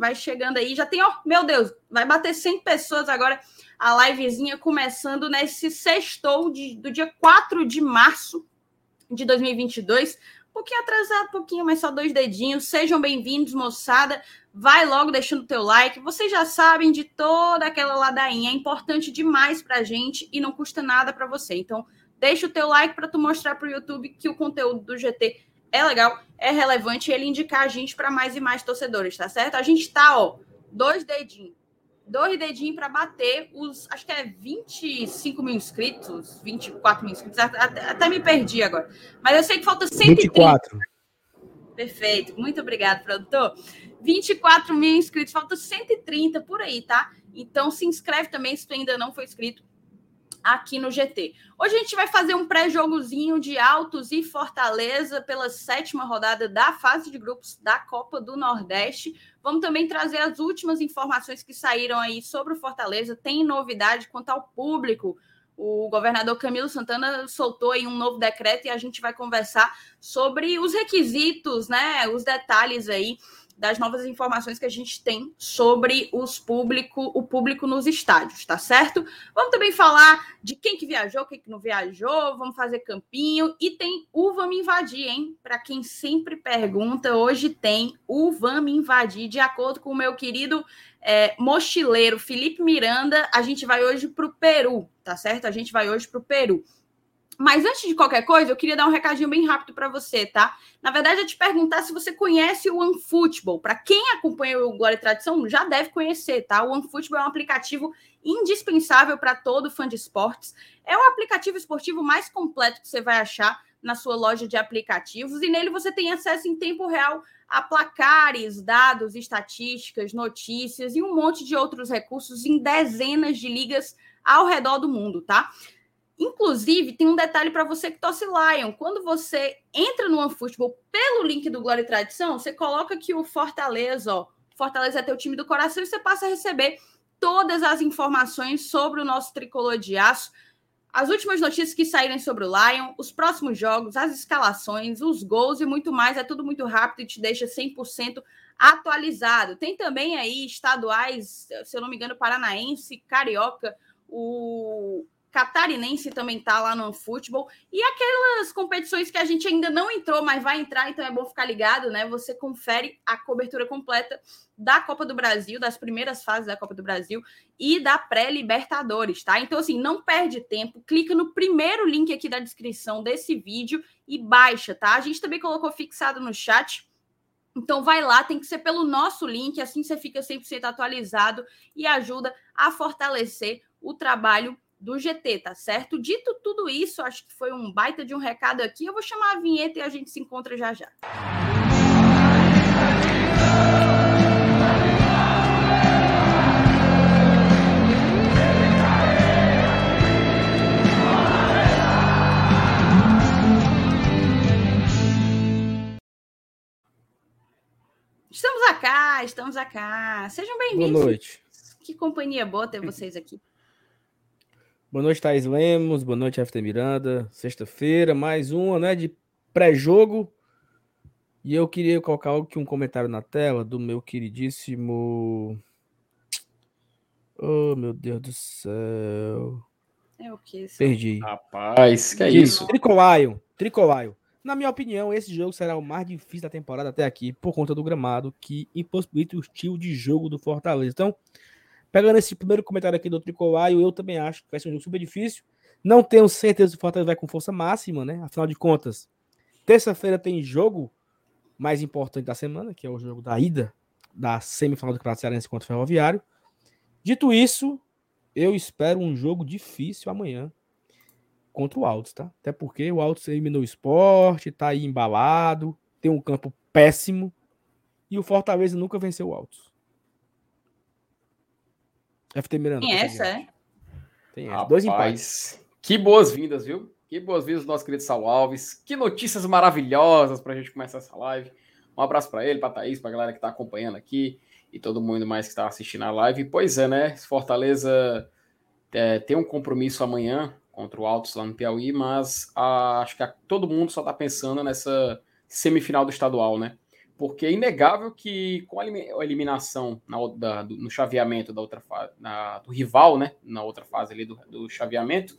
Vai chegando aí. Já tem, ó, meu Deus, vai bater 100 pessoas agora. A livezinha começando nesse sextou do dia 4 de março de 2022. Um pouquinho atrasado, um pouquinho, mas só dois dedinhos. Sejam bem-vindos, moçada. Vai logo deixando o teu like. Vocês já sabem de toda aquela ladainha. É importante demais para a gente e não custa nada para você. Então, deixa o teu like para tu mostrar para o YouTube que o conteúdo do GT é legal, é relevante ele indicar a gente para mais e mais torcedores, tá certo? A gente tá, ó, dois dedinhos. Dois dedinhos para bater os, acho que é 25 mil inscritos, 24 mil inscritos, até, até me perdi agora. Mas eu sei que falta 130. 24. Perfeito, muito obrigado, produtor. 24 mil inscritos, falta 130 por aí, tá? Então se inscreve também se tu ainda não foi inscrito aqui no GT. Hoje a gente vai fazer um pré-jogozinho de Altos e Fortaleza pela sétima rodada da fase de grupos da Copa do Nordeste. Vamos também trazer as últimas informações que saíram aí sobre o Fortaleza. Tem novidade quanto ao público. O governador Camilo Santana soltou aí um novo decreto e a gente vai conversar sobre os requisitos, né? Os detalhes aí das novas informações que a gente tem sobre os público, o público nos estádios, tá certo? Vamos também falar de quem que viajou, quem que não viajou, vamos fazer campinho e tem o Vamos Invadir, hein? Para quem sempre pergunta, hoje tem o Vamos Invadir, de acordo com o meu querido é, mochileiro Felipe Miranda, a gente vai hoje para o Peru, tá certo? A gente vai hoje para o Peru. Mas antes de qualquer coisa, eu queria dar um recadinho bem rápido para você, tá? Na verdade, é te perguntar se você conhece o OneFootball. Para quem acompanha o Glória e Tradição, já deve conhecer, tá? O OneFootball é um aplicativo indispensável para todo fã de esportes. É o aplicativo esportivo mais completo que você vai achar na sua loja de aplicativos e nele você tem acesso em tempo real a placares, dados, estatísticas, notícias e um monte de outros recursos em dezenas de ligas ao redor do mundo, tá? Inclusive, tem um detalhe para você que torce Lion. Quando você entra no OneFootball pelo link do Glória e Tradição, você coloca que o Fortaleza, ó, Fortaleza é teu time do coração, e você passa a receber todas as informações sobre o nosso tricolor de aço, as últimas notícias que saírem sobre o Lion, os próximos jogos, as escalações, os gols e muito mais. É tudo muito rápido e te deixa 100% atualizado. Tem também aí estaduais, se eu não me engano, paranaense, carioca, o catarinense também está lá no futebol. E aquelas competições que a gente ainda não entrou, mas vai entrar, então é bom ficar ligado, né? Você confere a cobertura completa da Copa do Brasil, das primeiras fases da Copa do Brasil e da pré-Libertadores, tá? Então, assim, não perde tempo, clica no primeiro link aqui da descrição desse vídeo e baixa, tá? A gente também colocou fixado no chat. Então vai lá, tem que ser pelo nosso link, assim você fica 100% atualizado e ajuda a fortalecer o trabalho do GT, tá certo? Dito tudo isso, acho que foi um baita de um recado aqui. Eu vou chamar a vinheta e a gente se encontra já já. Estamos acá, estamos acá. Sejam bem-vindos. Boa noite. Que companhia boa ter vocês aqui. Boa noite, Thaís Lemos. Boa noite, FT Miranda. Sexta-feira, mais uma, né, de pré-jogo. E eu queria colocar aqui um comentário na tela do meu queridíssimo. Oh, meu Deus do céu. É o que? Perdi. Rapaz, que é isso? Tricolaio. Tricolaio. Na minha opinião, esse jogo será o mais difícil da temporada até aqui, por conta do gramado, que impossibilita o estilo de jogo do Fortaleza. Então, Pegando esse primeiro comentário aqui do Tricolaio, eu também acho que vai ser um jogo super difícil. Não tenho certeza se o Fortaleza vai com força máxima, né? Afinal de contas, terça-feira tem jogo mais importante da semana, que é o jogo da ida da semifinal do Campeonato Cearense contra o Ferroviário. Dito isso, eu espero um jogo difícil amanhã contra o Altos, tá? Até porque o Altos eliminou o esporte, tá aí embalado, tem um campo péssimo e o Fortaleza nunca venceu o Altos. FT Miranda. Tem essa, é? Tem essa. Dois empates. Que boas-vindas, viu? Que boas-vindas do nosso querido Sal Alves. Que notícias maravilhosas para a gente começar essa live. Um abraço para ele, para Thaís, para a galera que está acompanhando aqui e todo mundo mais que está assistindo a live. Pois é, né? Fortaleza é, tem um compromisso amanhã contra o Altos lá no Piauí, mas a, acho que a, todo mundo só está pensando nessa semifinal do estadual, né? Porque é inegável que com a eliminação na, da, do, no chaveamento da outra fase, na, do rival, né, na outra fase ali do, do chaveamento,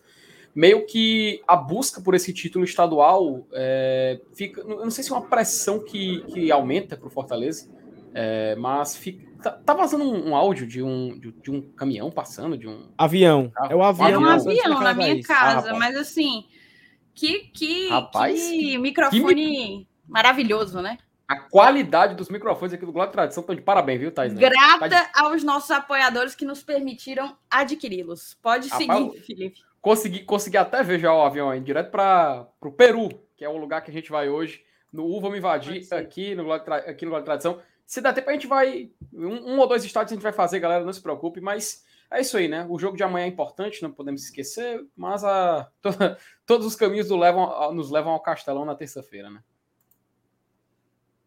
meio que a busca por esse título estadual é, fica. Eu não sei se é uma pressão que, que aumenta para o Fortaleza, é, mas fica, tá, tá, vazando um, um áudio de um, de, de, um caminhão passando, de um. Avião. É o avião. É um avião na minha isso. casa, ah, mas assim. Que, que, rapaz, que, que microfone que... maravilhoso, né? A qualidade dos microfones aqui do Globo Tradição estão de parabéns, viu, Thais? Grata tá aos nossos apoiadores que nos permitiram adquiri-los. Pode seguir, Felipe. Consegui, consegui até ver já o avião aí, direto para o Peru, que é o lugar que a gente vai hoje. No U, vamos invadir aqui no, aqui no Globo Tradição. Se der tempo, a gente vai. Um, um, ou dois estádios a gente vai fazer, galera, não se preocupe, mas é isso aí, né? O jogo de amanhã é importante, não podemos esquecer, mas a, to, todos os caminhos do levam, nos levam ao Castelão na terça-feira, né?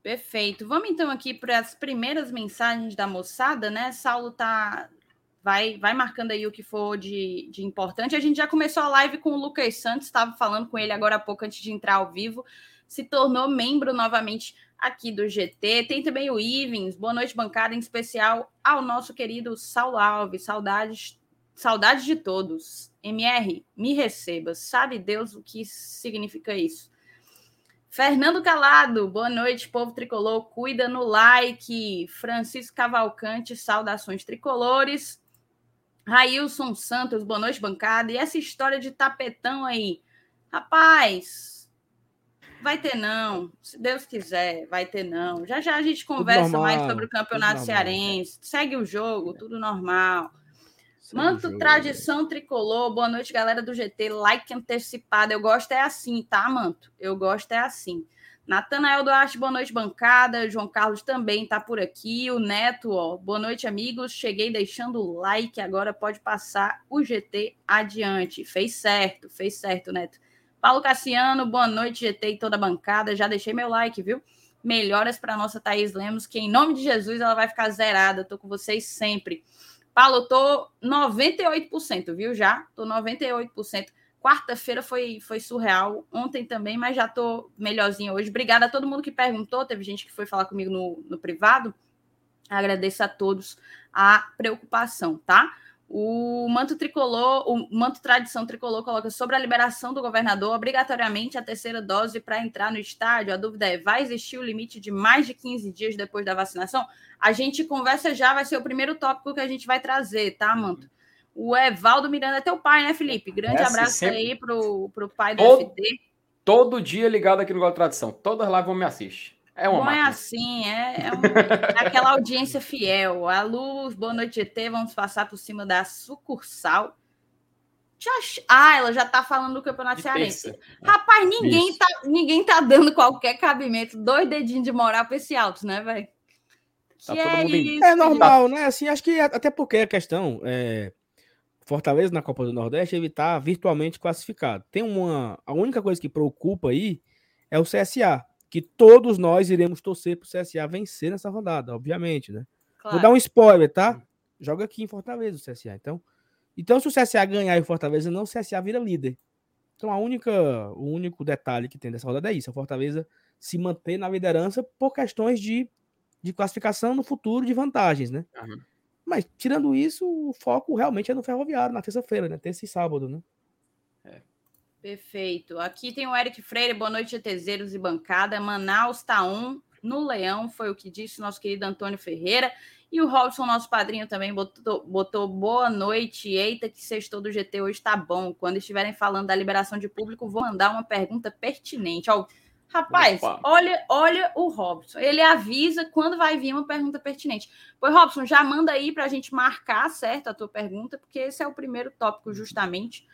Perfeito. Vamos então aqui para as primeiras mensagens da moçada, né? Saulo tá vai, vai marcando aí o que for de, de importante. A gente já começou a live com o Lucas Santos, estava falando com ele agora há pouco antes de entrar ao vivo. Se tornou membro novamente aqui do GT. Tem também o Ivens, boa noite, bancada, em especial ao nosso querido Saulo Alves. Saudades, saudades de todos. MR, me receba. Sabe Deus o que significa isso? Fernando Calado, boa noite, povo tricolor. Cuida no like. Francisco Cavalcante, saudações tricolores. Railson Santos, boa noite, bancada. E essa história de tapetão aí? Rapaz, vai ter não. Se Deus quiser, vai ter não. Já já a gente conversa mais sobre o campeonato cearense. Segue o jogo, tudo normal. Manto Tradição Tricolor, boa noite, galera do GT. Like antecipado. Eu gosto é assim, tá, Manto? Eu gosto é assim. Natanael Duarte, boa noite, bancada. João Carlos também está por aqui. O Neto, ó, boa noite, amigos. Cheguei deixando o like, agora pode passar o GT adiante. Fez certo, fez certo, Neto. Paulo Cassiano, boa noite, GT e toda a bancada. Já deixei meu like, viu? Melhoras para nossa Thaís Lemos, que em nome de Jesus ela vai ficar zerada. Tô com vocês sempre. Paulo, tô 98%, viu? Já tô 98%. Quarta-feira foi, foi surreal, ontem também, mas já estou melhorzinha hoje. Obrigada a todo mundo que perguntou, teve gente que foi falar comigo no, no privado. Agradeço a todos a preocupação, tá? O manto tricolor, o manto tradição tricolor coloca sobre a liberação do governador obrigatoriamente a terceira dose para entrar no estádio. A dúvida é: vai existir o limite de mais de 15 dias depois da vacinação? A gente conversa já, vai ser o primeiro tópico que a gente vai trazer, tá, manto? O Evaldo Miranda é teu pai, né, Felipe? Grande Essa abraço sempre... aí pro, pro pai do todo, FT. Todo dia ligado aqui no Gol Tradição. Todas lá vão me assistir. É uma Bom, é assim, é, é, um, é, aquela audiência fiel. A Luz, boa noite, ET. Vamos passar por cima da sucursal. Ah, ela já tá falando do Campeonato Cearense. Rapaz, ninguém tá, ninguém tá dando qualquer cabimento, dois dedinhos de moral para esse alto, né, velho? Tá é, isso, é normal, né? Assim, acho que até porque a questão é Fortaleza na Copa do Nordeste ele está virtualmente classificado. Tem uma. A única coisa que preocupa aí é o CSA, que todos nós iremos torcer para o CSA vencer nessa rodada, obviamente, né? Claro. Vou dar um spoiler, tá? Joga aqui em Fortaleza o CSA. Então, então se o CSA ganhar e o Fortaleza não, o CSA vira líder. Então a única, o único detalhe que tem dessa rodada é isso: a Fortaleza se manter na liderança por questões de, de classificação no futuro de vantagens, né? Uhum. Mas, tirando isso, o foco realmente é no Ferroviário, na terça-feira, né? Terça e sábado, né? Perfeito. Aqui tem o Eric Freire, boa noite, ETZeiros e bancada. Manaus tá um no Leão, foi o que disse nosso querido Antônio Ferreira. E o Robson, nosso padrinho, também botou, botou boa noite. Eita, que sextou do GT hoje tá bom. Quando estiverem falando da liberação de público, vou mandar uma pergunta pertinente. Ó, Rapaz, olha, olha o Robson. Ele avisa quando vai vir uma pergunta pertinente. Pois, Robson, já manda aí para a gente marcar certo a tua pergunta, porque esse é o primeiro tópico, justamente.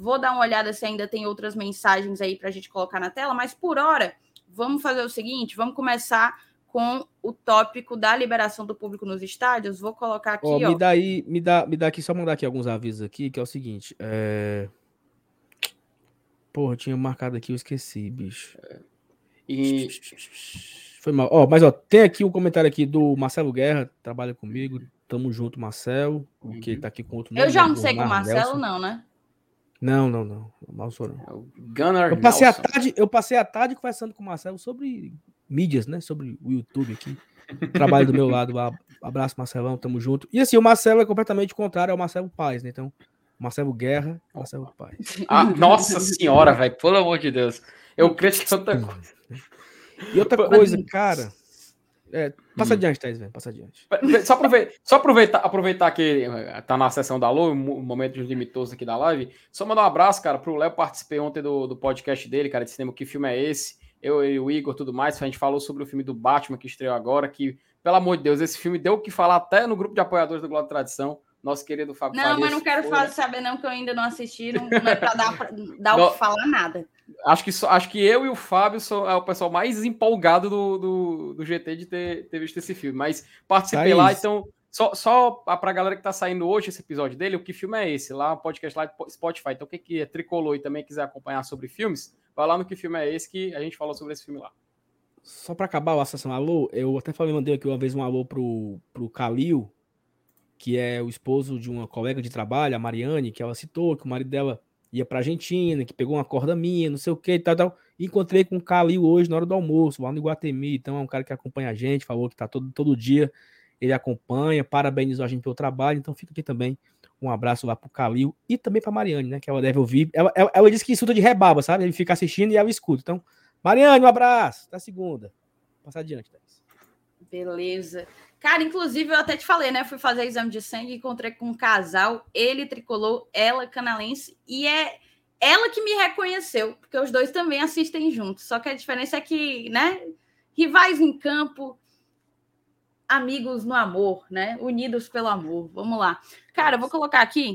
Vou dar uma olhada se ainda tem outras mensagens aí para a gente colocar na tela, mas por hora, vamos fazer o seguinte: vamos começar com o tópico da liberação do público nos estádios. Vou colocar aqui. Oh, me, dá aí, me, dá, me dá aqui, só mandar aqui alguns avisos aqui, que é o seguinte. É... Porra, tinha marcado aqui, eu esqueci, bicho. É. E. Foi mal. Ó, mas ó, tem aqui um comentário aqui do Marcelo Guerra, trabalha comigo. Tamo junto, Marcelo. Uhum. Que tá aqui com outro nome. Eu já não sei com o Marcelo, Nelson. não, né? Não, não, não. Mal sou não. É Gunnar eu passei, a tarde, eu passei a tarde conversando com o Marcelo sobre mídias, né? Sobre o YouTube aqui. Trabalho do meu lado. Abraço, Marcelão, tamo junto. E assim, o Marcelo é completamente contrário ao Marcelo Paz, né? Então, Marcelo Guerra, Marcelo Paz. Ah, nossa senhora, velho, pelo amor de Deus. Eu creio que tanta coisa. E outra coisa, cara. É, passa hum. adiante, Thais, velho. Passa adiante. Só, aproveitar, só aproveitar, aproveitar que eh, tá na sessão da Alô, momento de limitoso aqui da live. Só mandar um abraço, cara, pro Léo. Participei ontem do, do podcast dele, cara, de cinema. Que filme é esse? Eu e o Igor, tudo mais. A gente falou sobre o filme do Batman que estreou agora. Que, pelo amor de Deus, esse filme deu o que falar até no grupo de apoiadores do Globo Tradição nosso querido Fábio Não, Farias mas não quero falar, saber não, que eu ainda não assisti, não, não é para dar, pra, dar o que falar nada. Acho que, acho que eu e o Fábio sou é o pessoal mais empolgado do, do, do GT de ter, ter visto esse filme, mas participei lá, então só, só para a galera que está saindo hoje esse episódio dele, o que filme é esse? Lá, podcast lá Spotify. Então, o que, é tricolor e também quiser acompanhar sobre filmes, vai lá no que filme é esse que a gente falou sobre esse filme lá. Só para acabar o Assassino Alô, eu até falei, mandei aqui uma vez um alô pro, pro Calil, que é o esposo de uma colega de trabalho, a Mariane, que ela citou, que o marido dela ia pra Argentina, que pegou uma corda minha, não sei o que e tal, tal. encontrei com o Calil hoje na hora do almoço, lá no Iguatemi. Então é um cara que acompanha a gente, falou que tá todo, todo dia, ele acompanha, parabenizou a gente pelo trabalho. Então fica aqui também um abraço lá pro Calil e também pra Mariane, né? Que ela deve ouvir. Ela, ela, ela disse que escuta de rebaba, sabe? Ele fica assistindo e ela escuta. Então, Mariane, um abraço. Até segunda. Passar adiante, Thais. Beleza. Cara, inclusive eu até te falei, né? Fui fazer exame de sangue, encontrei com um casal, ele tricolor, ela canalense, e é ela que me reconheceu, porque os dois também assistem juntos. Só que a diferença é que, né? Rivais em campo, amigos no amor, né? Unidos pelo amor. Vamos lá. Cara, eu vou colocar aqui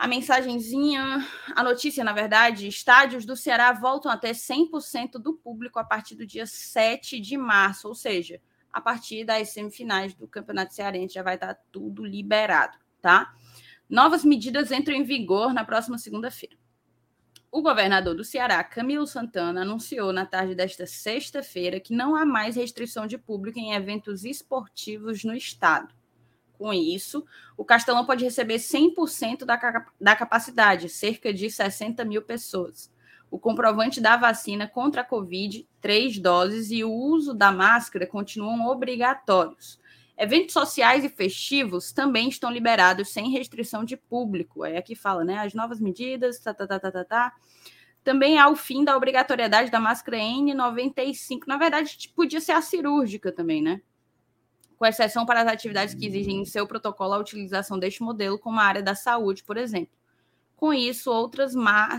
a mensagenzinha, a notícia, na verdade, estádios do Ceará voltam a ter 100% do público a partir do dia 7 de março, ou seja, a partir das semifinais do Campeonato Cearense já vai estar tudo liberado, tá? Novas medidas entram em vigor na próxima segunda-feira. O governador do Ceará, Camilo Santana, anunciou na tarde desta sexta-feira que não há mais restrição de público em eventos esportivos no estado. Com isso, o Castelão pode receber 100% da, da capacidade, cerca de 60 mil pessoas o comprovante da vacina contra a Covid, três doses e o uso da máscara continuam obrigatórios. Eventos sociais e festivos também estão liberados sem restrição de público. É aqui fala, né? As novas medidas, tá, tá, tá, tá, tá, tá. Também há o fim da obrigatoriedade da máscara N95. Na verdade, podia ser a cirúrgica também, né? Com exceção para as atividades que exigem em seu protocolo a utilização deste modelo, como a área da saúde, por exemplo. Com isso, outras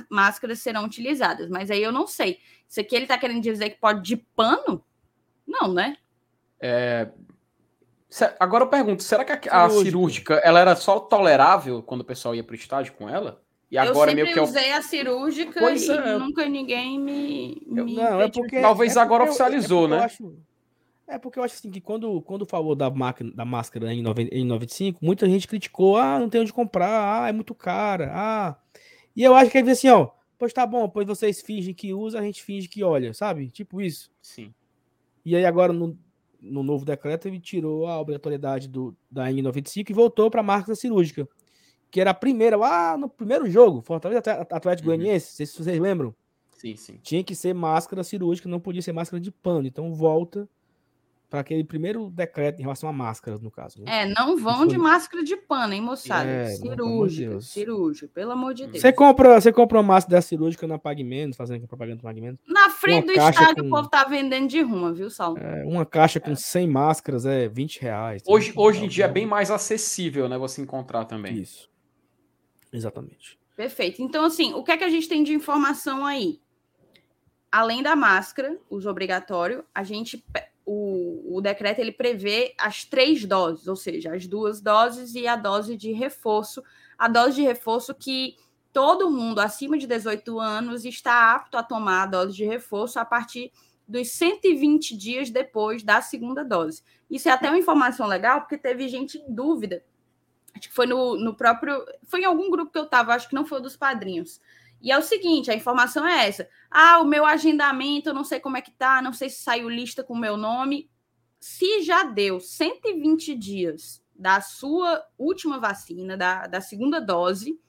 máscaras serão utilizadas. Mas aí eu não sei. Isso aqui ele está querendo dizer que pode de pano? Não, né? É... Agora eu pergunto, será que a, a cirúrgica ela era só tolerável quando o pessoal ia para o estádio com ela? E agora eu sempre meio que eu usei a cirúrgica pois e é. nunca ninguém me, me não, é porque talvez é porque agora oficializou, eu, é né? Acho, é porque eu acho assim que quando, quando falou da, máquina, da máscara em, 90, em 95, muita gente criticou, ah, não tem onde comprar, ah, é muito cara, ah. E eu acho que é assim, ó, pois tá bom, pois vocês fingem que usa, a gente finge que olha, sabe? Tipo isso. Sim. E aí agora no, no novo decreto ele tirou a obrigatoriedade do, da N95 e voltou para a marca cirúrgica, que era a primeira, lá no primeiro jogo, Fortaleza Atlético uhum. Goianiense, se vocês lembram. Sim, sim. Tinha que ser máscara cirúrgica, não podia ser máscara de pano. Então volta para aquele primeiro decreto em relação a máscaras, no caso. Né? É, não vão de máscara de pano, hein, moçada? É, cirúrgica, pelo amor de Deus. Você compra, você compra uma máscara da cirúrgica na Pague Menos, fazendo propaganda do Pague Menos. Na frente do estádio com... o povo tá vendendo de ruma, viu, Saulo? É, uma caixa com 100 máscaras é 20 reais. Hoje, hoje em dia é bem mais acessível, né, você encontrar também. Isso. Exatamente. Perfeito. Então, assim, o que é que a gente tem de informação aí? Além da máscara, uso obrigatório, a gente o, o decreto ele prevê as três doses, ou seja, as duas doses e a dose de reforço. A dose de reforço que todo mundo acima de 18 anos está apto a tomar a dose de reforço a partir dos 120 dias depois da segunda dose. Isso é até uma informação legal, porque teve gente em dúvida. Acho que foi no, no próprio. Foi em algum grupo que eu estava, acho que não foi dos padrinhos. E é o seguinte, a informação é essa. Ah, o meu agendamento, eu não sei como é que tá, não sei se saiu lista com o meu nome. Se já deu 120 dias da sua última vacina, da, da segunda dose,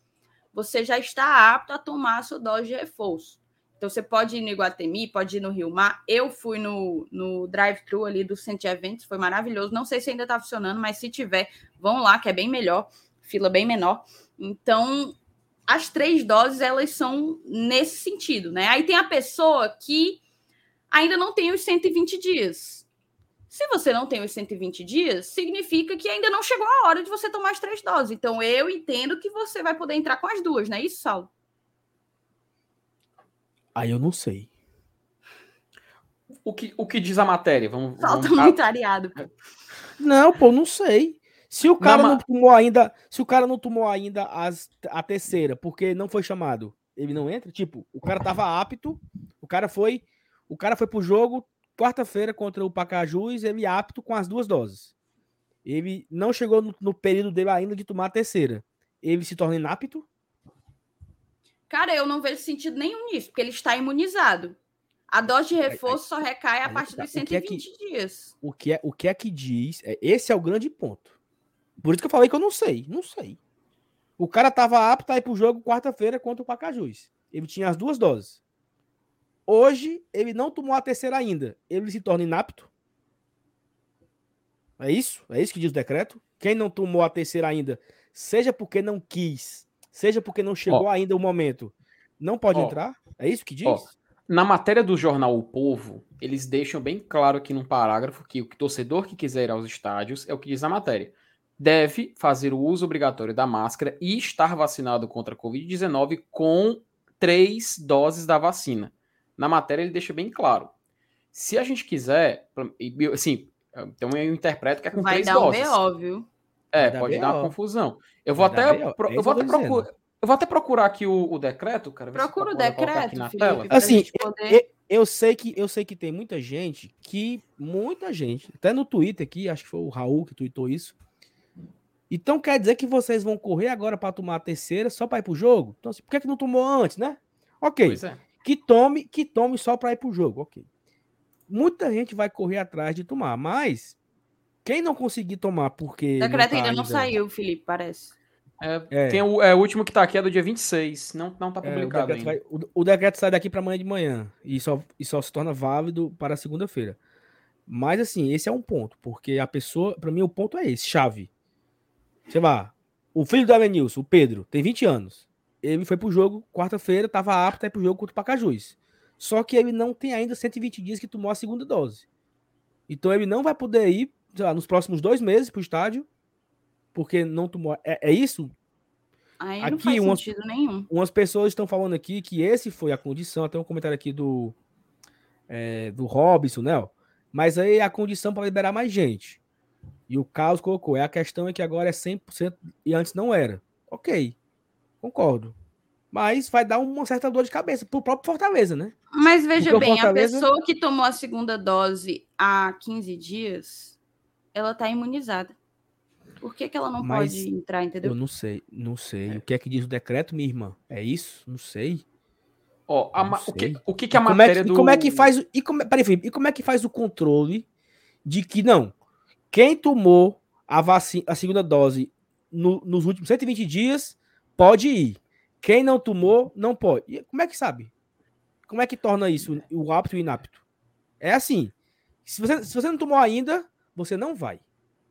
você já está apto a tomar a sua dose de reforço. Então você pode ir no Iguatemi, pode ir no Rio Mar. Eu fui no, no drive-thru ali do Centro Eventos, foi maravilhoso. Não sei se ainda está funcionando, mas se tiver, vão lá, que é bem melhor, fila bem menor. Então, as três doses, elas são nesse sentido, né? Aí tem a pessoa que ainda não tem os 120 dias. Se você não tem os 120 dias, significa que ainda não chegou a hora de você tomar as três doses. Então, eu entendo que você vai poder entrar com as duas, não é isso, Saulo? Aí eu não sei. O que, o que diz a matéria? Vamos, Falta vamos... muito areado. Não, pô, não sei. Se o cara não, não tomou ainda, se o cara não tomou ainda as, a terceira, porque não foi chamado, ele não entra? Tipo, o cara tava apto, o cara foi, o cara foi pro jogo quarta-feira contra o Pacajus, ele apto com as duas doses. Ele não chegou no, no período dele ainda de tomar a terceira. Ele se torna inapto? Cara, eu não vejo sentido nenhum nisso, porque ele está imunizado. A dose de reforço só recai a partir dos 120 é que, dias. O que, é, o que é que diz? É, esse é o grande ponto. Por isso que eu falei que eu não sei. Não sei. O cara estava apto a ir pro jogo quarta-feira contra o Pacajus. Ele tinha as duas doses. Hoje, ele não tomou a terceira ainda. Ele se torna inapto? É isso? É isso que diz o decreto? Quem não tomou a terceira ainda, seja porque não quis, seja porque não chegou ainda o momento, não pode entrar? É isso que diz? na matéria do jornal O Povo, eles deixam bem claro aqui num parágrafo que o torcedor que quiser ir aos estádios é o que diz a matéria. Deve fazer o uso obrigatório da máscara e estar vacinado contra a Covid-19 com três doses da vacina. Na matéria ele deixa bem claro. Se a gente quiser, assim, então eu interpreto que é com Vai três doses. Vai dar um BO, viu? É, pode dar uma confusão. Eu vou até, pro, eu vou até procurar. Eu vou até procurar aqui o, o decreto, cara. Procura o decreto, na Felipe, tela. Assim, poder... eu, eu, sei que eu sei que tem muita gente que muita gente, até no Twitter aqui, acho que foi o Raul que tweetou isso. Então quer dizer que vocês vão correr agora para tomar a terceira só para ir pro jogo? Então, assim, por que, que não tomou antes, né? OK. É. Que tome, que tome só para ir pro jogo, OK. Muita gente vai correr atrás de tomar, mas quem não conseguir tomar porque. O decreto tá ainda não saiu, Felipe, parece. É, é. Tem o, é, o último que tá aqui é do dia 26, não, não tá publicado é, o, decreto vai, o, o, decreto sai daqui para amanhã de manhã e só, e só se torna válido para segunda-feira. Mas assim, esse é um ponto, porque a pessoa, para mim o ponto é esse, chave. Você vai, o filho do Elenilson, o Pedro, tem 20 anos. Ele foi pro jogo quarta-feira, tava apto a ir pro jogo contra o Pacajus. Só que ele não tem ainda 120 dias que tomou a segunda dose. Então ele não vai poder ir lá, nos próximos dois meses para o estádio, porque não tomou. É, é isso? Aí aqui, não faz umas, sentido nenhum. Umas pessoas estão falando aqui que esse foi a condição. Até um comentário aqui do, é, do Robson, né? Mas aí é a condição para liberar mais gente. E o Carlos colocou. É a questão é que agora é 100% e antes não era. Ok, concordo. Mas vai dar uma certa dor de cabeça pro próprio Fortaleza, né? Mas veja Porque bem, Fortaleza... a pessoa que tomou a segunda dose há 15 dias ela tá imunizada. Por que, que ela não Mas pode entrar, entendeu? Eu não sei, não sei. É. O que é que diz o decreto, minha irmã? É isso? Não sei. Ó, oh, o, que, o que, que a matéria é do... E como é que faz... E como, peraí, e como é que faz o controle de que, não, quem tomou a, vacina, a segunda dose no, nos últimos 120 dias pode ir. Quem não tomou, não pode. E como é que sabe? Como é que torna isso o apto e o inapto? É assim. Se você, se você não tomou ainda, você não vai.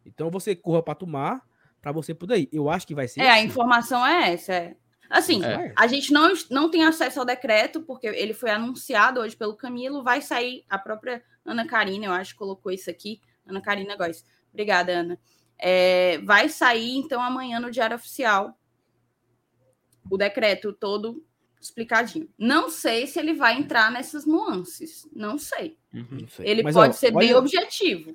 Então você corra para tomar para você poder ir. Eu acho que vai ser. É, assim. a informação é essa. É. Assim, é. a gente não, não tem acesso ao decreto, porque ele foi anunciado hoje pelo Camilo. Vai sair a própria Ana Karina, eu acho, colocou isso aqui. Ana Karina Góes. Obrigada, Ana. É, vai sair, então, amanhã no Diário Oficial o decreto todo explicadinho. Não sei se ele vai entrar nessas nuances. Não sei. Uhum, sei. Ele Mas, pode ó, ser olha... bem objetivo.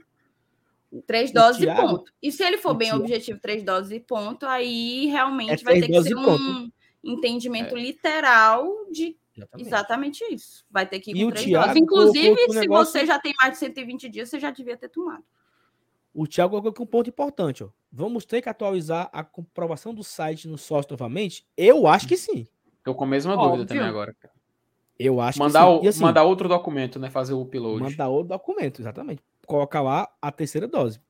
Três doses Thiago, e ponto. E se ele for bem Thiago, objetivo, três doses e ponto, aí realmente é vai ter que ser um entendimento é. literal de exatamente. exatamente. isso. Vai ter que ir com três Thiago doses. Inclusive, se negócio... você já tem mais de 120 dias, você já devia ter tomado. O Thiago colocou um ponto importante. Ó. Vamos ter que atualizar a comprovação do site no sócio novamente? Eu acho que sim. Tô com a mesma Óbvio. dúvida também agora. Eu acho mandar que sim. O, assim, mandar outro documento, né? Fazer o upload. Mandar outro documento, exatamente coloca lá a terceira dose.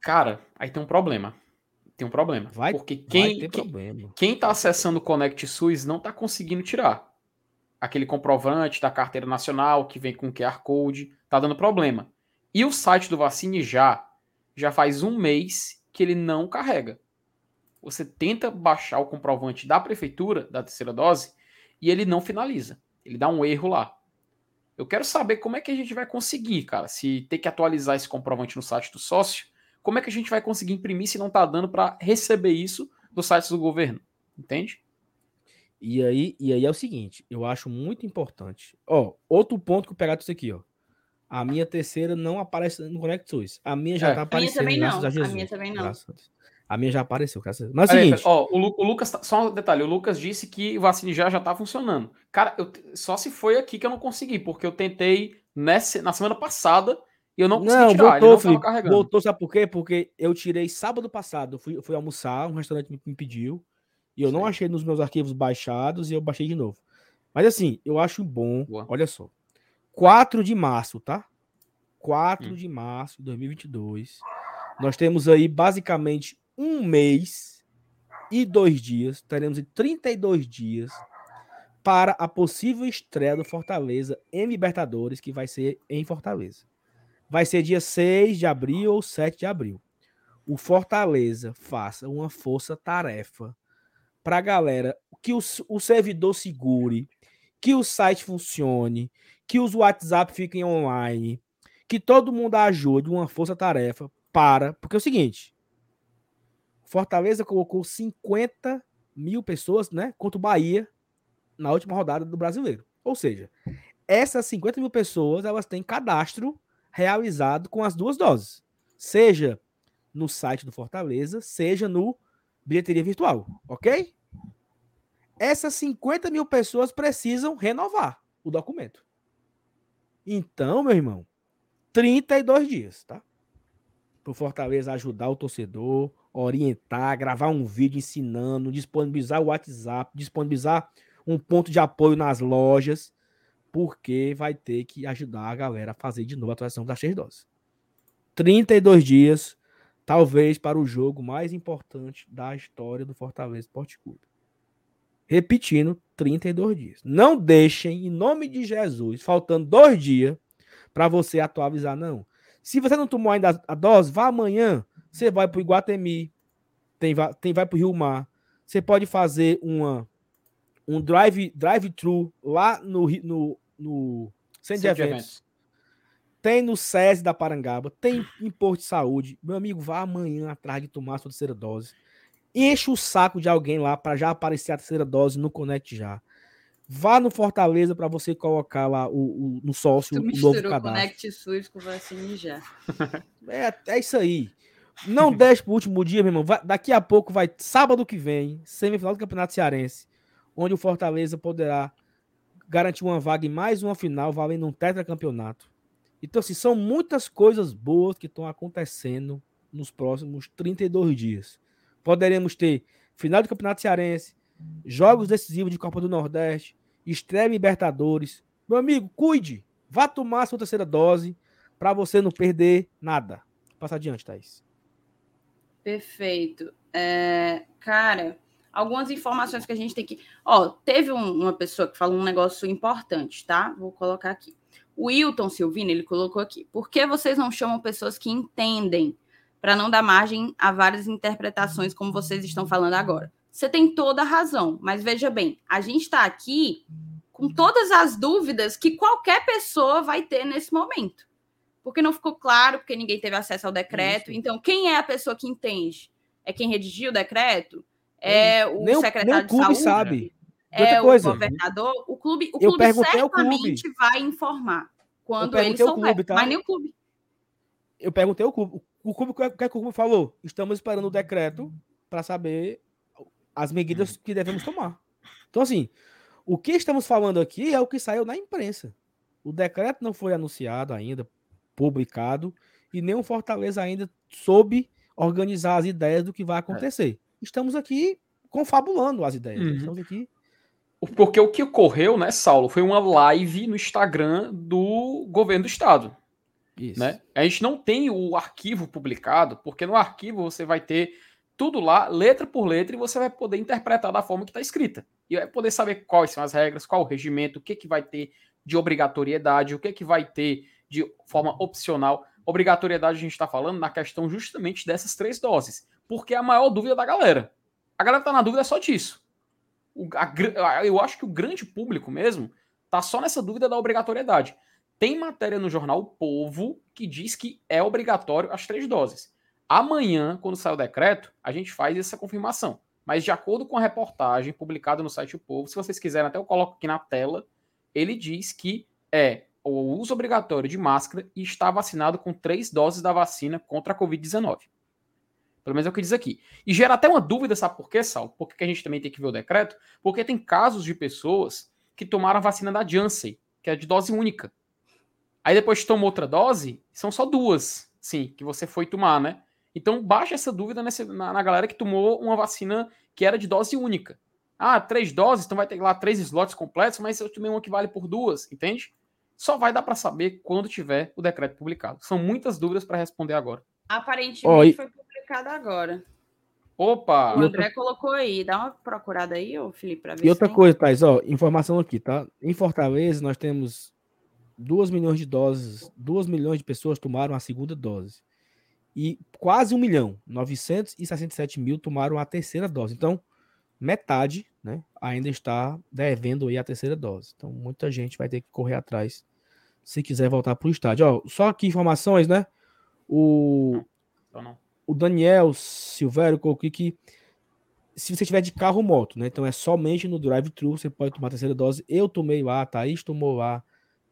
Cara, aí tem um problema. Tem um problema. Vai, porque quem, vai quem, quem tá acessando o Connect SUS não tá conseguindo tirar. Aquele comprovante da carteira nacional que vem com QR Code, tá dando problema. E o site do Vacine já, já faz um mês que ele não carrega. Você tenta baixar o comprovante da prefeitura, da terceira dose, e ele não finaliza. Ele dá um erro lá. Eu quero saber como é que a gente vai conseguir, cara, se ter que atualizar esse comprovante no site do sócio, como é que a gente vai conseguir imprimir se não tá dando para receber isso do site do governo? Entende? E aí, e aí é o seguinte, eu acho muito importante. Ó, outro ponto que eu pegar isso aqui, ó. A minha terceira não aparece no Connect SUS. A minha já é. tá aparecendo. A minha também não. A, a minha também não. A minha já apareceu, graças. Mas é o seguinte. Ó, o, Lu, o, Lucas, tá, só um detalhe, o Lucas disse que o vacina já já tá funcionando. Cara, eu, só se foi aqui que eu não consegui, porque eu tentei nessa, na semana passada e eu não consegui não, tirar, voltou, ele não. Voltou, sabe por quê? Porque eu tirei sábado passado, fui, fui almoçar, um restaurante me, me pediu, e eu Sim. não achei nos meus arquivos baixados e eu baixei de novo. Mas assim, eu acho bom, Boa. olha só. 4 de março, tá? 4 hum. de março de 2022. Nós temos aí basicamente um mês e dois dias, teremos 32 dias para a possível estreia do Fortaleza em Libertadores, que vai ser em Fortaleza. Vai ser dia 6 de abril ou 7 de abril. O Fortaleza faça uma força-tarefa para a galera que o, o servidor segure, que o site funcione, que os WhatsApp fiquem online, que todo mundo ajude uma força-tarefa para. Porque é o seguinte: Fortaleza colocou 50 mil pessoas, né? Contra o Bahia na última rodada do brasileiro. Ou seja, essas 50 mil pessoas elas têm cadastro realizado com as duas doses. Seja no site do Fortaleza, seja no bilheteria virtual, ok? Essas 50 mil pessoas precisam renovar o documento. Então, meu irmão, 32 dias, tá? Para o Fortaleza ajudar o torcedor, orientar, gravar um vídeo ensinando, disponibilizar o WhatsApp, disponibilizar um ponto de apoio nas lojas, porque vai ter que ajudar a galera a fazer de novo a atuação das três doses. 32 dias, talvez para o jogo mais importante da história do Fortaleza Esporte Clube. Repetindo, 32 dias. Não deixem, em nome de Jesus, faltando dois dias para você atualizar, não. Se você não tomou ainda a dose, vá amanhã você vai para o Iguatemi, tem, tem, vai para o Rio Mar. Você pode fazer uma, um drive, drive-thru lá no, no, no centro, de, eventos. eventos. Tem no SESI da Parangaba, tem em Porto de Saúde. Meu amigo, vá amanhã atrás de tomar a sua terceira dose. Enche o saco de alguém lá para já aparecer a terceira dose no Connect já. Vá no Fortaleza para você colocar lá o, o no sócio tu o novo cadastro. Connect SUS com vacina já. É, é isso aí. Não deixe pro último dia, meu irmão. Vai, daqui a pouco vai, sábado que vem, semifinal do Campeonato Cearense, onde o Fortaleza poderá garantir uma vaga em mais uma final, valendo um tetracampeonato. Então, assim, são muitas coisas boas que estão acontecendo nos próximos 32 dias. Poderemos ter final do Campeonato Cearense, jogos decisivos de Copa do Nordeste, estreia Libertadores. Meu amigo, cuide. Vá tomar sua terceira dose para você não perder nada. Passa adiante, Thaís. Perfeito. É, cara, algumas informações que a gente tem que. Ó, teve um, uma pessoa que falou um negócio importante, tá? Vou colocar aqui. O Wilton Silvino, ele colocou aqui. Por que vocês não chamam pessoas que entendem para não dar margem a várias interpretações, como vocês estão falando agora? Você tem toda a razão, mas veja bem, a gente está aqui com todas as dúvidas que qualquer pessoa vai ter nesse momento porque não ficou claro, porque ninguém teve acesso ao decreto. Isso. Então, quem é a pessoa que entende? É quem redigiu o decreto? É o nem secretário nem o clube de saúde? sabe. É o governador? O clube, o clube certamente clube. vai informar quando ele souber, clube, tá? mas nem o clube. Eu perguntei ao clube. O clube, o que, é que o clube falou? Estamos esperando o decreto para saber as medidas que devemos tomar. Então, assim, o que estamos falando aqui é o que saiu na imprensa. O decreto não foi anunciado ainda, publicado e nem o Fortaleza ainda soube organizar as ideias do que vai é. acontecer. É. Estamos aqui confabulando as ideias. Uhum. Estamos aqui. Porque o que ocorreu, né, Saulo, foi uma live no Instagram do governo do estado. Isso. Né? A gente não tem o arquivo publicado, porque no arquivo você vai ter tudo lá, letra por letra, e você vai poder interpretar da forma que está escrita. E vai poder saber quais são as regras, qual o regimento, o que, que vai ter de obrigatoriedade, o que, que vai ter de forma opcional. Obrigatoriedade a gente está falando na questão justamente dessas três doses, porque é a maior dúvida da galera. A galera está na dúvida só disso. A, eu acho que o grande público mesmo tá só nessa dúvida da obrigatoriedade. Tem matéria no jornal o Povo que diz que é obrigatório as três doses. Amanhã, quando sair o decreto, a gente faz essa confirmação. Mas de acordo com a reportagem publicada no site O Povo, se vocês quiserem, até eu coloco aqui na tela, ele diz que é o uso obrigatório de máscara e está vacinado com três doses da vacina contra a Covid-19. Pelo menos é o que diz aqui. E gera até uma dúvida, sabe por quê, Sal? Porque a gente também tem que ver o decreto? Porque tem casos de pessoas que tomaram a vacina da Janssen, que é de dose única. Aí depois tomou outra dose, são só duas, sim, que você foi tomar, né? Então baixa essa dúvida nessa, na, na, galera que tomou uma vacina que era de dose única. Ah, três doses, então vai ter lá três slots completos, mas eu tomei uma que vale por duas, entende? Só vai dar para saber quando tiver o decreto publicado. São muitas dúvidas para responder agora. Aparentemente oh, e... foi publicado agora. Opa! O André outra... colocou aí. Dá uma procurada aí, ô Felipe, para ver E outra tem. coisa, Thais, ó, informação aqui, tá? Em Fortaleza, nós temos 2 milhões de doses, 2 milhões de pessoas tomaram a segunda dose e quase um milhão, 967 mil tomaram a terceira dose. Então, metade né, ainda está devendo aí a terceira dose. Então, muita gente vai ter que correr atrás se quiser voltar para o estádio. Ó, só aqui informações, né? O, o Daniel Silvério colocou que se você tiver de carro ou moto, né? Então é somente no drive-thru você pode tomar a terceira dose. Eu tomei lá, a Thaís tomou lá.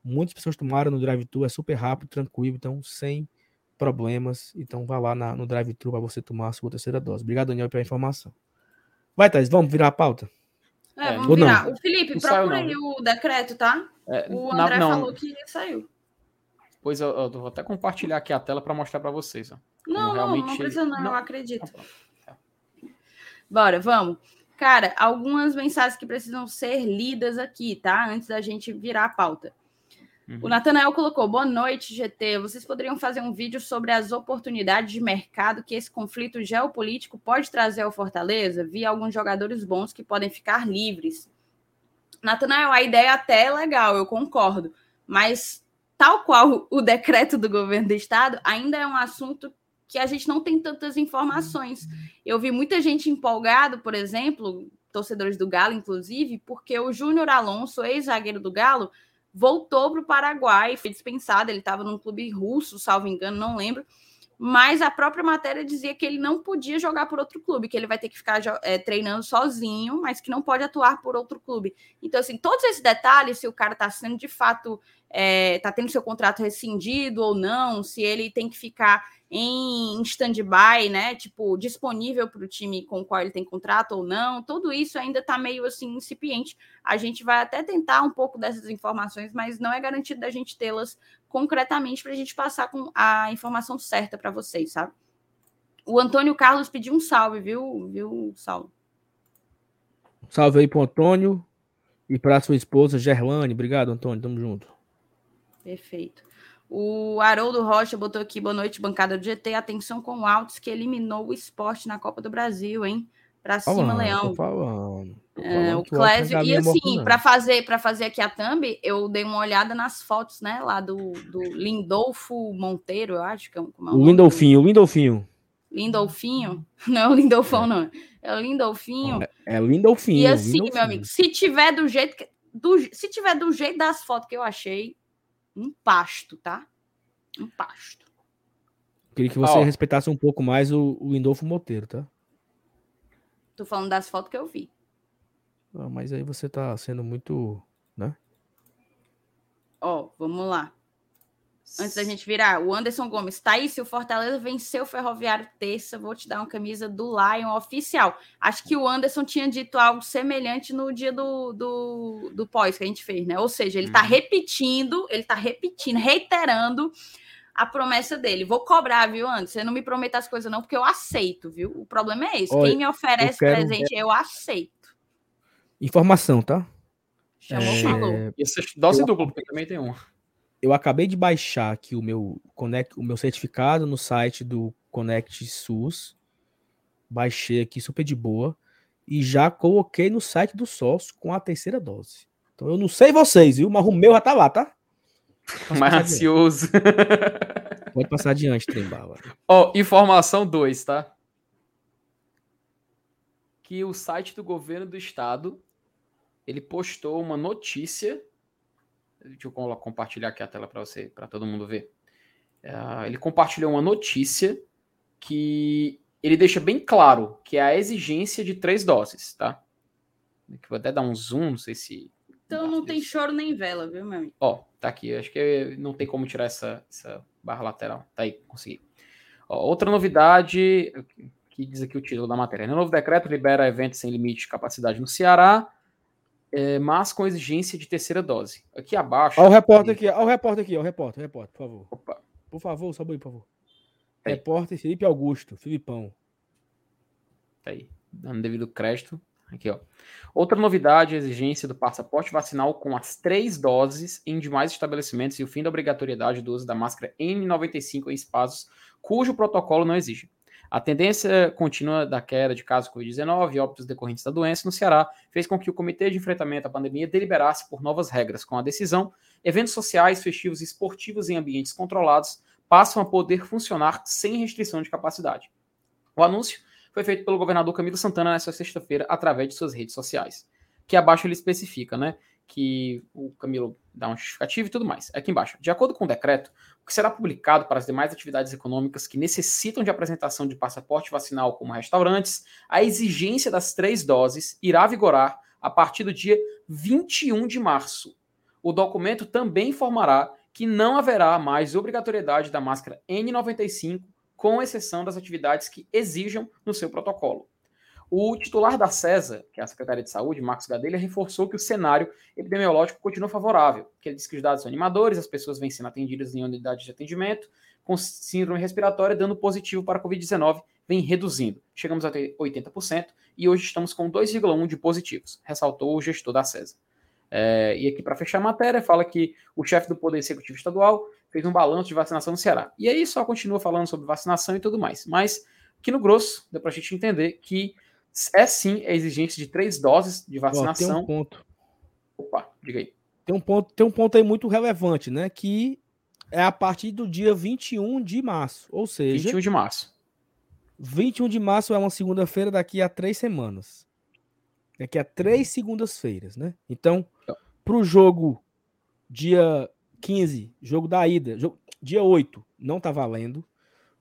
Muitas pessoas tomaram no drive-thru, é super rápido, tranquilo, então sem problemas. Então vá lá na, no drive-thru para você tomar a sua terceira dose. Obrigado, Daniel, pela informação. Vai, Thais, vamos virar a pauta? É, é vamos virar. Não? O Felipe, não procura aí o decreto, tá? É, o André não, falou que saiu. Pois eu, eu, vou até compartilhar aqui a tela para mostrar para vocês. Ó. Não, não, não precisa não, não. eu acredito. Tá Bora, vamos. Cara, algumas mensagens que precisam ser lidas aqui, tá? Antes da gente virar a pauta. Uhum. O Natanael colocou: boa noite, GT. Vocês poderiam fazer um vídeo sobre as oportunidades de mercado que esse conflito geopolítico pode trazer ao Fortaleza? Vi alguns jogadores bons que podem ficar livres. Natanael, a ideia até é legal, eu concordo. Mas, tal qual o decreto do governo do estado, ainda é um assunto que a gente não tem tantas informações. Eu vi muita gente empolgado, por exemplo, torcedores do Galo, inclusive, porque o Júnior Alonso, ex-zagueiro do Galo, voltou para o Paraguai, foi dispensado. Ele estava num clube russo, salvo engano, não lembro. Mas a própria matéria dizia que ele não podia jogar por outro clube, que ele vai ter que ficar é, treinando sozinho, mas que não pode atuar por outro clube. Então, assim, todos esses detalhes, se o cara está sendo de fato, está é, tá tendo seu contrato rescindido ou não, se ele tem que ficar em stand-by, né? Tipo, disponível para o time com o qual ele tem contrato ou não. Tudo isso ainda está meio assim incipiente. A gente vai até tentar um pouco dessas informações, mas não é garantido da gente tê-las concretamente para a gente passar com a informação certa para vocês, sabe? O Antônio Carlos pediu um salve, viu, viu, Saulo? Salve aí pro Antônio e para sua esposa Gerlane. Obrigado, Antônio. Tamo junto. Perfeito. O Haroldo Rocha botou aqui, boa noite, bancada do GT. Atenção com o Altos, que eliminou o esporte na Copa do Brasil, hein? Pra cima, falando, Leão. Falando. É, o Clésio. E assim, para fazer, para fazer aqui a thumb, eu dei uma olhada nas fotos, né? Lá do, do Lindolfo Monteiro, eu acho que é, um, é o Lindolfinho, o Lindolfinho. Lindolfinho? Não é o Lindolfão, é. não. É o Lindolfinho. É, é Lindolfinho. E assim, Lindolfinho. meu amigo, se tiver do jeito que. Do, se tiver do jeito das fotos que eu achei, um pasto, tá? Um pasto. Queria que você oh. respeitasse um pouco mais o, o Indolfo Monteiro, tá? Tô falando das fotos que eu vi. Ah, mas aí você tá sendo muito, né? Ó, oh, vamos lá. Antes da gente virar, o Anderson Gomes, tá aí, se o Fortaleza venceu o Ferroviário terça, vou te dar uma camisa do Lion oficial. Acho que o Anderson tinha dito algo semelhante no dia do, do, do pós que a gente fez, né? Ou seja, ele tá uhum. repetindo, ele tá repetindo, reiterando a promessa dele. Vou cobrar, viu, Anderson? Você não me prometa as coisas não, porque eu aceito, viu? O problema é esse. Olha, Quem me oferece eu quero... presente, eu aceito. Informação, tá? Chamou, é... falou. E essa dose dupla, porque também tem uma eu acabei de baixar aqui o meu, Connect, o meu certificado no site do Connect SUS. baixei aqui super de boa e já coloquei no site do sócio com a terceira dose. Então eu não sei vocês, viu? Mas o meu já tá lá, tá? Mais ansioso. Pode passar adiante, Trembala. Ó, oh, informação 2, tá? Que o site do governo do estado ele postou uma notícia. Deixa eu compartilhar aqui a tela para você, para todo mundo ver. Uh, ele compartilhou uma notícia que ele deixa bem claro que é a exigência de três doses, tá? Vou até dar um zoom, não sei se. Então não tem choro nem vela, viu, meu amigo? Ó, tá aqui. Acho que não tem como tirar essa, essa barra lateral. Tá aí, consegui. Ó, outra novidade, que diz aqui o título da matéria. O novo decreto libera eventos sem limite de capacidade no Ceará, é, mas com exigência de terceira dose. Aqui abaixo. Olha o repórter aqui, olha o repórter aqui, olha o repórter, repórter, por favor. Opa. Por favor, sobe aí, por favor. Aí. Repórter Felipe Augusto, Filipão. Tá aí, dando devido crédito. Aqui, ó. Outra novidade, a exigência do passaporte vacinal com as três doses em demais estabelecimentos e o fim da obrigatoriedade do uso da máscara N95 em espaços cujo protocolo não exige. A tendência contínua da queda de casos Covid-19 e óbitos decorrentes da doença no Ceará fez com que o Comitê de Enfrentamento à Pandemia deliberasse por novas regras. Com a decisão, eventos sociais, festivos e esportivos em ambientes controlados passam a poder funcionar sem restrição de capacidade. O anúncio foi feito pelo governador Camilo Santana nesta sexta-feira através de suas redes sociais. Que abaixo ele especifica, né? Que o Camilo dá um justificativo e tudo mais. Aqui embaixo. De acordo com o decreto, que será publicado para as demais atividades econômicas que necessitam de apresentação de passaporte vacinal, como restaurantes, a exigência das três doses irá vigorar a partir do dia 21 de março. O documento também informará que não haverá mais obrigatoriedade da máscara N95 com exceção das atividades que exijam no seu protocolo. O titular da CESA, que é a Secretaria de Saúde, Marcos Gadelha, reforçou que o cenário epidemiológico continua favorável, que ele diz que os dados são animadores, as pessoas vêm sendo atendidas em unidades de atendimento com síndrome respiratória dando positivo para a Covid-19 vem reduzindo. Chegamos a 80% e hoje estamos com 2,1 de positivos, ressaltou o gestor da CESA. É, e aqui, para fechar a matéria, fala que o chefe do Poder Executivo Estadual fez um balanço de vacinação no Ceará. E aí só continua falando sobre vacinação e tudo mais. Mas, aqui no grosso, deu para a gente entender que é sim a exigência de três doses de vacinação. Ó, tem um ponto. Opa, diga aí. Tem um ponto, tem um ponto aí muito relevante, né? Que é a partir do dia 21 de março. Ou seja. 21 de março. 21 de março é uma segunda-feira daqui a três semanas. Daqui a três segundas-feiras, né? Então, para o jogo dia 15, jogo da ida, jogo, dia 8, não tá valendo.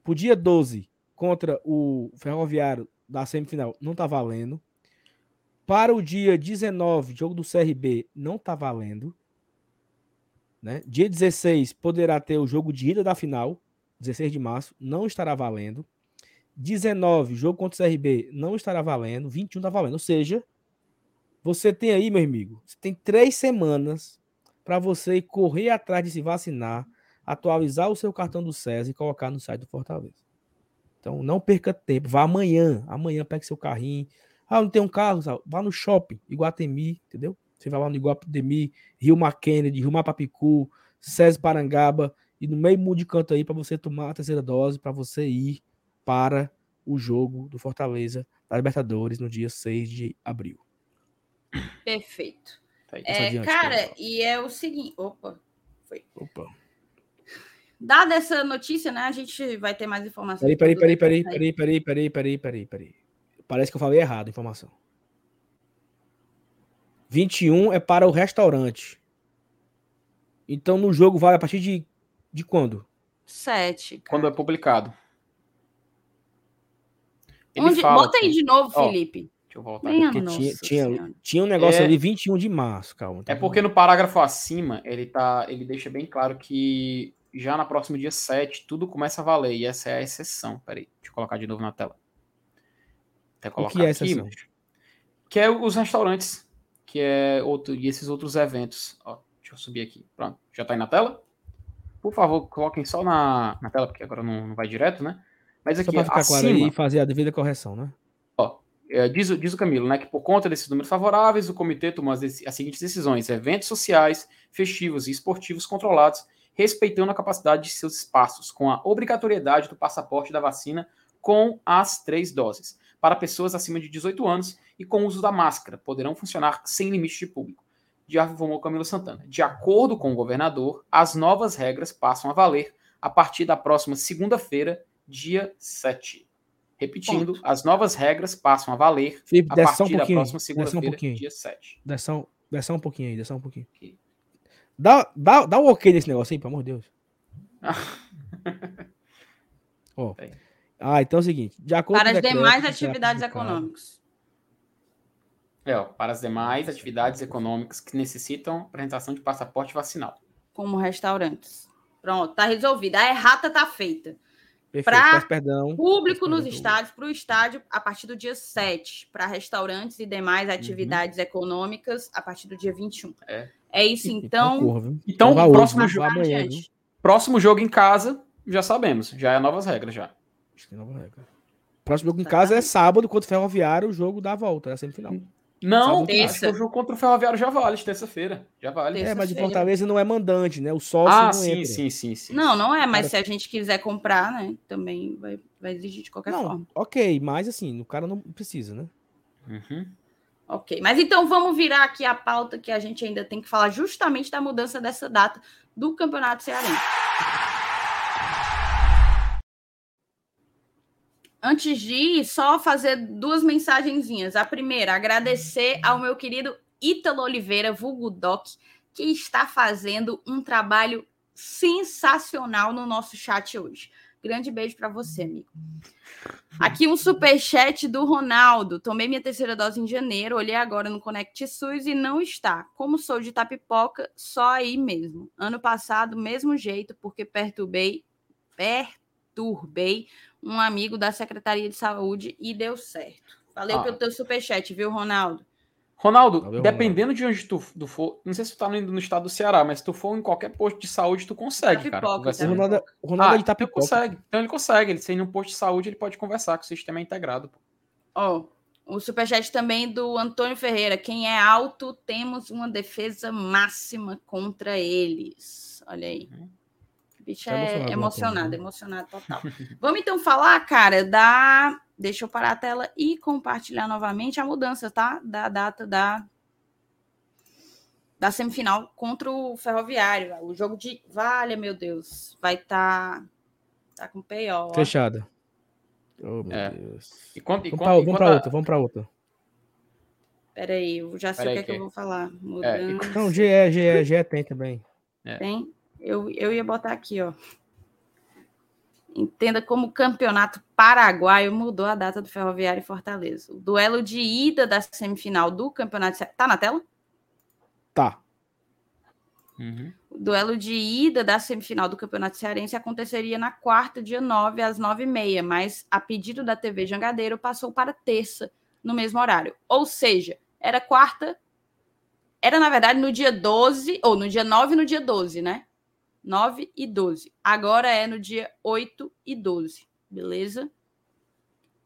Pro dia 12, contra o Ferroviário da semifinal, não tá valendo. Para o dia 19, jogo do CRB, não tá valendo. Né? Dia 16 poderá ter o jogo de ida da final, 16 de março, não estará valendo. 19, jogo contra o CRB, não estará valendo. 21 tá valendo. Ou seja, você tem aí, meu amigo, você tem três semanas para você correr atrás de se vacinar, atualizar o seu cartão do SESI e colocar no site do Fortaleza. Então não perca tempo, vá amanhã, amanhã pegue seu carrinho. Ah, não tem um carro, vá no shopping, Iguatemi, entendeu? Você vai lá no Iguatemi, Rio Mackenzie, Rio Mapapicu, SESI Parangaba e no meio mundo de canto aí para você tomar a terceira dose, para você ir para o jogo do Fortaleza da Libertadores no dia 6 de abril. Perfeito. Tá é, adiante, cara, e é o seguinte. Opa, foi. Opa. Dada essa notícia, né? A gente vai ter mais informações. Peraí, peraí, peraí, peraí, peraí, peraí, peraí, peraí, peraí. Parece que eu falei errado a informação. 21 é para o restaurante. Então no jogo vale a partir de, de quando? 7. Quando é publicado. Onde... Bota aí de novo, Felipe. Deixa eu voltar. Minha porque tinha, tinha, tinha, um negócio é, ali 21 de março, calma. Tá é porque no parágrafo acima, ele tá, ele deixa bem claro que já na próxima dia 7 tudo começa a valer, e essa é a exceção. Peraí, deixa eu colocar de novo na tela. Até colocar o que é aqui, exceção? Que é os restaurantes, que é outro, e esses outros eventos. Ó, deixa eu subir aqui. Pronto, já tá aí na tela? Por favor, coloquem só na, na tela, porque agora não, não vai direto, né? Mas aqui, só pra ficar acima, claro e fazer a devida correção, né? é, diz, diz, o Camilo, né, que por conta desses números favoráveis, o comitê tomou as, as, seguintes decisões: eventos sociais, festivos e esportivos controlados, respeitando a capacidade de seus espaços, com a obrigatoriedade do passaporte da vacina com as três doses. para pessoas acima de 18 anos e com o uso da máscara. Poderão funcionar sem limite de público. De informou Camilo Santana. De acordo com o governador, as novas regras passam a valer a partir da próxima segunda-feira, dia 7. Repetindo, Ponto. as novas regras passam a valer Felipe, a partir um da próxima segunda-feira, um dia 7. Desce um, desce um pouquinho aí, desce um pouquinho. Okay. Dá, dá, dá um ok nesse negócio aí, pelo amor de Deus. oh. Ah, então é o seguinte. De acordo Para as demais atividades econômicas. É, ó, para as demais atividades econômicas que necessitam apresentação de passaporte vacinal. Como restaurantes. Pronto, tá resolvido. A errata tá feita. Para público nos estádios, para o estádio, a partir do dia 7. Para restaurantes e demais uhum. atividades uhum. econômicas, a partir do dia 21. É, é isso, então. Então, então próximo, jogo, amanhã, próximo jogo em casa, já sabemos. Já é novas regras, já. Nova regra. Próximo jogo em casa é sábado, contra o Ferroviário, o jogo da volta, é a semifinal. Não, que o jogo contra o Ferroviário já vale, terça-feira. Já vale. É, mas de Fortaleza não é mandante, né? O sócio ah, não sim, entra. sim, sim, sim. Não, não é, mas Cara... se a gente quiser comprar, né? Também vai, vai exigir de qualquer não, forma. Ok, mas assim, o cara não precisa, né? Uhum. Ok, mas então vamos virar aqui a pauta que a gente ainda tem que falar justamente da mudança dessa data do Campeonato Cearense. Antes de ir, só fazer duas mensagenzinhas. A primeira, agradecer ao meu querido Ítalo Oliveira, vulgo Doc, que está fazendo um trabalho sensacional no nosso chat hoje. Grande beijo para você, amigo. Aqui um super chat do Ronaldo. Tomei minha terceira dose em janeiro, olhei agora no Connect SUS e não está. Como sou de Tapipoca, só aí mesmo. Ano passado, mesmo jeito, porque perturbei, perturbei um amigo da Secretaria de Saúde e deu certo. Valeu ah. pelo teu superchat, viu, Ronaldo? Ronaldo, Valeu, dependendo Ronaldo. de onde tu, tu, for, não sei se tu tá indo no estado do Ceará, mas se tu for em qualquer posto de saúde, tu consegue, cara. Conversar. O Ronaldo, o Ronaldo ah, ele tá então consegue. Então ele consegue, ele sendo um posto de saúde, ele pode conversar com o sistema integrado. Ó, oh, o superchat também do Antônio Ferreira. Quem é alto, temos uma defesa máxima contra eles. Olha aí. Uhum. Bicho tá é emocionado, emocionado total. Vamos então falar, cara, da. Deixa eu parar a tela e compartilhar novamente a mudança, tá? Da data da da semifinal contra o Ferroviário. O jogo de. Vale, meu Deus. Vai estar. Tá, tá com PO. Fechada. Oh, meu é. Deus. E quanto, e vamos para outra, vamos para outra. Peraí, eu já sei o que, é que eu vou falar. Mudança. É, e... Não, GE, GE, GE tem também. É. Tem? Eu, eu ia botar aqui, ó. Entenda como o campeonato paraguaio mudou a data do Ferroviário e Fortaleza. O duelo de ida da semifinal do campeonato. Tá na tela? Tá. Uhum. O duelo de ida da semifinal do Campeonato Cearense aconteceria na quarta, dia 9, às 9h30, mas a pedido da TV Jangadeiro passou para terça, no mesmo horário. Ou seja, era quarta. Era, na verdade, no dia 12, ou no dia 9 e no dia 12, né? 9 e 12. Agora é no dia 8 e 12, beleza?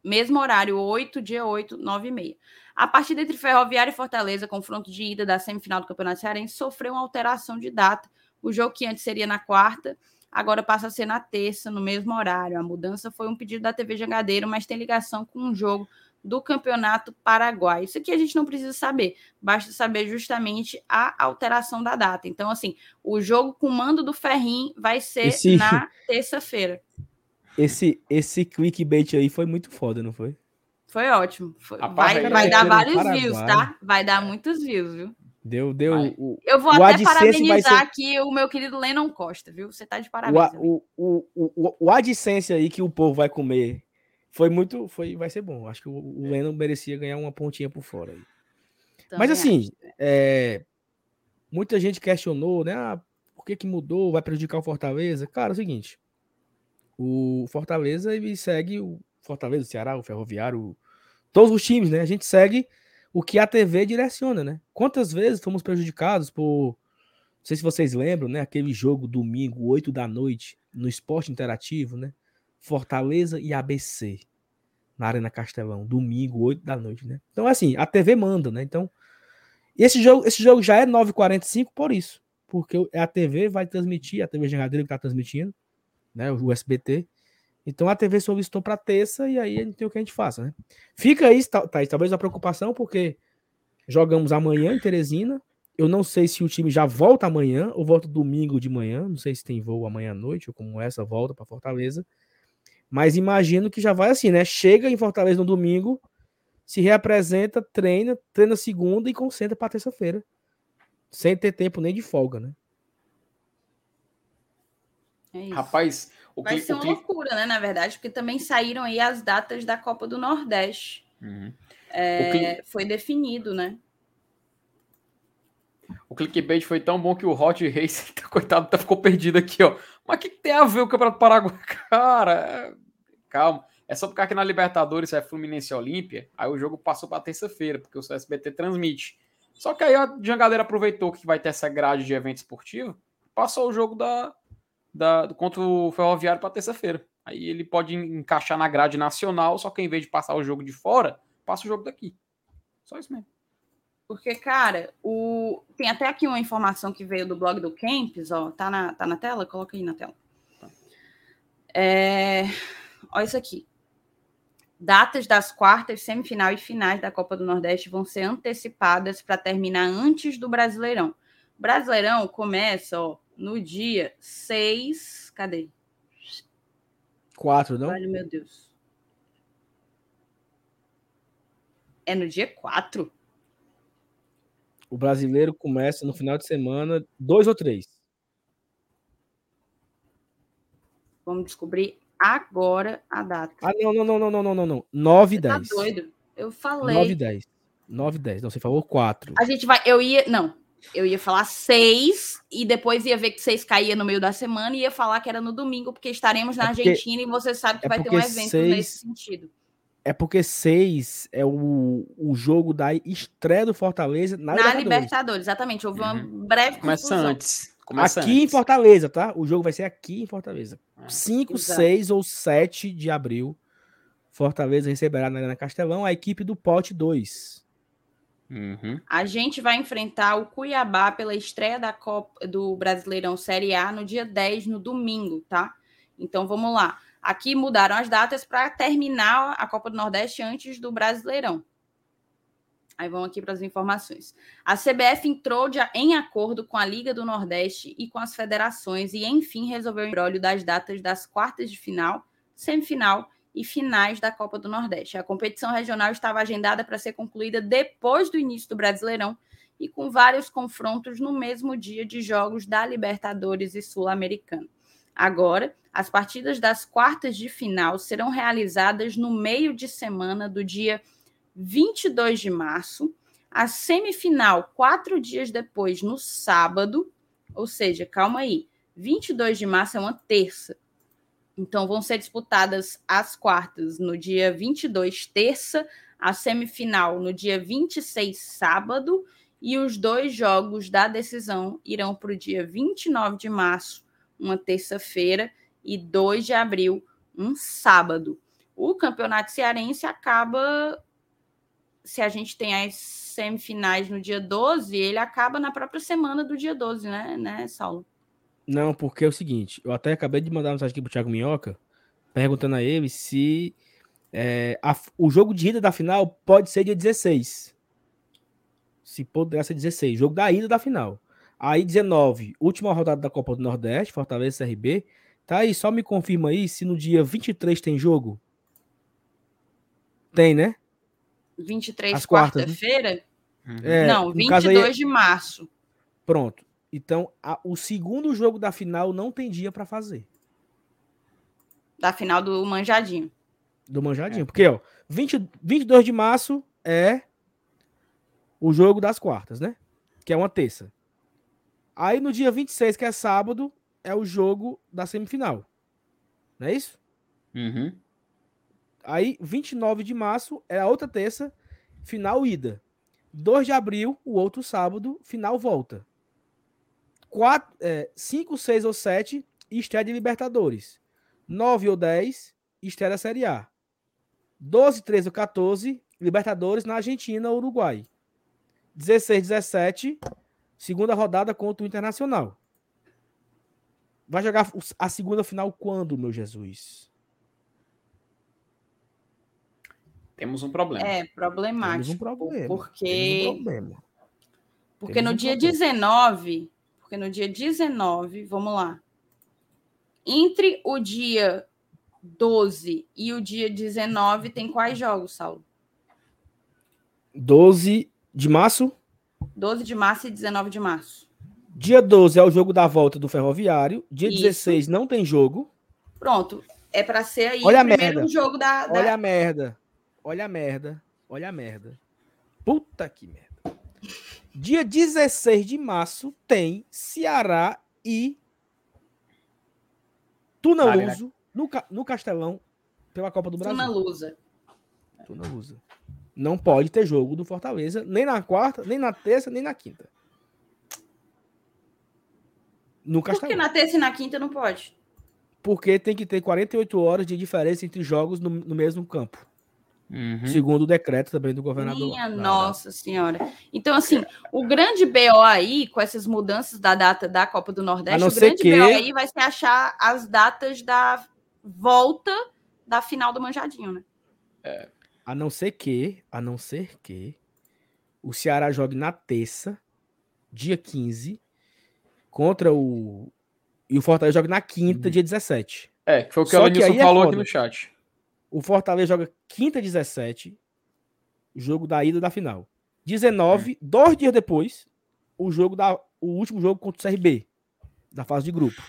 Mesmo horário, 8, dia 8, 9 e meia. A partida entre Ferroviária e Fortaleza, confronto de ida da semifinal do Campeonato Cearense, sofreu uma alteração de data. O jogo que antes seria na quarta, agora passa a ser na terça, no mesmo horário. A mudança foi um pedido da TV Jangadeiro, mas tem ligação com um jogo do Campeonato Paraguai. Isso aqui a gente não precisa saber, basta saber justamente a alteração da data. Então, assim, o jogo com mando do Ferrim vai ser esse, na terça-feira. Esse, esse clickbait aí foi muito foda, não foi? Foi ótimo. Foi. Vai, vai dar vários views, tá? Vai dar muitos views, viu? Deu, deu. O, eu vou até parabenizar ser... aqui o meu querido Lennon Costa, viu? Você tá de parabéns. O, o, o, o, o AdSense aí que o povo vai comer foi muito. Foi, vai ser bom. Acho que o, o Lennon merecia ganhar uma pontinha por fora aí. Mas assim, é, muita gente questionou, né? Ah, por que, que mudou? Vai prejudicar o Fortaleza? Cara, é o seguinte: o Fortaleza ele segue o Fortaleza, o Ceará, o Ferroviário, todos os times, né? A gente segue o que a TV direciona, né? Quantas vezes fomos prejudicados por. Não sei se vocês lembram, né? Aquele jogo domingo, 8 da noite, no esporte interativo, né? Fortaleza e ABC na Arena Castelão, domingo, 8 da noite, né? Então, assim, a TV manda, né? Então, esse jogo, esse jogo já é 9h45 por isso, porque a TV vai transmitir, a TV Jangadeiro que está transmitindo, né? O SBT, Então a TV solicitou para terça e aí gente tem o que a gente faça, né? Fica aí, Thaís, talvez a preocupação, porque jogamos amanhã em Teresina. Eu não sei se o time já volta amanhã ou volta domingo de manhã. Não sei se tem voo amanhã à noite ou como essa volta para Fortaleza. Mas imagino que já vai assim, né? Chega em Fortaleza no domingo, se reapresenta, treina, treina segunda e concentra para terça-feira. Sem ter tempo nem de folga, né? É Rapaz, o Vai ser uma loucura, né? Na verdade, porque também saíram aí as datas da Copa do Nordeste. Uhum. É, Foi definido, né? O clickbait foi tão bom que o Hot Race, coitado, tá, ficou perdido aqui, ó. Mas o que, tem a ver o Campeonato Paraguai? Cara, é... calma. É só porque aqui na Libertadores é Fluminense Olímpia, aí o jogo passou para terça-feira, porque o CSBT transmite. Só que aí a Jangadeira aproveitou que vai ter essa grade de evento esportivo, passou o jogo da, da, contra o Ferroviário para terça-feira. Aí ele pode encaixar na grade nacional, só que em vez de passar o jogo de fora, passa o jogo daqui. Só isso mesmo. Porque, cara, o... tem até aqui uma informação que veio do blog do Camps, ó. Tá na, tá na tela? Coloca aí na tela. Tá. É... Olha isso aqui. Datas das quartas, semifinal e finais da Copa do Nordeste vão ser antecipadas para terminar antes do Brasileirão. O Brasileirão começa, ó, no dia 6. Cadê? 4, não? Ai, meu Deus. É no dia 4? O brasileiro começa no final de semana, dois ou três. Vamos descobrir agora a data. Ah, não, não, não, não, não, não, não. 9 e 10. Tá doido. Eu falei. 9 e 10. 9 e 10. Não, você falou 4. A gente vai. Eu ia. Não eu ia falar seis e depois ia ver que seis caía no meio da semana e ia falar que era no domingo, porque estaremos na é porque, Argentina e você sabe que é vai ter um evento seis, nesse sentido. É porque seis é o, o jogo da estreia do Fortaleza na, na Libertadores. Libertadores. Exatamente. Houve uma uhum. breve Começa confusão. antes. Começa aqui antes. em Fortaleza, tá? O jogo vai ser aqui em Fortaleza. 5, 6 ou 7 de abril. Fortaleza receberá na Arena Castelão a equipe do Pote 2. Uhum. A gente vai enfrentar o Cuiabá pela estreia da Copa do Brasileirão Série A no dia 10, no domingo, tá? Então vamos lá. Aqui mudaram as datas para terminar a Copa do Nordeste antes do Brasileirão. Aí vamos aqui para as informações. A CBF entrou de, em acordo com a Liga do Nordeste e com as federações e, enfim, resolveu o embrólio das datas das quartas de final, semifinal e finais da Copa do Nordeste. A competição regional estava agendada para ser concluída depois do início do Brasileirão e com vários confrontos no mesmo dia de jogos da Libertadores e Sul-Americana. Agora, as partidas das quartas de final serão realizadas no meio de semana do dia 22 de março, a semifinal quatro dias depois, no sábado, ou seja, calma aí, 22 de março é uma terça, então vão ser disputadas as quartas no dia 22, terça, a semifinal no dia 26, sábado, e os dois jogos da decisão irão para o dia 29 de março, uma terça-feira, e 2 de abril, um sábado. O campeonato cearense acaba, se a gente tem as semifinais no dia 12, ele acaba na própria semana do dia 12, né, né Saulo? Não, porque é o seguinte, eu até acabei de mandar uma mensagem aqui pro Thiago Minhoca, perguntando a ele se é, a, o jogo de ida da final pode ser dia 16. Se puder ser 16, jogo da ida da final. Aí 19, última rodada da Copa do Nordeste, Fortaleza CRB. Tá aí, só me confirma aí se no dia 23 tem jogo. Tem, né? 23, quarta-feira? Né? É, Não, 22 aí... de março. Pronto. Então, a, o segundo jogo da final não tem dia para fazer. Da final do Manjadinho. Do Manjadinho. É. Porque, ó, 20, 22 de março é o jogo das quartas, né? Que é uma terça. Aí no dia 26, que é sábado, é o jogo da semifinal. Não é isso? Uhum. Aí, 29 de março é a outra terça, final ida. 2 de abril, o outro sábado, final volta. 4, é, 5, 6 ou 7, estreia de Libertadores. 9 ou 10, estreia da Série A. 12, 13 ou 14, Libertadores na Argentina ou Uruguai. 16, 17, segunda rodada contra o Internacional. Vai jogar a segunda final quando, meu Jesus? Temos um problema. É, problemático. Temos um problema. Porque, Temos um problema. porque Temos no um dia problema. 19, porque no dia 19, vamos lá. Entre o dia 12 e o dia 19 tem quais jogos, Saulo? 12 de março. 12 de março e 19 de março. Dia 12 é o jogo da volta do Ferroviário. Dia Isso. 16 não tem jogo. Pronto. É para ser aí Olha o primeiro merda. jogo da, da- Olha a merda. Olha a merda. Olha a merda. Puta que merda. Dia 16 de março tem Ceará e Tunaluso no, Ca- no Castelão pela Copa do Brasil. Tuna Lusa. Não pode ter jogo do Fortaleza nem na quarta, nem na terça, nem na quinta. No Por que na terça e na quinta não pode? Porque tem que ter 48 horas de diferença entre jogos no, no mesmo campo. Uhum. Segundo o decreto também do governador. Minha nossa senhora. Então, assim, o grande BO aí, com essas mudanças da data da Copa do Nordeste, não o grande que- BO aí vai ser achar as datas da volta da final do Manjadinho, né? A não ser que, a não ser que o Ceará jogue na terça, dia 15, contra o e o Fortaleza joga na quinta, Uhum. dia 17. É, que foi o que Só aí é falou aqui foda. no chat. O Fortaleza joga quinta, 17, jogo da ida da final. 19, dois dias depois, o jogo da o último jogo contra o CRB da fase de grupo.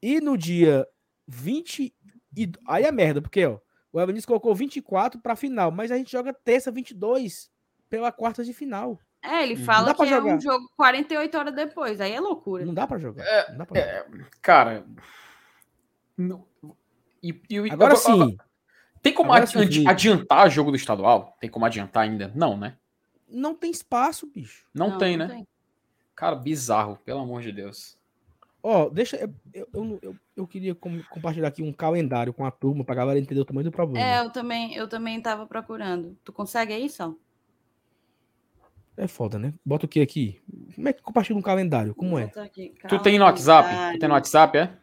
E no dia 20 e aí é merda, porque ó, o Evanis colocou 24 para final, mas a gente joga terça 22 pela quarta de final. É, ele Uhum. fala que é jogar. um jogo 48 horas depois. Aí é loucura. Não dá para jogar. É, não dá pra jogar. É, cara. não- e, e- Agora sim, Tem como Agora adi- adiantar jogo do estadual? Tem como adiantar ainda? Não, né? não tem espaço, bicho. Não, tem, né? Cara, bizarro, pelo amor de Deus. Ó, deixa. Eu, eu, eu, eu- queria com- compartilhar aqui um calendário com a turma pra galera entender o tamanho do problema. É, eu também, eu também tava procurando. Tu consegue aí, Sal? É foda, né? Bota o que aqui? Como é que compartilha um calendário? Como é? Aqui, Tu tem no WhatsApp? Tu tem no WhatsApp, é?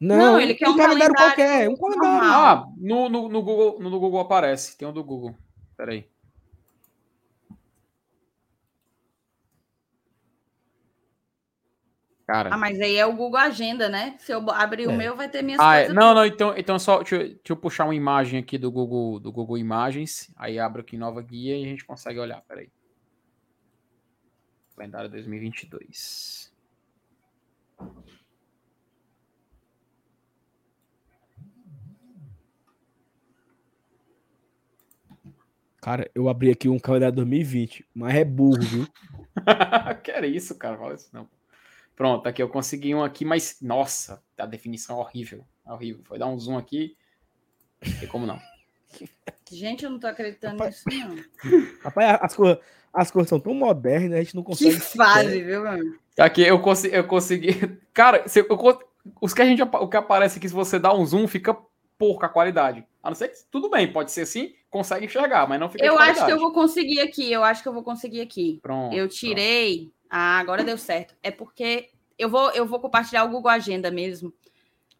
Não, ele quer um calendário calendário qualquer. Um calendário. Ah, no, no, no Google, no, Google aparece. Tem um do Google. Peraí. Cara. Ah, mas aí é o Google Agenda, né? Se eu abrir o É. meu, vai ter minhas Ah, é. coisas. Não, não, então, então só deixa, eu- deixa eu puxar uma imagem aqui do Google, do Google Imagens. Aí abro aqui nova guia e a gente consegue olhar. Peraí. Calendário 2022. Cara, eu abri aqui um calendário 2020, mas é burro, viu? que era isso, cara? Fala isso não. Pronto, aqui eu consegui um aqui, mas nossa, a definição é horrível. É horrível. Foi dar um zoom aqui. Não tem como não. Gente, eu não tô acreditando Rapaz, nisso, não. Rapaz, as coisas as cores são tão modernas, a gente não Que consegue. fase, viu, mano? Aqui eu consegui. Eu consegui... Cara, se eu, cons- os que a gente, o que aparece aqui, se você dá um zoom, fica pouca a qualidade. A não ser que tudo bem, pode ser assim, consegue enxergar, mas não fica de Eu acho que eu vou conseguir aqui. Eu acho que eu vou conseguir aqui. Pronto. Eu tirei. Ah, agora deu certo. É porque eu vou, eu vou compartilhar o Google Agenda mesmo.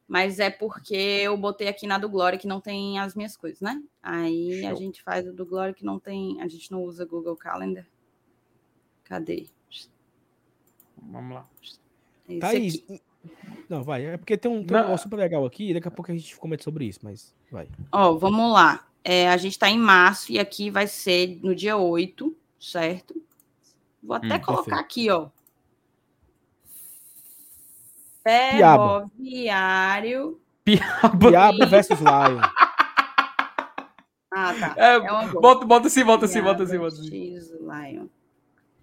Mas é porque eu botei aqui na do Glória que não tem as minhas coisas, né? Aí a Show. gente faz o do Glória que não tem. A gente não usa Google Calendar. Cadê? Vamos lá. Esse Thaís. aqui. Não, vai. É porque tem um, tem um negócio super legal aqui, e daqui a pouco a gente comenta sobre isso, mas vai. Ó, vamos lá. É, a gente está em março e aqui vai ser no dia 8, certo? Vou até Hum, colocar perfeito. aqui, ó. Piaba. Ferroviário. Diabo versus Lion. Ah, tá. É, É bota, bota assim, bota assim, bota Piaba bota. X Lion.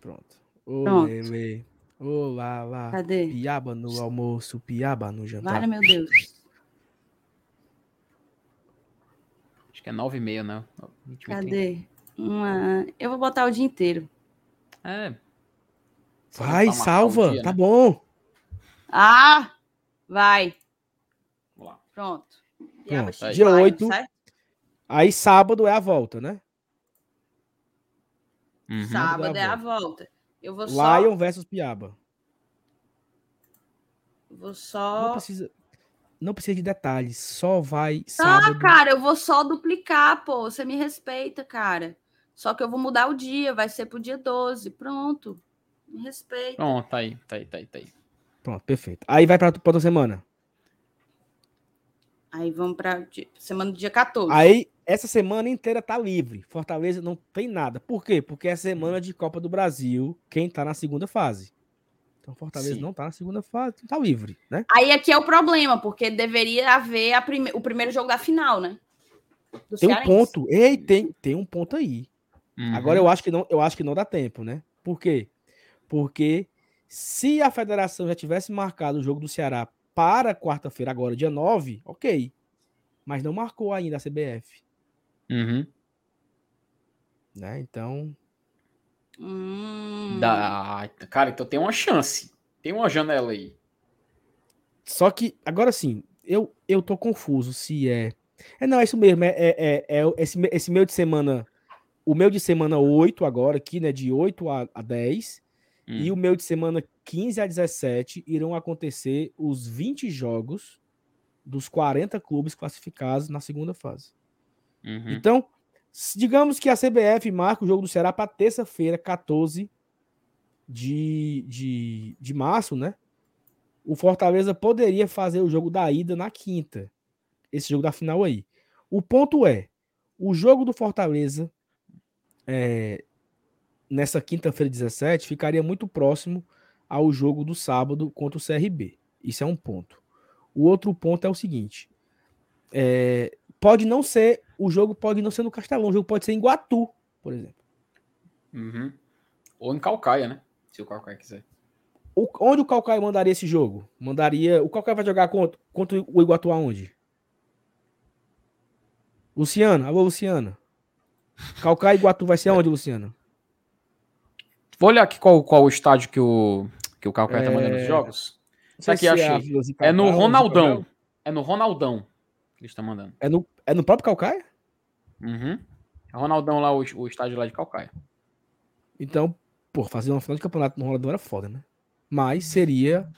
Pronto. Pronto. Lele. Olá, lá. Cadê? Piaba no almoço, piaba no jantar. Vale, meu Deus. Acho que é 9 e meia, né? 20 30. Cadê? Uma... Eu vou botar o dia inteiro. É. Só Vai, o salva. dia, tá né? bom. Ah! Vai. Vamos lá. Pronto. Pronto. Dia Lion, oito. certo? Aí sábado é a volta, né? Uhum. Sábado é a volta. Eu vou só. Lion versus Piaba. Vou Não só. precisa. não precisa de detalhes, só vai ah, sábado. Ah, cara, eu vou só duplicar, pô, você me respeita, cara. Só que eu vou mudar o dia, vai ser pro dia 12, pronto. Me respeita. Pronto, tá aí, tá aí, tá aí, tá aí. Pronto, perfeito. Aí vai pra, pra outra semana. Aí vamos pra semana do dia 14. Aí, essa semana inteira tá livre. Fortaleza não tem nada. Por quê? Porque é semana de Copa do Brasil, quem tá na segunda fase. Então Fortaleza Sim. não tá na segunda fase, tá livre, né? Aí aqui é o problema, porque deveria haver prime... o primeiro jogo da final, né? Do tem um ponto. Ei, tem, tem um ponto aí. Uhum. Agora eu acho que não, eu acho que não dá tempo, né? Por quê? Porque se a federação já tivesse marcado o jogo do Ceará para quarta-feira, agora, dia 9, ok. Mas não marcou ainda a CBF. Uhum. Né? Então, Hum. Da... Cara, então tem uma chance. Tem uma janela aí. Só que, agora sim, eu, eu tô confuso se é. É, não, é isso mesmo. É, é, é, é esse, esse meio de semana. O meu de semana 8 agora, aqui, né? De 8 a, a 10. Hum. E o meu de semana 15 a 17 irão acontecer os 20 jogos dos 40 clubes classificados na segunda fase. Uhum. Então, Digamos que a CBF marca o jogo do Ceará para terça-feira, 14 de, de, de março, né? O Fortaleza poderia fazer o jogo da ida na quinta. Esse jogo da final aí. O ponto é: o jogo do Fortaleza é, nessa quinta-feira 17 ficaria muito próximo ao jogo do sábado contra o CRB. Isso é um ponto. O outro ponto é o seguinte: é, pode não ser o jogo pode não ser no Castelão, o jogo pode ser em Guatu, por exemplo. Uhum. Ou em Calcaia, né? Se o Calcaia quiser. O, onde o Calcaia mandaria esse jogo? Mandaria. O Calcaia vai jogar contra, contra o Iguatu aonde? Luciano, alô, Luciano. Calcaia e Iguatu vai ser onde, Luciano? Vou olhar aqui qual, qual o estádio que o, que o Calcaia é... tá mandando os é, jogos. Isso aqui, achei. É, é no Ronaldão. É no Ronaldão que eles estão mandando. É no, é no próprio Calcaia? Uhum. É Ronaldão lá, o, o estádio lá de Calcaia. Então, pô, fazer uma final de campeonato no Ronaldão era foda, né? Mas seria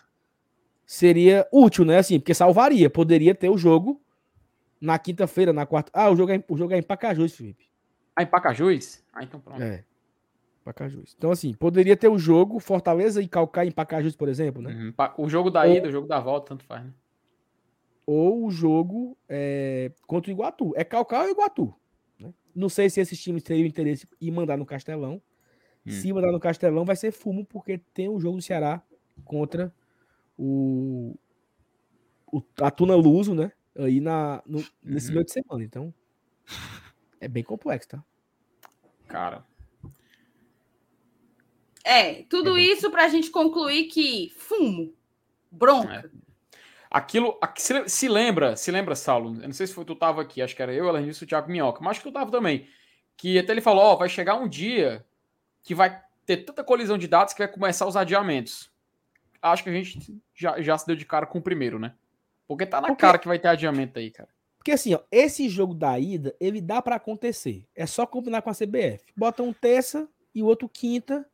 seria útil, né? Assim, porque salvaria. Poderia ter o jogo na quinta-feira, na quarta. Ah, o jogo é, o jogo é em Pacajus, Felipe. Ah, em Pacajus? Ah, então pronto. É. Pacajus. Então, assim, poderia ter o jogo Fortaleza e Calcaia em Pacajus, por exemplo, né? Uhum. O jogo da ida, o jogo da volta, tanto faz, né? ou o jogo é, contra o Iguatu. É Calcal ou Iguatu. Né? Não sei se esses times teriam interesse em mandar no Castelão. Hum. Se mandar no Castelão, vai ser fumo, porque tem o jogo do Ceará contra o, o a Tuna Luso, né? Aí na, no, nesse uhum. meio de semana. Então, é bem complexo, tá? Cara. É, tudo é isso para a gente concluir que fumo, bronca. É. Aquilo, se, se, lembra, se lembra, Saulo, eu não sei se foi, tu tava aqui, acho que era eu, além disso, o Thiago Minhoca, mas acho que tu tava também, que até ele falou, ó, vai chegar um dia que vai ter tanta colisão de dados que vai começar os adiamentos. Acho que a gente já, já se deu de cara com o primeiro, né? Porque tá na Porque... cara que vai ter adiamento aí, cara. Porque assim, ó, esse jogo da ida, ele dá para acontecer. É só combinar com a CBF. Bota um terça e o outro quinta,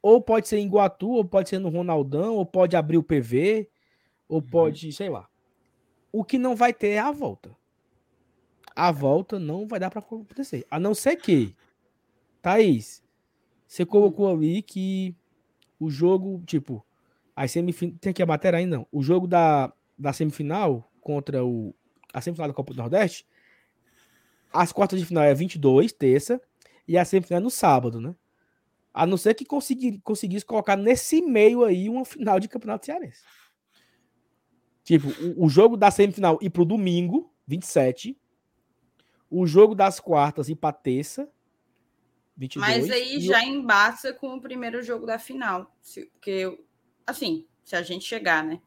ou pode ser em Guatu, ou pode ser no Ronaldão, ou pode abrir o PV, ou uhum. pode, sei lá. O que não vai ter é a volta. A volta não vai dar para acontecer. A não ser que, Thaís, você colocou ali que o jogo, tipo, a semifinal. Tem aqui a matéria ainda, não. O jogo da, da semifinal contra o. A semifinal da Copa do Nordeste. As quartas de final é 22, terça. E a semifinal é no sábado, né? A não ser que conseguir, conseguisse colocar nesse meio aí uma final de campeonato cearense. Tipo, o, o jogo da semifinal ir pro domingo, 27. O jogo das quartas ir pra terça, 22. Mas aí já o... embaça com o primeiro jogo da final. Porque, assim, se a gente chegar, né?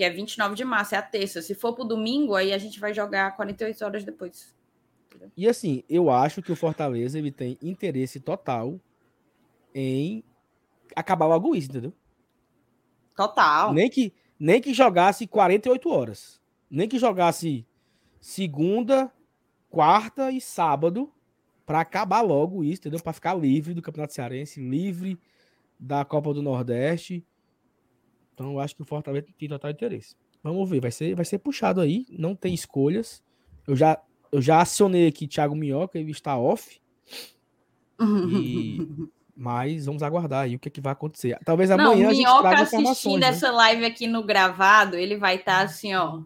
Que é 29 de março, é a terça. Se for pro domingo, aí a gente vai jogar 48 horas depois. E assim, eu acho que o Fortaleza ele tem interesse total em acabar logo isso, entendeu? Total. Nem que, nem que jogasse 48 horas. Nem que jogasse segunda, quarta e sábado para acabar logo isso, entendeu? Para ficar livre do Campeonato Cearense, livre da Copa do Nordeste. Então eu acho que o Fortaleza tem total interesse. Vamos ver, vai ser, vai ser puxado aí, não tem escolhas. Eu já, eu já acionei aqui Thiago Minhoca, ele está off. E... Mas vamos aguardar aí o que, é que vai acontecer. Talvez amanhã não, a gente traga assistindo né? essa live aqui no gravado, ele vai estar tá assim, ó.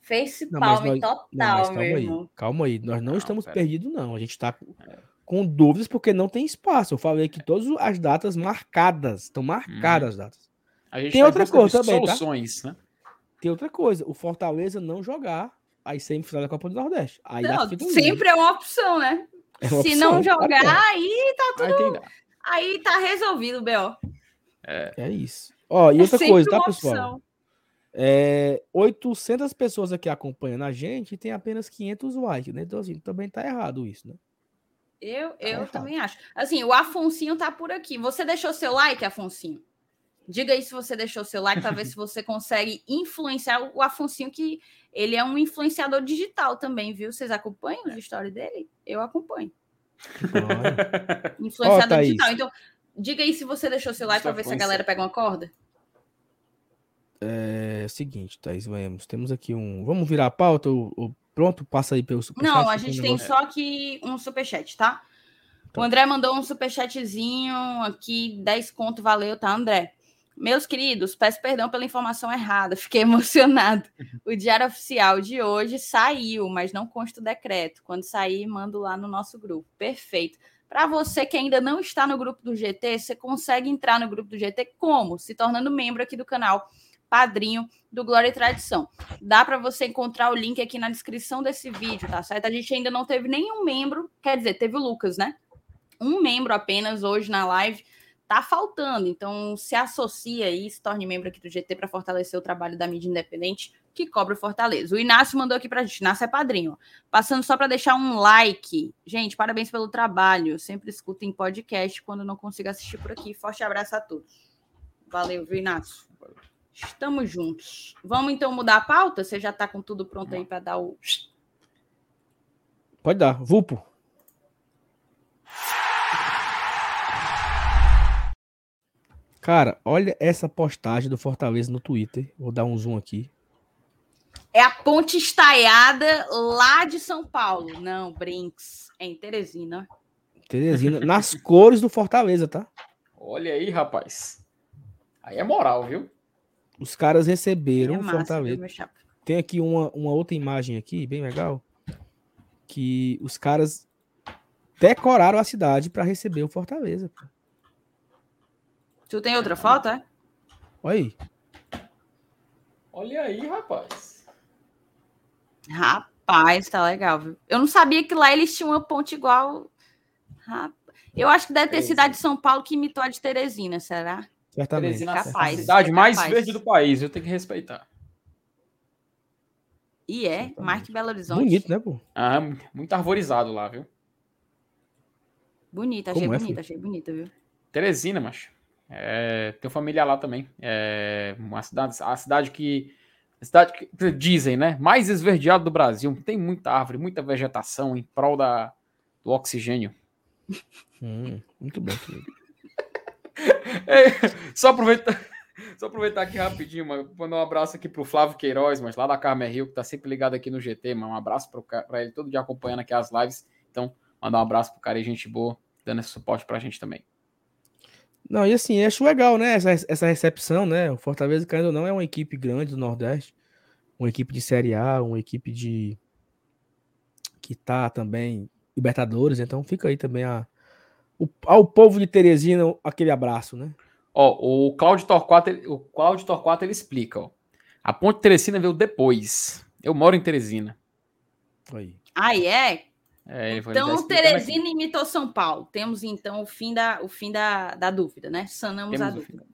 Face palm total, não, calma aí, irmão. Calma aí, nós não, não estamos perdidos, não. A gente está com dúvidas porque não tem espaço. Eu falei que todas as datas marcadas, estão marcadas as datas. Tem tá outra coisa também, tá? soluções, tá? né? Tem outra coisa, o Fortaleza não jogar aí semifinal da Copa do Nordeste. Aí não, sempre é uma opção, né? É uma Se opção, não jogar, tá aí tá tudo. Aí, aí tá resolvido, B.O. É. é isso. Ó, e é outra coisa, tá, pessoal? É, 800 pessoas aqui acompanhando a gente e tem apenas 500 likes, né? Então, assim, também tá errado isso, né? Eu, tá eu também acho. Assim, o Afonsinho tá por aqui. Você deixou seu like, Afonsinho? Diga aí se você deixou seu like para ver se você consegue influenciar o Afonsinho, que ele é um influenciador digital também, viu? Vocês acompanham as histórias dele? Eu acompanho. influenciador oh, digital. Então, diga aí se você deixou seu like para ver se a galera pega uma corda. É seguinte, Thaís, vamos. Temos aqui um. Vamos virar a pauta? O, o... Pronto, passa aí pelo superchat. Não, a gente tem só aqui um superchat, tá? tá? O André mandou um superchatzinho aqui, 10 conto, valeu, tá, André? Meus queridos, peço perdão pela informação errada, fiquei emocionado. O diário oficial de hoje saiu, mas não consta o decreto. Quando sair, mando lá no nosso grupo. Perfeito. Para você que ainda não está no grupo do GT, você consegue entrar no grupo do GT como? Se tornando membro aqui do canal Padrinho do Glória e Tradição. Dá para você encontrar o link aqui na descrição desse vídeo, tá certo? A gente ainda não teve nenhum membro, quer dizer, teve o Lucas, né? Um membro apenas hoje na live tá faltando. Então, se associa aí, se torne membro aqui do GT para fortalecer o trabalho da mídia independente que cobra o Fortaleza. O Inácio mandou aqui para a gente. Inácio é padrinho. Passando só para deixar um like. Gente, parabéns pelo trabalho. Eu sempre escuto em podcast quando não consigo assistir por aqui. Forte abraço a todos. Valeu, viu, Inácio? Estamos juntos. Vamos então mudar a pauta? Você já está com tudo pronto aí para dar o. Pode dar. Vulpo. Cara, olha essa postagem do Fortaleza no Twitter. Vou dar um zoom aqui. É a ponte estaiada lá de São Paulo. Não, Brinks. É em Teresina. Teresina. nas cores do Fortaleza, tá? Olha aí, rapaz. Aí é moral, viu? Os caras receberam é massa, Fortaleza. Tem aqui uma, uma outra imagem aqui, bem legal. Que os caras decoraram a cidade para receber o Fortaleza. Pô. Tu tem outra foto, é? Olha aí. Olha aí, rapaz. Rapaz, tá legal, viu? Eu não sabia que lá eles tinham uma ponte igual. Eu acho que deve ter cidade de São Paulo que imitou a de Teresina, será? Certamente. Teresina, capaz. A cidade mais capaz. verde do país, eu tenho que respeitar. E é, mais que Belo Horizonte. Bonito, né, pô? Ah, muito arvorizado lá, viu? Bonita, achei é, bonita, achei bonita, viu? Teresina, macho. É, tenho família lá também. É uma cidade, a cidade que. A cidade que dizem, né? Mais esverdeada do Brasil. Tem muita árvore, muita vegetação em prol da, do oxigênio. Hum, muito bom. é, só aproveitar. Só aproveitar aqui rapidinho, mano. Mandar um abraço aqui pro Flávio Queiroz, mas lá da Carmen Rio, que tá sempre ligado aqui no GT, mano. Um abraço para ele, todo dia acompanhando aqui as lives. Então, mandar um abraço pro cara e gente boa, dando esse suporte pra gente também. Não, e assim, acho legal, né? Essa, essa recepção, né? O Fortaleza, querendo ou não, é uma equipe grande do Nordeste, uma equipe de Série A, uma equipe de. que tá também Libertadores, então fica aí também a, o, ao povo de Teresina aquele abraço, né? Ó, o Cláudio Torquato, o Cláudio Torquato ele explica, ó. A Ponte Teresina veio depois. Eu moro em Teresina. Aí. Ah, é? É, então, Teresina imitou São Paulo. Temos então o fim da, o fim da, da dúvida, né? Sanamos Temos a dúvida.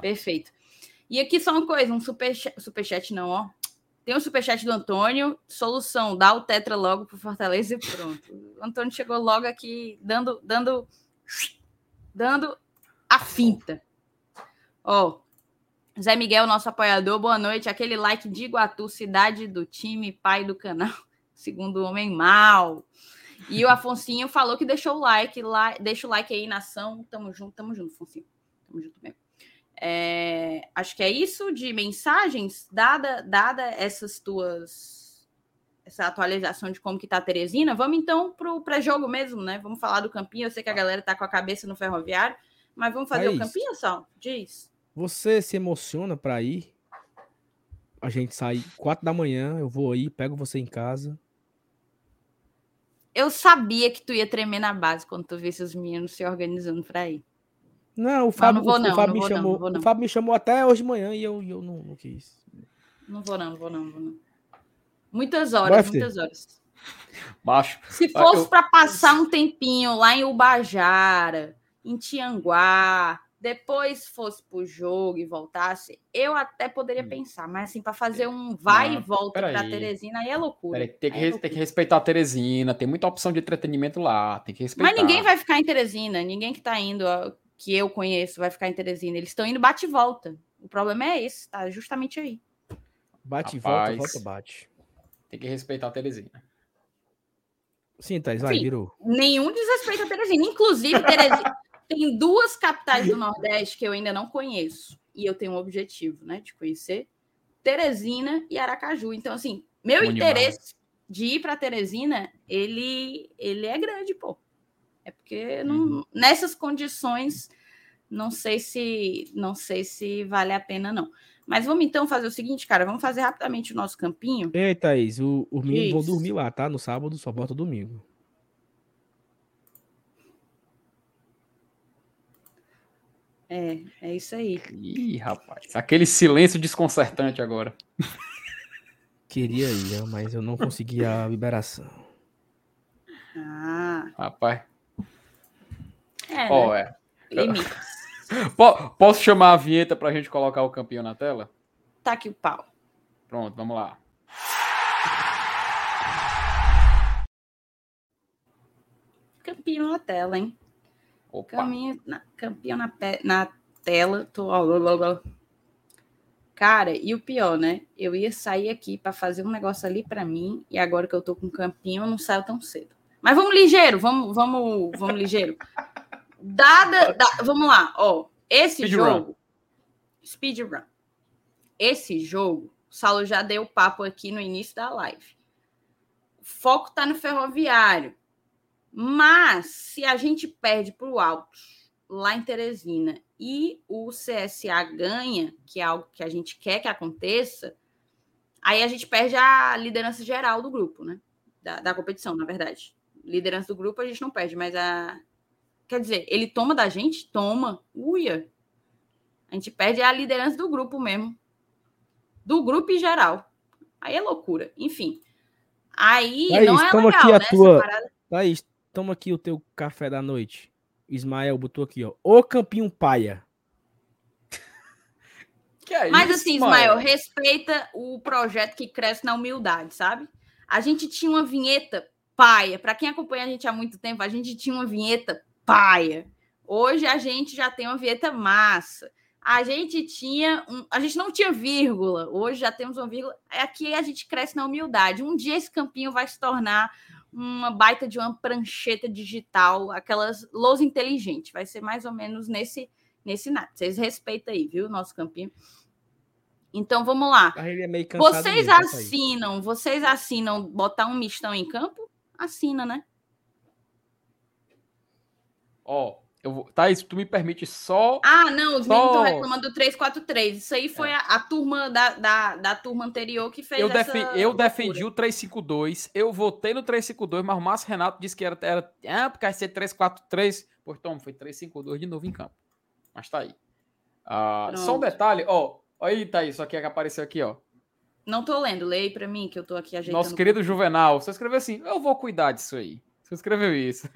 Perfeito. E aqui só uma coisa: um superchat, superchat não, ó. Tem um superchat do Antônio. Solução: dá o Tetra logo pro Fortaleza e pronto. O Antônio chegou logo aqui dando, dando, dando a finta. Ó, Zé Miguel, nosso apoiador, boa noite. Aquele like de Iguatu, cidade do time, pai do canal segundo o homem mal. E o Afonsinho falou que deixou o like lá, deixa o like aí, nação. Tamo junto, tamo junto, Afonsinho. Tamo junto mesmo. É, acho que é isso de mensagens, dada, dada essas tuas essa atualização de como que tá a Teresina, vamos então pro pré-jogo mesmo, né? Vamos falar do campinho. Eu sei que a galera tá com a cabeça no ferroviário, mas vamos fazer é o campinho só? Diz. Você se emociona para ir? A gente sai quatro da manhã, eu vou aí, pego você em casa. Eu sabia que tu ia tremer na base quando tu visse os meninos se organizando para ir. Não, o Fábio, não, não, o Fábio me chamou. Não, o Fábio me chamou até hoje de manhã e eu, eu não, não quis. Não vou não, vou não, vou não. Muitas horas, muitas horas. Baixo. Se fosse eu... para passar um tempinho lá em Ubajara, em Tianguá, depois fosse pro jogo e voltasse, eu até poderia hum. pensar, mas assim, para fazer um vai Não, e volta para Teresina, aí é loucura. Peraí, tem, que, é loucura. tem que respeitar a Teresina, tem muita opção de entretenimento lá, tem que respeitar. Mas ninguém vai ficar em Teresina, ninguém que tá indo, que eu conheço, vai ficar em Teresina. Eles estão indo bate e volta. O problema é esse, tá justamente aí. Bate e volta, volta, bate. Tem que respeitar a Teresina. Sim, Thais, vai, virou. Nenhum desrespeito a Teresina. Inclusive, Teresina tem duas capitais do Nordeste que eu ainda não conheço. E eu tenho um objetivo, né, de conhecer Teresina e Aracaju. Então, assim, meu Bom interesse demais. de ir para Teresina, ele, ele é grande, pô. É porque não, uhum. nessas condições, não sei se não sei se vale a pena, não. Mas vamos então fazer o seguinte, cara. Vamos fazer rapidamente o nosso campinho. Ei, Thaís, o, os meninos vão dormir lá, tá? No sábado só volta domingo. É, é isso aí. Ih, rapaz. Aquele silêncio desconcertante agora. Queria ir, mas eu não consegui a liberação. Ah. Rapaz. É, oh, né? é. Limites. Posso chamar a vinheta para a gente colocar o campeão na tela? Tá aqui o pau. Pronto, vamos lá. Campeão na tela, hein? Opa. Caminho, na, campeão na, na tela. Tô, ó, Cara, e o pior, né? Eu ia sair aqui para fazer um negócio ali para mim e agora que eu tô com campinho, eu não saio tão cedo. Mas vamos ligeiro, vamos, vamos, vamos ligeiro. Dada, da, vamos lá, ó. Esse speed jogo. Run. Speedrun. Esse jogo, o Saulo já deu papo aqui no início da live. O foco tá no ferroviário. Mas se a gente perde para o alto lá em Teresina e o CSA ganha, que é algo que a gente quer que aconteça, aí a gente perde a liderança geral do grupo, né? Da, da competição, na verdade. Liderança do grupo a gente não perde, mas a Quer dizer, ele toma da gente? Toma. Uia. A gente perde a liderança do grupo mesmo. Do grupo em geral. Aí é loucura. Enfim. Aí Thaís, não é legal, aqui a né, tua... Thaís, toma aqui o teu café da noite. Ismael botou aqui, ó. O Campinho Paia. É Mas isso, assim, Ismael, respeita o projeto que cresce na humildade, sabe? A gente tinha uma vinheta paia. Para quem acompanha a gente há muito tempo, a gente tinha uma vinheta paia. Hoje a gente já tem uma vinheta massa. A gente tinha um, a gente não tinha vírgula. Hoje já temos uma vírgula. Aqui a gente cresce na humildade. Um dia esse campinho vai se tornar uma baita de uma prancheta digital, aquelas lousa inteligente. Vai ser mais ou menos nesse nesse nada. Vocês respeitam aí, viu, nosso campinho. Então vamos lá. É vocês mesmo, assinam, vocês assinam botar um mistão em campo? Assina, né? Ó, eu vou... Thaís, tu me permite só. Ah, não, os só... meninos estão reclamando do 343. Isso aí foi é. a, a, turma da, da, da, turma anterior que fez eu essa. Eu defendi o 352, eu votei no 352, mas o Márcio Renato disse que era. era ah, porque vai ser 343. Pois toma, foi 352 de novo em campo. Mas tá aí. Ah, só um detalhe, ó. Olha aí, Thaís, isso é que apareceu aqui, ó. Não tô lendo, leia para mim que eu tô aqui ajeitando. Nosso querido Juvenal, você escreveu assim: eu vou cuidar disso aí. Você escreveu isso.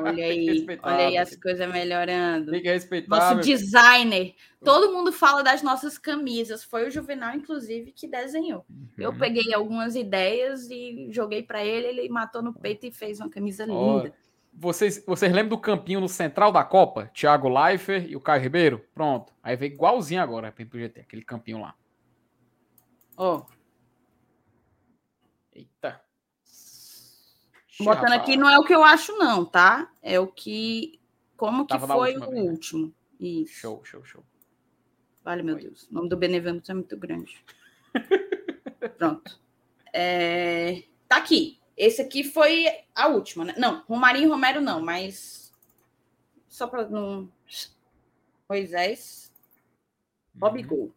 Olha aí, olha aí as coisas melhorando. Tem que respeitar. Nosso designer. Todo mundo fala das nossas camisas. Foi o Juvenal, inclusive, que desenhou. Uhum. Eu peguei algumas ideias e joguei para ele. Ele matou no peito e fez uma camisa linda. Vocês, vocês lembram do campinho no central da Copa? Thiago Leifert e o Caio Ribeiro? Pronto. Aí veio igualzinho agora para o GT, aquele campinho lá. Ó. Oh. Eita. Botando aqui não é o que eu acho, não, tá? É o que. Como que Tava foi o último. Isso. Show, show, show. Vale, meu Deus. O nome do Benevenuto é muito grande. Pronto. É... Tá aqui. Esse aqui foi a última, né? Não, Romarinho e Romero não, mas. Só para não. Moisés. Bob uhum. Gol.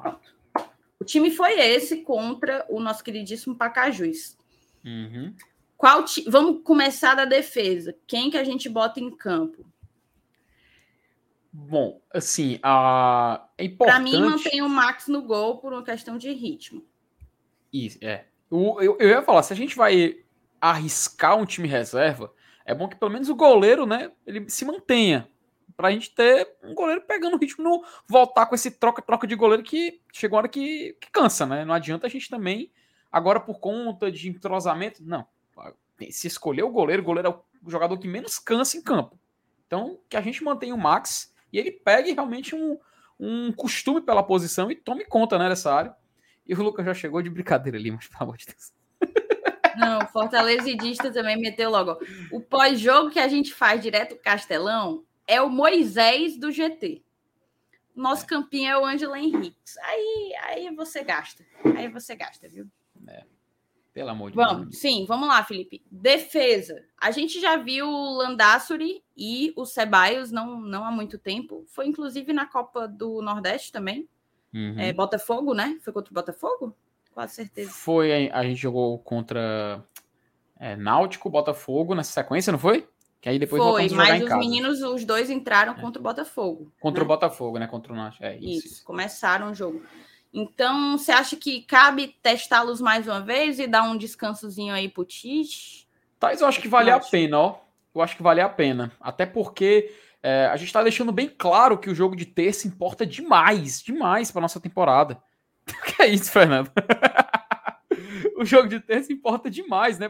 Pronto. O time foi esse contra o nosso queridíssimo Pacajus. Uhum. Qual ti... Vamos começar da defesa. Quem que a gente bota em campo? Bom, assim, a... é importante... Para mim, mantém o Max no gol por uma questão de ritmo. Isso, é. Eu, eu, eu ia falar, se a gente vai arriscar um time reserva, é bom que pelo menos o goleiro, né, ele se mantenha. Pra gente ter um goleiro pegando o ritmo, não voltar com esse troca-troca de goleiro que chegou a hora que, que cansa, né? Não adianta a gente também, agora por conta de entrosamento, não. Se escolher o goleiro, o goleiro é o jogador que menos cansa em campo. Então, que a gente mantenha o Max e ele pegue realmente um, um costume pela posição e tome conta né, dessa área. E o Lucas já chegou de brincadeira ali, mas pelo amor de Deus. Não, Fortalezidista também meteu logo. O pós-jogo que a gente faz direto Castelão é o Moisés do GT. Nosso campinho é o Ângelo Henriques. Aí, aí você gasta. Aí você gasta, viu? É. Pelo amor de vamos, Deus. Sim, vamos lá, Felipe. Defesa. A gente já viu o Landassuri e o Ceballos não, não há muito tempo. Foi inclusive na Copa do Nordeste também. Uhum. É, Botafogo, né? Foi contra o Botafogo? Quase certeza. Foi, a gente jogou contra é, Náutico, Botafogo nessa sequência, não foi? Que aí depois foi, mas os casa. meninos, os dois entraram é. contra o Botafogo. Contra né? o Botafogo, né? Contra o Náutico. É, isso. isso. começaram o jogo. Então, você acha que cabe testá-los mais uma vez e dar um descansozinho aí pro Tite? Tais, eu acho que vale a pena, ó. Eu acho que vale a pena. Até porque é, a gente está deixando bem claro que o jogo de terça importa demais, demais para nossa temporada. O que é isso, Fernando? o jogo de terça importa demais, né,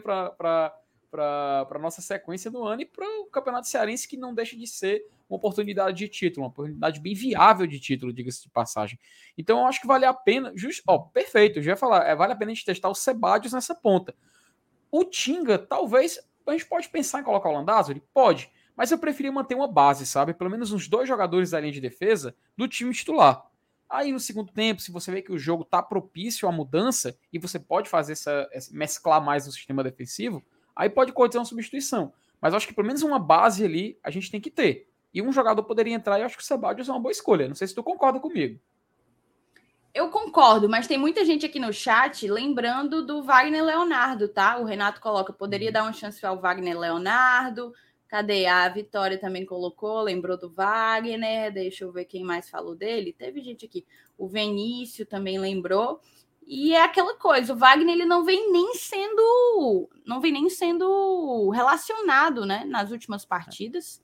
para para nossa sequência do ano e para o Campeonato Cearense, que não deixa de ser uma oportunidade de título, uma oportunidade bem viável de título, diga-se de passagem. Então eu acho que vale a pena, just, ó, perfeito, já ia falar, é, vale a pena a gente testar o Sebadios nessa ponta. O Tinga, talvez, a gente pode pensar em colocar o Landázuri? Pode, mas eu preferi manter uma base, sabe? Pelo menos uns dois jogadores da linha de defesa do time titular. Aí no segundo tempo, se você vê que o jogo tá propício à mudança e você pode fazer essa, essa mesclar mais o sistema defensivo, aí pode acontecer uma substituição. Mas acho que pelo menos uma base ali a gente tem que ter. E um jogador poderia entrar e acho que o Sebadios é uma boa escolha. Não sei se tu concorda comigo. Eu concordo, mas tem muita gente aqui no chat lembrando do Wagner Leonardo, tá? O Renato coloca, poderia uhum. dar uma chance ao Wagner Leonardo. Cadê? A Vitória também colocou, lembrou do Wagner. Deixa eu ver quem mais falou dele. Teve gente aqui. O Venício também lembrou. E é aquela coisa, o Wagner ele não vem nem sendo, não vem nem sendo relacionado, né, nas últimas partidas.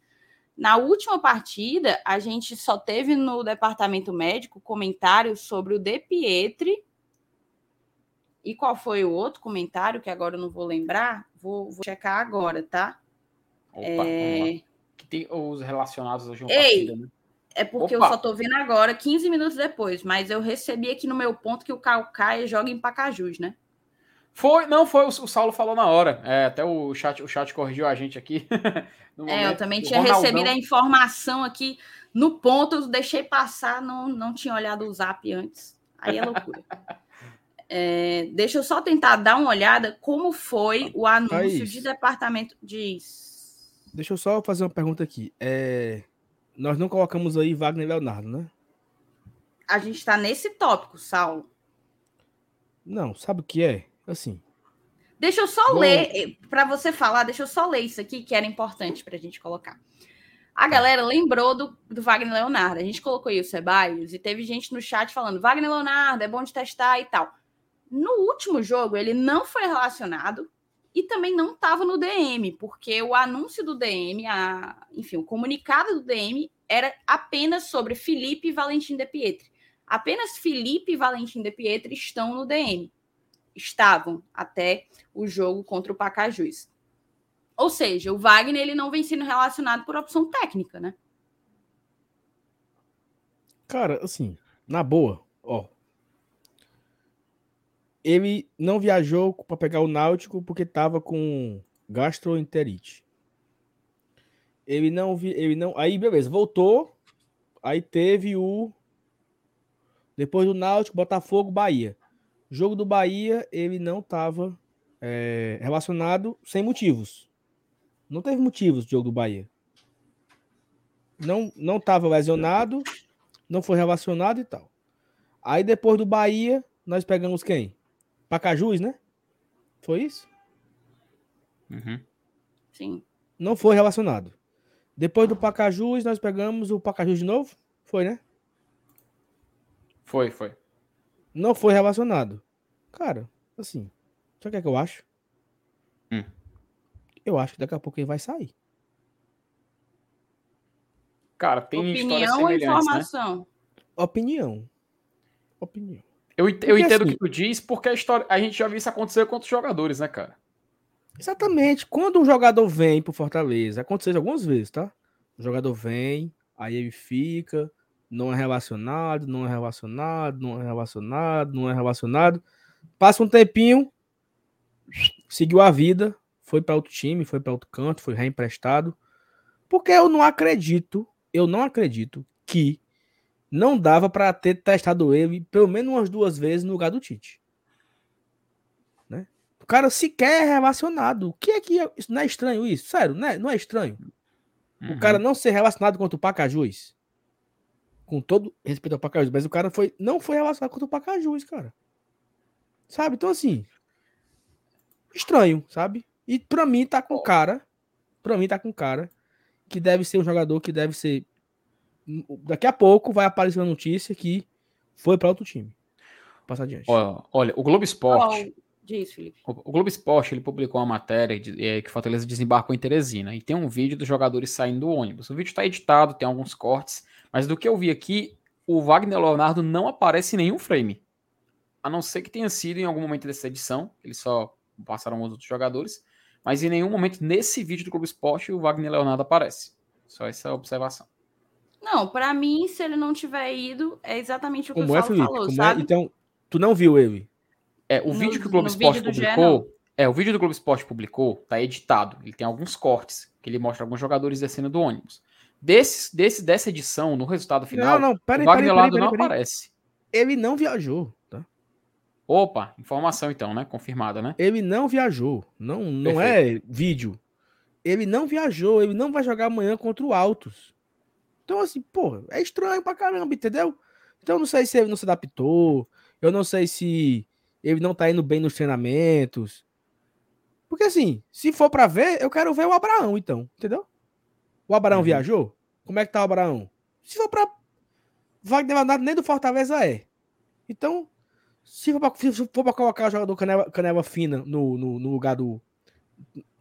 Na última partida, a gente só teve no departamento médico comentários sobre o De Pietri. E qual foi o outro comentário que agora eu não vou lembrar? Vou, vou checar agora, tá? Opa, é... Que tem os relacionados hoje uma Ei, partida, né? É porque Opa. eu só tô vendo agora, 15 minutos depois, mas eu recebi aqui no meu ponto que o Calcaia joga em Pacajus, né? Foi, não, foi, o, o Saulo falou na hora. É, até o chat, o chat corrigiu a gente aqui. é, eu também tinha recebido a informação aqui no ponto, eu deixei passar, não, não tinha olhado o zap antes. Aí é loucura. é, deixa eu só tentar dar uma olhada como foi o anúncio de departamento. Diz. Deixa eu só fazer uma pergunta aqui. É... Nós não colocamos aí Wagner Leonardo, né? A gente está nesse tópico, Saulo. Não, sabe o que é? Assim. Deixa eu só ler, eh, para você falar, deixa eu só ler isso aqui que era importante para a gente colocar. A tá. galera lembrou do, do Wagner Leonardo. A gente colocou aí o Ceballos e teve gente no chat falando: Wagner Leonardo é bom de testar e tal. No último jogo, ele não foi relacionado e também não estava no DM, porque o anúncio do DM, a, enfim, o comunicado do DM era apenas sobre Felipe e Valentim de Pietri. Apenas Felipe e Valentim de Pietri estão no DM. Estavam até o jogo contra o Pacajus. Ou seja, o Wagner ele não vem sendo relacionado por opção técnica, né? Cara, assim, na boa, ó, ele não viajou para pegar o Náutico porque estava com gastroenterite. Ele não vi, ele não, aí beleza, voltou Aí teve o. Depois do Náutico, Botafogo, Bahia. Jogo do Bahia, ele não estava é, relacionado sem motivos. Não teve motivos o jogo do Bahia. Não não estava lesionado, não foi relacionado e tal. Aí depois do Bahia, nós pegamos quem? Pacajus, né? Foi isso? Uhum. Sim. Não foi relacionado. Depois do Pacajus, nós pegamos o Pacajus de novo? Foi, né? Foi, foi. Não foi relacionado. Cara, assim, sabe o que é que eu acho? Hum. Eu acho que daqui a pouco ele vai sair. Cara, tem Opinião ou né? informação? Né? Opinião. Opinião. Eu, eu entendo o assim, que tu diz, porque a, história, a gente já viu isso acontecer com outros jogadores, né, cara? Exatamente. Quando um jogador vem pro Fortaleza, aconteceu algumas vezes, tá? O jogador vem, aí ele fica, não é relacionado, não é relacionado, não é relacionado, não é relacionado. Passa um tempinho, seguiu a vida, foi para outro time, foi para outro canto, foi reemprestado. Porque eu não acredito, eu não acredito que não dava para ter testado ele pelo menos umas duas vezes no lugar do Tite. Né? O cara sequer é relacionado. O que é que é, isso não é estranho isso? Sério, não é, não é estranho. Uhum. O cara não ser relacionado contra o Pacajus. Com todo respeito ao Pacajus, mas o cara foi não foi relacionado contra o Pacajus, cara. Sabe? Então assim, estranho, sabe? E para mim tá com cara, para mim tá com cara que deve ser um jogador que deve ser daqui a pouco vai aparecer uma notícia que foi para outro time. Passa adiante. Olha, olha o Globo Esporte. Oh, diz, Felipe. O, Globo Esporte ele publicou uma matéria de, é, que Fortaleza desembarcou em Teresina e tem um vídeo dos jogadores saindo do ônibus. O vídeo está editado, tem alguns cortes, mas do que eu vi aqui, o Wagner Leonardo não aparece em nenhum frame. A não ser que tenha sido em algum momento dessa edição, eles só passaram os outros jogadores, mas em nenhum momento nesse vídeo do Globo Esporte o Wagner Leonardo aparece. Só essa observação. Não, para mim, se ele não tiver ido, é exatamente o que Como o é, Felipe? falou, Como é? sabe? É? Então, tu não viu ele? É, o no, vídeo que o Globo Esporte publicou. É, o vídeo do Globo Esporte publicou, tá editado. Ele tem alguns cortes, que ele mostra alguns jogadores descendo do ônibus. Desse, desse, dessa edição, no resultado final, não, não, pera, o Wagner pera, pera, não aparece. Ele não viajou, tá? Opa, informação então, né? Confirmada, né? Ele não viajou. Não, não é vídeo. Ele não viajou, ele não vai jogar amanhã contra o Altos. Então, assim, pô, é estranho pra caramba, entendeu? Então, eu não sei se ele não se adaptou, eu não sei se ele não tá indo bem nos treinamentos. Porque, assim, se for para ver, eu quero ver o Abraão, então, entendeu? O Abraão uhum. viajou? Como é que tá o Abraão? Se for pra. Wagner Leonardo nem do Fortaleza é. Então, se for pra, se for pra colocar o jogador canela, canela fina no, no, no lugar do.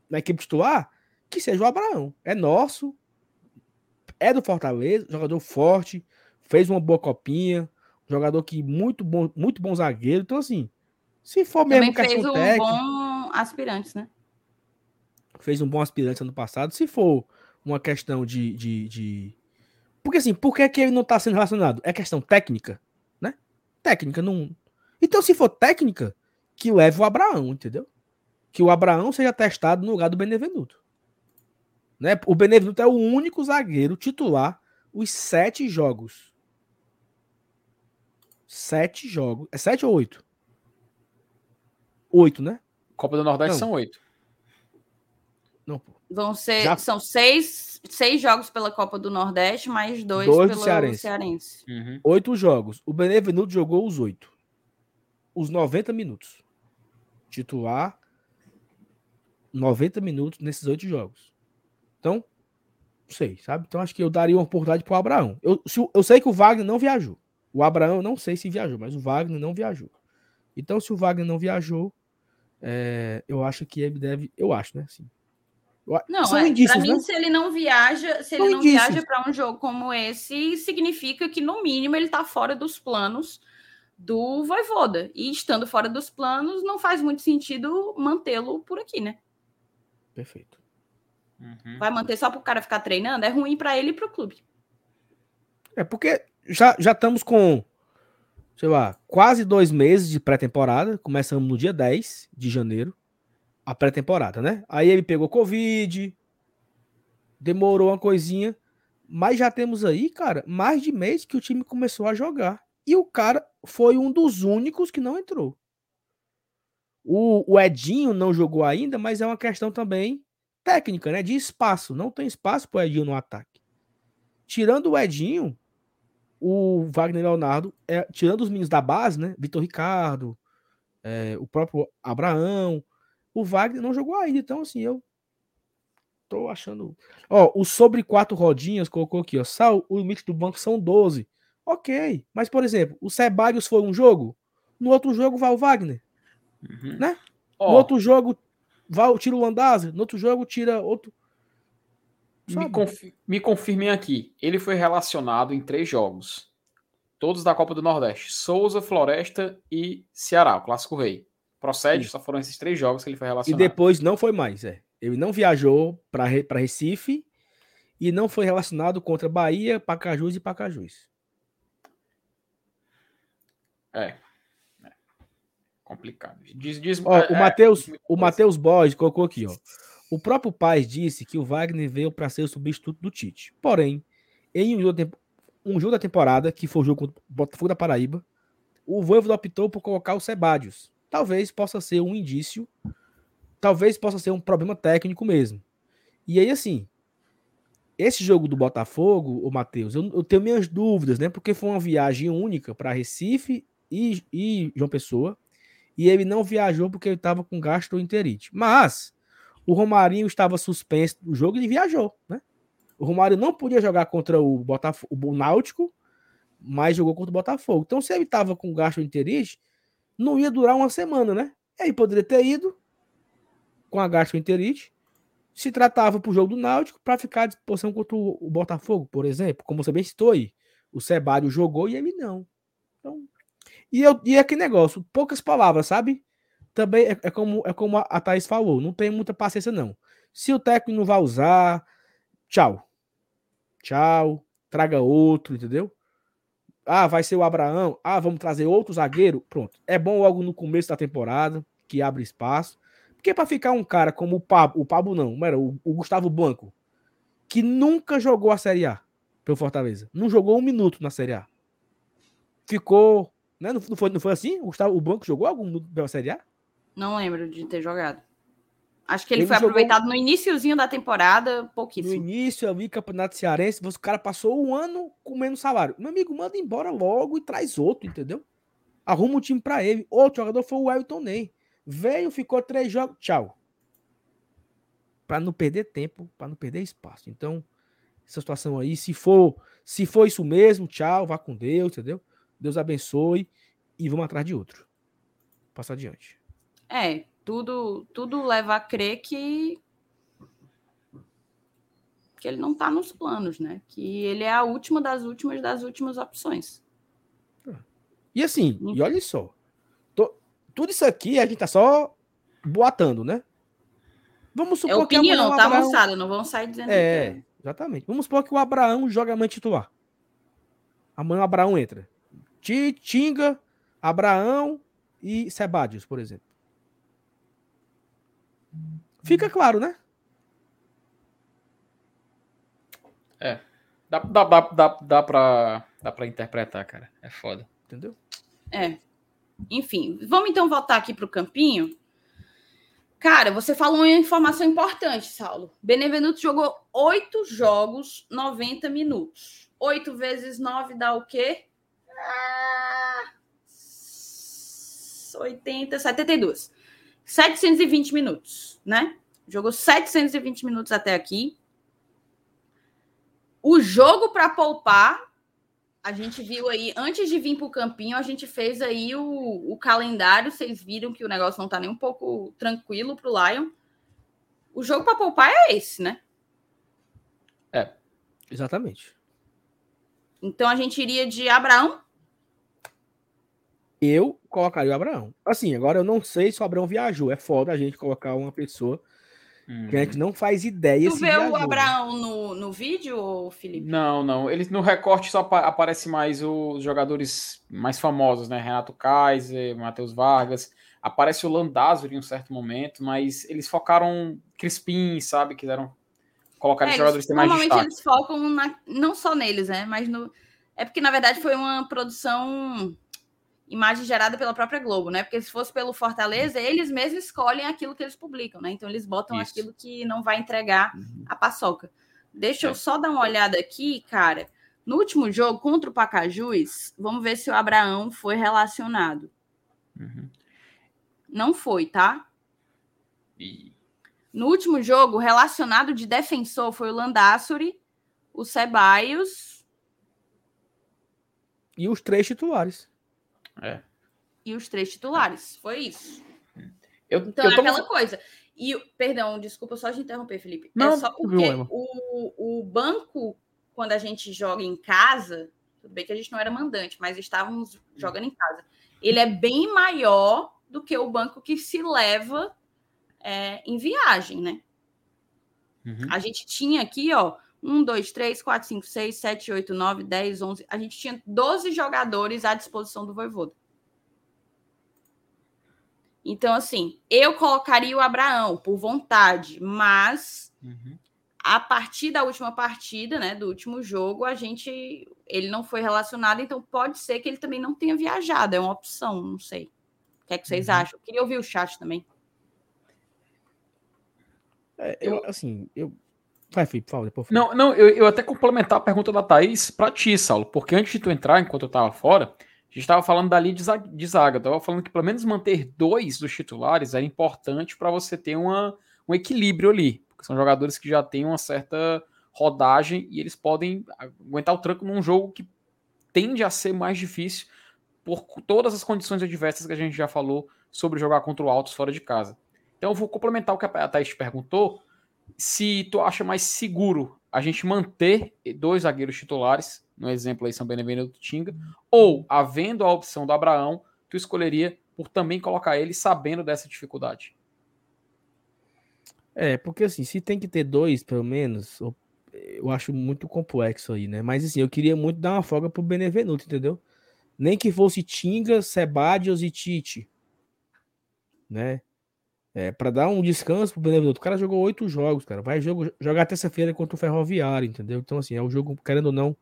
na equipe titular, que seja o Abraão. É nosso, é do Fortaleza, jogador forte, fez uma boa copinha, jogador que muito bom, muito bom zagueiro. Então, assim, se for mesmo Também fez um técnica, bom aspirantes, né? Fez um bom aspirante ano passado. Se for uma questão de. de, de... Porque assim, por que, que ele não está sendo relacionado? É questão técnica, né? Técnica, não. Então, se for técnica, que leve o Abraão, entendeu? Que o Abraão seja testado no lugar do Benevenuto. Né? O Benevenuto é o único zagueiro titular os sete jogos. Sete jogos. É sete ou oito? Oito, né? Copa do Nordeste Não. são oito. Não, pô. Vão ser, Já... São seis, seis jogos pela Copa do Nordeste, mais dois, dois pelo Cearense. Cearense. Uhum. Oito jogos. O Benevenuto jogou os oito. Os 90 minutos. Titular, 90 minutos nesses oito jogos. Então, não sei, sabe? Então acho que eu daria uma oportunidade pro Abraão. Eu, se, eu sei que o Wagner não viajou. O Abraão, não sei se viajou, mas o Wagner não viajou. Então, se o Wagner não viajou, é, eu acho que ele deve. Eu acho, né? Assim, eu, não, são é, indícios, pra mim, né? se ele não viaja, se são ele não indícios. viaja para um jogo como esse, significa que, no mínimo, ele está fora dos planos do Voivoda. E estando fora dos planos, não faz muito sentido mantê-lo por aqui, né? Perfeito. Uhum. Vai manter só para o cara ficar treinando? É ruim para ele e para o clube. É porque já, já estamos com, sei lá, quase dois meses de pré-temporada. Começamos no dia 10 de janeiro, a pré-temporada, né? Aí ele pegou Covid, demorou uma coisinha. Mas já temos aí, cara, mais de mês que o time começou a jogar. E o cara foi um dos únicos que não entrou. O, o Edinho não jogou ainda, mas é uma questão também técnica, né? De espaço. Não tem espaço para o Edinho no ataque. Tirando o Edinho, o Wagner Leonardo, é, tirando os meninos da base, né? Vitor Ricardo, é, o próprio Abraão, o Wagner não jogou ainda. Então, assim, eu tô achando. Ó, o sobre quatro rodinhas colocou aqui, ó. Sal, o limite do banco são 12. Ok. Mas, por exemplo, o Sebadios foi um jogo. No outro jogo vai o Wagner. Uhum. Né? Oh. No outro jogo, vai, tira o Landazzi. No outro jogo, tira outro. Me, confi me confirmem aqui. Ele foi relacionado em três jogos. Todos da Copa do Nordeste. Souza, Floresta e Ceará, o Clássico Rei. Procede, Sim. só foram esses três jogos que ele foi relacionado. E depois não foi mais, é. Ele não viajou para Recife e não foi relacionado contra Bahia, Pacajus e Pacajus. É complicado. Diz, diz, ó, é, o Matheus, é, o Matheus Borges colocou aqui, ó. O próprio Paz disse que o Wagner veio para ser o substituto do Tite. Porém, em um jogo, um jogo da temporada, que foi o jogo contra o Botafogo da Paraíba, o Voivoda optou por colocar o Sebadios. Talvez possa ser um indício, talvez possa ser um problema técnico mesmo. E aí, assim, esse jogo do Botafogo, o Matheus, eu, eu, tenho minhas dúvidas, né? Porque foi uma viagem única para Recife e, e João Pessoa e ele não viajou porque ele estava com gastroenterite. Mas o Romarinho estava suspenso do jogo e ele viajou, né? O Romário não podia jogar contra o Botafogo, o Náutico, mas jogou contra o Botafogo. Então, se ele estava com gastroenterite, não ia durar uma semana, né? E aí poderia ter ido com a gastroenterite, se tratava para o jogo do Náutico para ficar à disposição contra o Botafogo, por exemplo, como você bem citou aí. O Sebário jogou e ele não. Então, e, eu, e é que negócio, poucas palavras, sabe? Também é, é, como, é como a Thaís falou, não tem muita paciência, não. Se o técnico não vai usar, tchau. Tchau. Traga outro, entendeu? Ah, vai ser o Abraão. Ah, vamos trazer outro zagueiro. Pronto. É bom logo no começo da temporada, que abre espaço. Porque para ficar um cara como o Pablo, o Pablo não, era o, o Gustavo Blanco, que nunca jogou a Série A pelo Fortaleza. Não jogou um minuto na Série A. Ficou né? Não, foi, não foi assim? O, Gustavo, o Blanco jogou algum pela Série A? Não lembro de ter jogado. Acho que ele, ele foi jogou... aproveitado no iníciozinho da temporada, pouquíssimo. No início ali, Campeonato Cearense, o cara passou um ano comendo salário. Meu amigo, manda embora logo e traz outro, entendeu? Arruma um time para ele. Outro jogador foi o Elton Ney. Veio, ficou três jogos, tchau. Para não perder tempo, para não perder espaço. Então, essa situação aí, se for, se for isso mesmo, tchau, vá com Deus, entendeu? Deus abençoe e vamos atrás de outro. Passa adiante. É, tudo, tudo leva a crer que que ele não está nos planos, né? Que ele é a última das últimas das últimas opções. E assim, e olha só, tô, tudo isso aqui a gente tá só boatando, né? Vamos supor é opinião, que tá Abraão... avançada, não vamos sair dizendo É, que... exatamente. Vamos supor que o Abraão joga a mãe titular. Amanhã o Abraão entra. Tinga, Abraão e Sebadios, por exemplo. Fica claro, né? É. Dá, dá, dá, dá, dá, pra, dá pra interpretar, cara. É foda. Entendeu? É. Enfim, vamos então voltar aqui pro campinho. Cara, você falou uma informação importante, Saulo. Benevenuto jogou oito jogos, 90 minutos. Oito vezes nove dá o quê? 80, 72. 720 minutos, né? Jogou 720 minutos até aqui. O jogo para poupar, a gente viu aí, antes de vir para o campinho, a gente fez aí o, o calendário. Vocês viram que o negócio não está nem um pouco tranquilo para o Lion. O jogo para poupar é esse, né? É, exatamente. Então a gente iria de Abraão eu colocaria o Abraão. Assim, agora eu não sei se o Abraão viajou. É foda a gente colocar uma pessoa uhum. que a gente uhum. não faz ideia. Tu vê viajou. o Abraão no, no vídeo, Felipe? Não, não. Ele no recorte só aparece mais os jogadores mais famosos, né? Renato Kaiser, Matheus Vargas. Aparece o Landázuri em um certo momento, mas eles focaram Crispim, sabe? Quiseram colocar é, esses jogadores que têm mais destaque. Normalmente eles focam na, não só neles, né? Mas no. É porque, na verdade, foi uma produção imagem gerada pela própria Globo, né? Porque se fosse pelo Fortaleza, eles mesmos escolhem aquilo que eles publicam, né? Então eles botam Isso. aquilo que não vai entregar uhum. a paçoca. Deixa é. eu só dar uma olhada aqui, cara. No último jogo contra o Pacajus, vamos ver se o Abraão foi relacionado. Uhum. Não foi, tá? E... No último jogo, relacionado de defensor foi o Landassuri, o Ceballos. E os três titulares. É. E os três titulares. Foi isso. Eu, então eu é aquela coisa. E, perdão, desculpa só de interromper, Felipe. Não, é só porque o, o banco, quando a gente joga em casa, tudo bem que a gente não era mandante, mas estávamos jogando em casa. Ele é bem maior do que o banco que se leva é, em viagem, né? Uhum. A gente tinha aqui, ó, 1, 2, 3, 4, 5, 6, 7, 8, 9, 10, 11. A gente tinha 12 jogadores à disposição do Voivoda. Então, assim, eu colocaria o Abraão por vontade, mas uhum. a partir da última partida, né, do último jogo, a gente. Ele não foi relacionado, então pode ser que ele também não tenha viajado. É uma opção, não sei. O que é que vocês uhum. acham? Eu queria ouvir o chat também. É, eu, assim, eu. Vai, Felipe, fala, depois. Não, não, eu, eu até complementar a pergunta da Thaís para ti, Saulo, porque antes de tu entrar, enquanto eu tava fora, a gente estava falando da linha de zaga, de zaga. Tava falando que pelo menos manter dois dos titulares era importante para você ter uma, um equilíbrio ali. Porque são jogadores que já têm uma certa rodagem e eles podem aguentar o tranco num jogo que tende a ser mais difícil por todas as condições adversas que a gente já falou sobre jogar contra o Altos fora de casa. Então eu vou complementar o que a Thaís perguntou. Se tu acha mais seguro a gente manter dois zagueiros titulares, no exemplo aí São Benevenuto Tinga, ou havendo a opção do Abraão, tu escolheria por também colocar ele sabendo dessa dificuldade. É, porque assim, se tem que ter dois, pelo menos, eu acho muito complexo aí, né? Mas assim, eu queria muito dar uma folga pro Benevenuto, entendeu? Nem que fosse Tinga, Sebadios e Tite, né? É, para dar um descanso pro Benevenuto. O cara jogou oito jogos, cara. Vai jogo, jogar terça-feira contra o Ferroviário, entendeu? Então, assim, é um jogo, querendo ou não,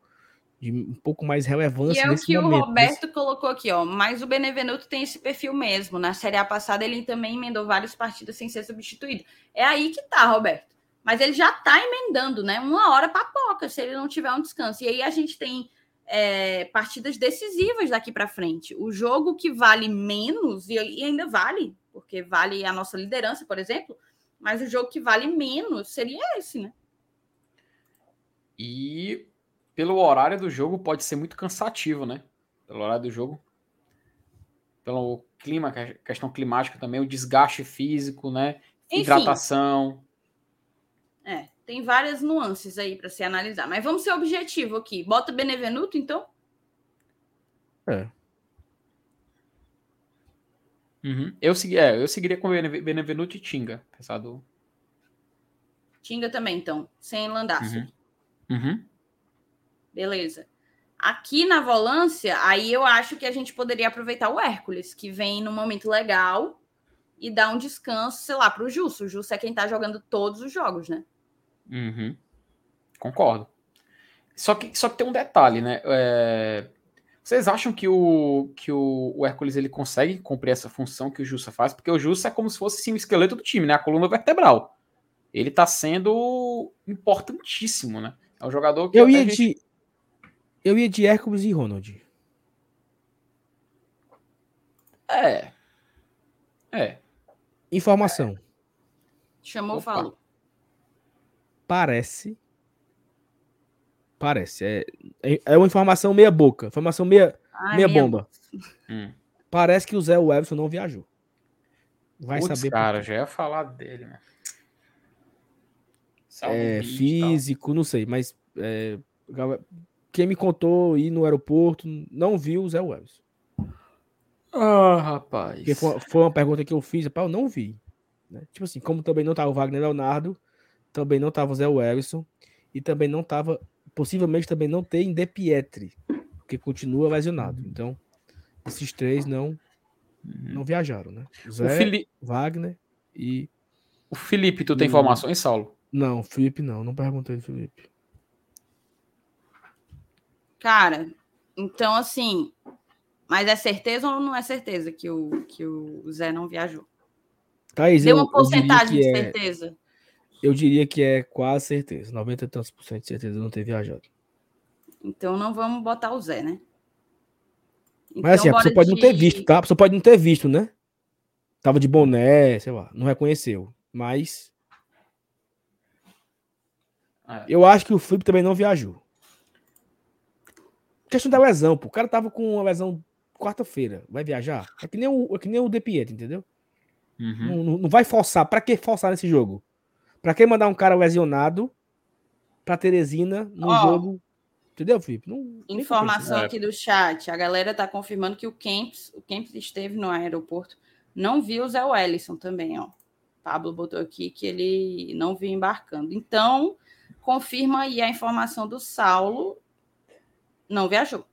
de um pouco mais relevância. E é o que momento. o Roberto colocou aqui, ó. Mas o Benevenuto tem esse perfil mesmo. Na Série A passada, ele também emendou várias partidas sem ser substituído. É aí que tá, Roberto. Mas ele já tá emendando, né? Uma hora papoca, se ele não tiver um descanso. E aí a gente tem é, partidas decisivas daqui para frente. O jogo que vale menos, e ainda vale, porque vale a nossa liderança, por exemplo, mas o jogo que vale menos seria esse, né? E pelo horário do jogo pode ser muito cansativo, né? Pelo horário do jogo. Pelo clima, questão climática também, o desgaste físico, né? Enfim, Hidratação. É, tem várias nuances aí para se analisar. Mas vamos ser objetivo aqui. Bota Benevenuto, então? É. Uhum. Eu, segui, é, eu seguiria com Benevenuto e Tinga, pensado. Tinga também, então, sem Landaço. Uhum. Uhum. Beleza. Aqui na volância, aí eu acho que a gente poderia aproveitar o Hércules, que vem num momento legal e dar um descanso, sei lá, para o Justo. O Justo é quem está jogando todos os jogos, né? Uhum. Concordo. Só que, só que tem um detalhe, né? É... Vocês acham que o, que o, o Hércules ele consegue cumprir essa função que o Jussa faz? Porque o Jussa é como se fosse sim, o esqueleto do time, né? A coluna vertebral. Ele tá sendo importantíssimo, né? É um jogador que. Eu ia, gente... de, eu ia de Hércules e Ronald. É. É. Informação. Chamou, Opa. falou. Parece Parece. É, é, é uma informação meia boca. Informação meia, Ai, meia bomba. Hum. Parece que o Zé Webson não viajou. Vai Puts, saber. Cara, já ia falar dele, né? é, físico, não sei, mas é, quem me contou ir no aeroporto não viu o Zé Webson. Ah, rapaz. Porque foi, foi, uma pergunta que eu fiz, rapaz, eu não vi. Né? Tipo assim, como também não tava o Wagner Leonardo, também não tava o Zé Webson e também não tava possivelmente também não tem De Pietri, porque continua lesionado. Uhum. Então, esses três não uhum. não viajaram, né? Zé, Fili... Wagner e o Felipe, tu tem informações, Saulo? Não, Felipe não, não perguntei do Felipe. Cara, então assim, mas é certeza ou não é certeza que o, que o Zé não viajou? Thaís, Deu uma porcentagem de é, certeza. Eu diria que é quase certeza, 90 e tantos por cento de certeza de não ter viajado. Então não vamos botar o Zé, né? Então, Mas assim, a pessoa pode de... não ter visto, tá? A pessoa pode não ter visto, né? Tava de boné, sei lá, não reconheceu. Mas. É. Eu acho que o Felipe também não viajou. Questão da lesão, pô. O cara tava com uma lesão quarta-feira. Vai viajar? É que nem o, é que nem o De Pietro, entendeu? Uhum. Não, não, vai forçar. Pra que forçar nesse jogo? Pra que mandar um cara lesionado pra Teresina no oh, jogo? Entendeu, Felipe? Não, informação aqui do chat. A galera tá confirmando que o Kempis, o Kempis esteve no aeroporto. Não viu o Zé Wellison também, ó. Pablo botou aqui que ele não viu embarcando. Então, confirma aí a informação do Saulo. Não viajou.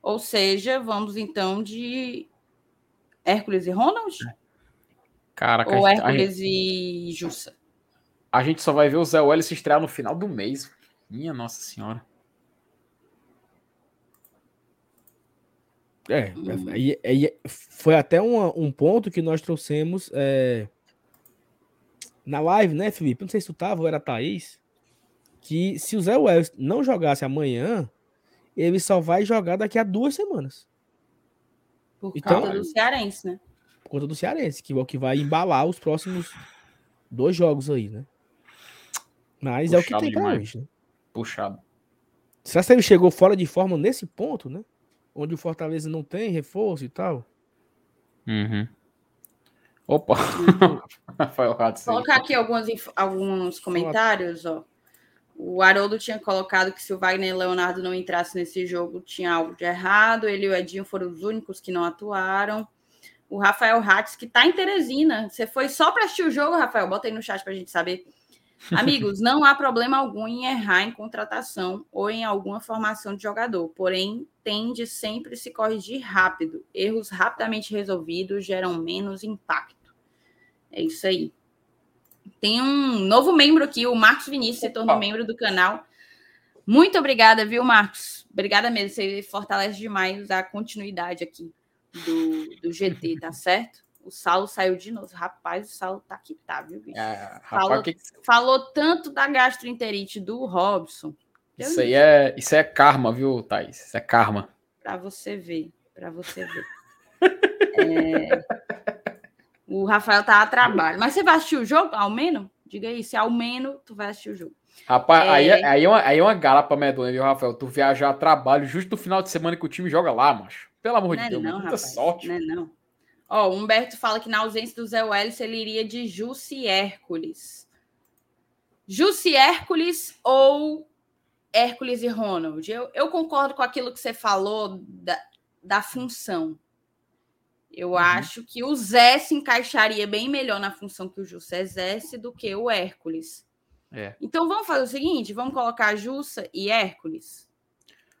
Ou seja, vamos então de Hércules e Ronald? Caraca, Ou Hércules gente, e Jussa? A gente só vai ver o Zé Welles se estrear no final do mês. Minha Nossa Senhora. É, é, é, é, foi até um, um ponto que nós trouxemos é, na live, né, Felipe? Não sei se tu tava ou era a Thaís. Que se o Zé Welles não jogasse amanhã, ele só vai jogar daqui a duas semanas. Por então, conta do Cearense, né? Por conta do Cearense, que, que vai embalar os próximos dois jogos aí, né? Mas Puxado é o que tem pra hoje, né? Puxado. Será que ele chegou fora de forma nesse ponto, né? Onde o Fortaleza não tem reforço e tal? Uhum. Opa! Rafael Vou colocar aqui alguns, alguns comentários, ó. O Haroldo tinha colocado que se o Wagner e Leonardo não entrassem nesse jogo, tinha algo de errado. Ele e o Edinho foram os únicos que não atuaram. O Rafael Hatz, que está em Teresina. Você foi só para assistir o jogo, Rafael? Bota aí no chat para a gente saber. Amigos, não há problema algum em errar em contratação ou em alguma formação de jogador, porém, tende sempre se corrigir rápido. Erros rapidamente resolvidos geram menos impacto. É isso aí. Tem um novo membro aqui, o Marcos Vinícius, se tornou membro do canal. Muito obrigada, viu, Marcos? Obrigada mesmo. Você fortalece demais a continuidade aqui do, do GT, tá certo? O Saulo saiu de novo. Rapaz, o Saulo tá aqui, tá, viu, bicho? É, falou, que... falou tanto da gastroenterite do Robson. Isso aí é, isso é karma, viu, Thaís? Isso é karma. Pra você ver, pra você ver. é... O Rafael tá a trabalho. Mas você vai assistir o jogo, ao menos? Diga aí, se ao menos tu vai assistir o jogo. Rapaz, é... aí, aí, é uma, aí é uma gala pra medonha, viu, Rafael? Tu viajar a trabalho justo no final de semana que o time joga lá, macho. Pelo amor não de é Deus, não, muita rapaz, sorte. Não é não. Ó, o Humberto fala que na ausência do Zé Welles ele iria de Jussi Hércules. Jussi Hércules ou Hércules e Ronald? Eu, eu concordo com aquilo que você falou da, da função. Eu uhum. acho que o Zé se encaixaria bem melhor na função que o Jussa exerce do que o Hércules. É. Então vamos fazer o seguinte: vamos colocar Jussa e Hércules.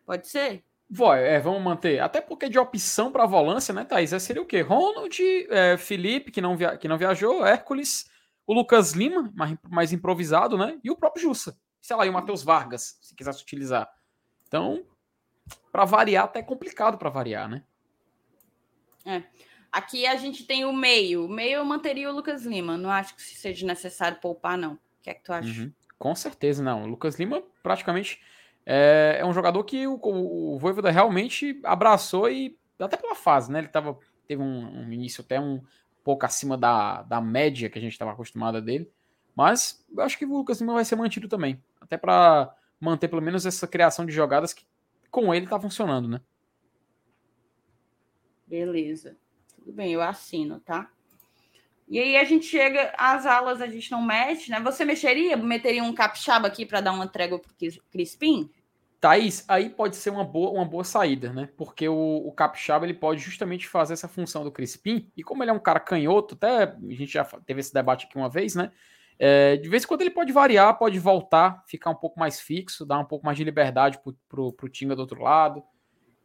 Pode ser? Vai, é, vamos manter. Até porque de opção para volância, né, Thaís? É, seria o quê? Ronald, é, Felipe, que não, via... que não viajou, Hércules, o Lucas Lima, mais, mais improvisado, né? E o próprio Jussa. Sei lá, e o Matheus Vargas, se quisesse utilizar. Então, para variar, até é complicado para variar, né? É. Aqui a gente tem o meio. O meio eu manteria o Lucas Lima. Não acho que seja necessário poupar, não. O que é que tu acha? Uhum. Com certeza, não. O Lucas Lima praticamente é, é um jogador que o, o, o Voivoda realmente abraçou e até pela fase, né? Ele tava, teve um, um início até um pouco acima da, da média que a gente estava acostumado dele. Mas eu acho que o Lucas Lima vai ser mantido também. Até para manter pelo menos essa criação de jogadas que com ele tá funcionando, né? Beleza. Tudo bem, eu assino, tá? E aí a gente chega, as alas a gente não mexe, né? Você mexeria, meteria um capixaba aqui para dar uma trégua pro Crispim? Thaís, aí pode ser uma boa, uma boa saída, né? Porque o, o Capixaba ele pode justamente fazer essa função do Crispim, e como ele é um cara canhoto, até a gente já teve esse debate aqui uma vez, né? É, de vez em quando ele pode variar, pode voltar, ficar um pouco mais fixo, dar um pouco mais de liberdade pro, pro, pro Tinga do outro lado.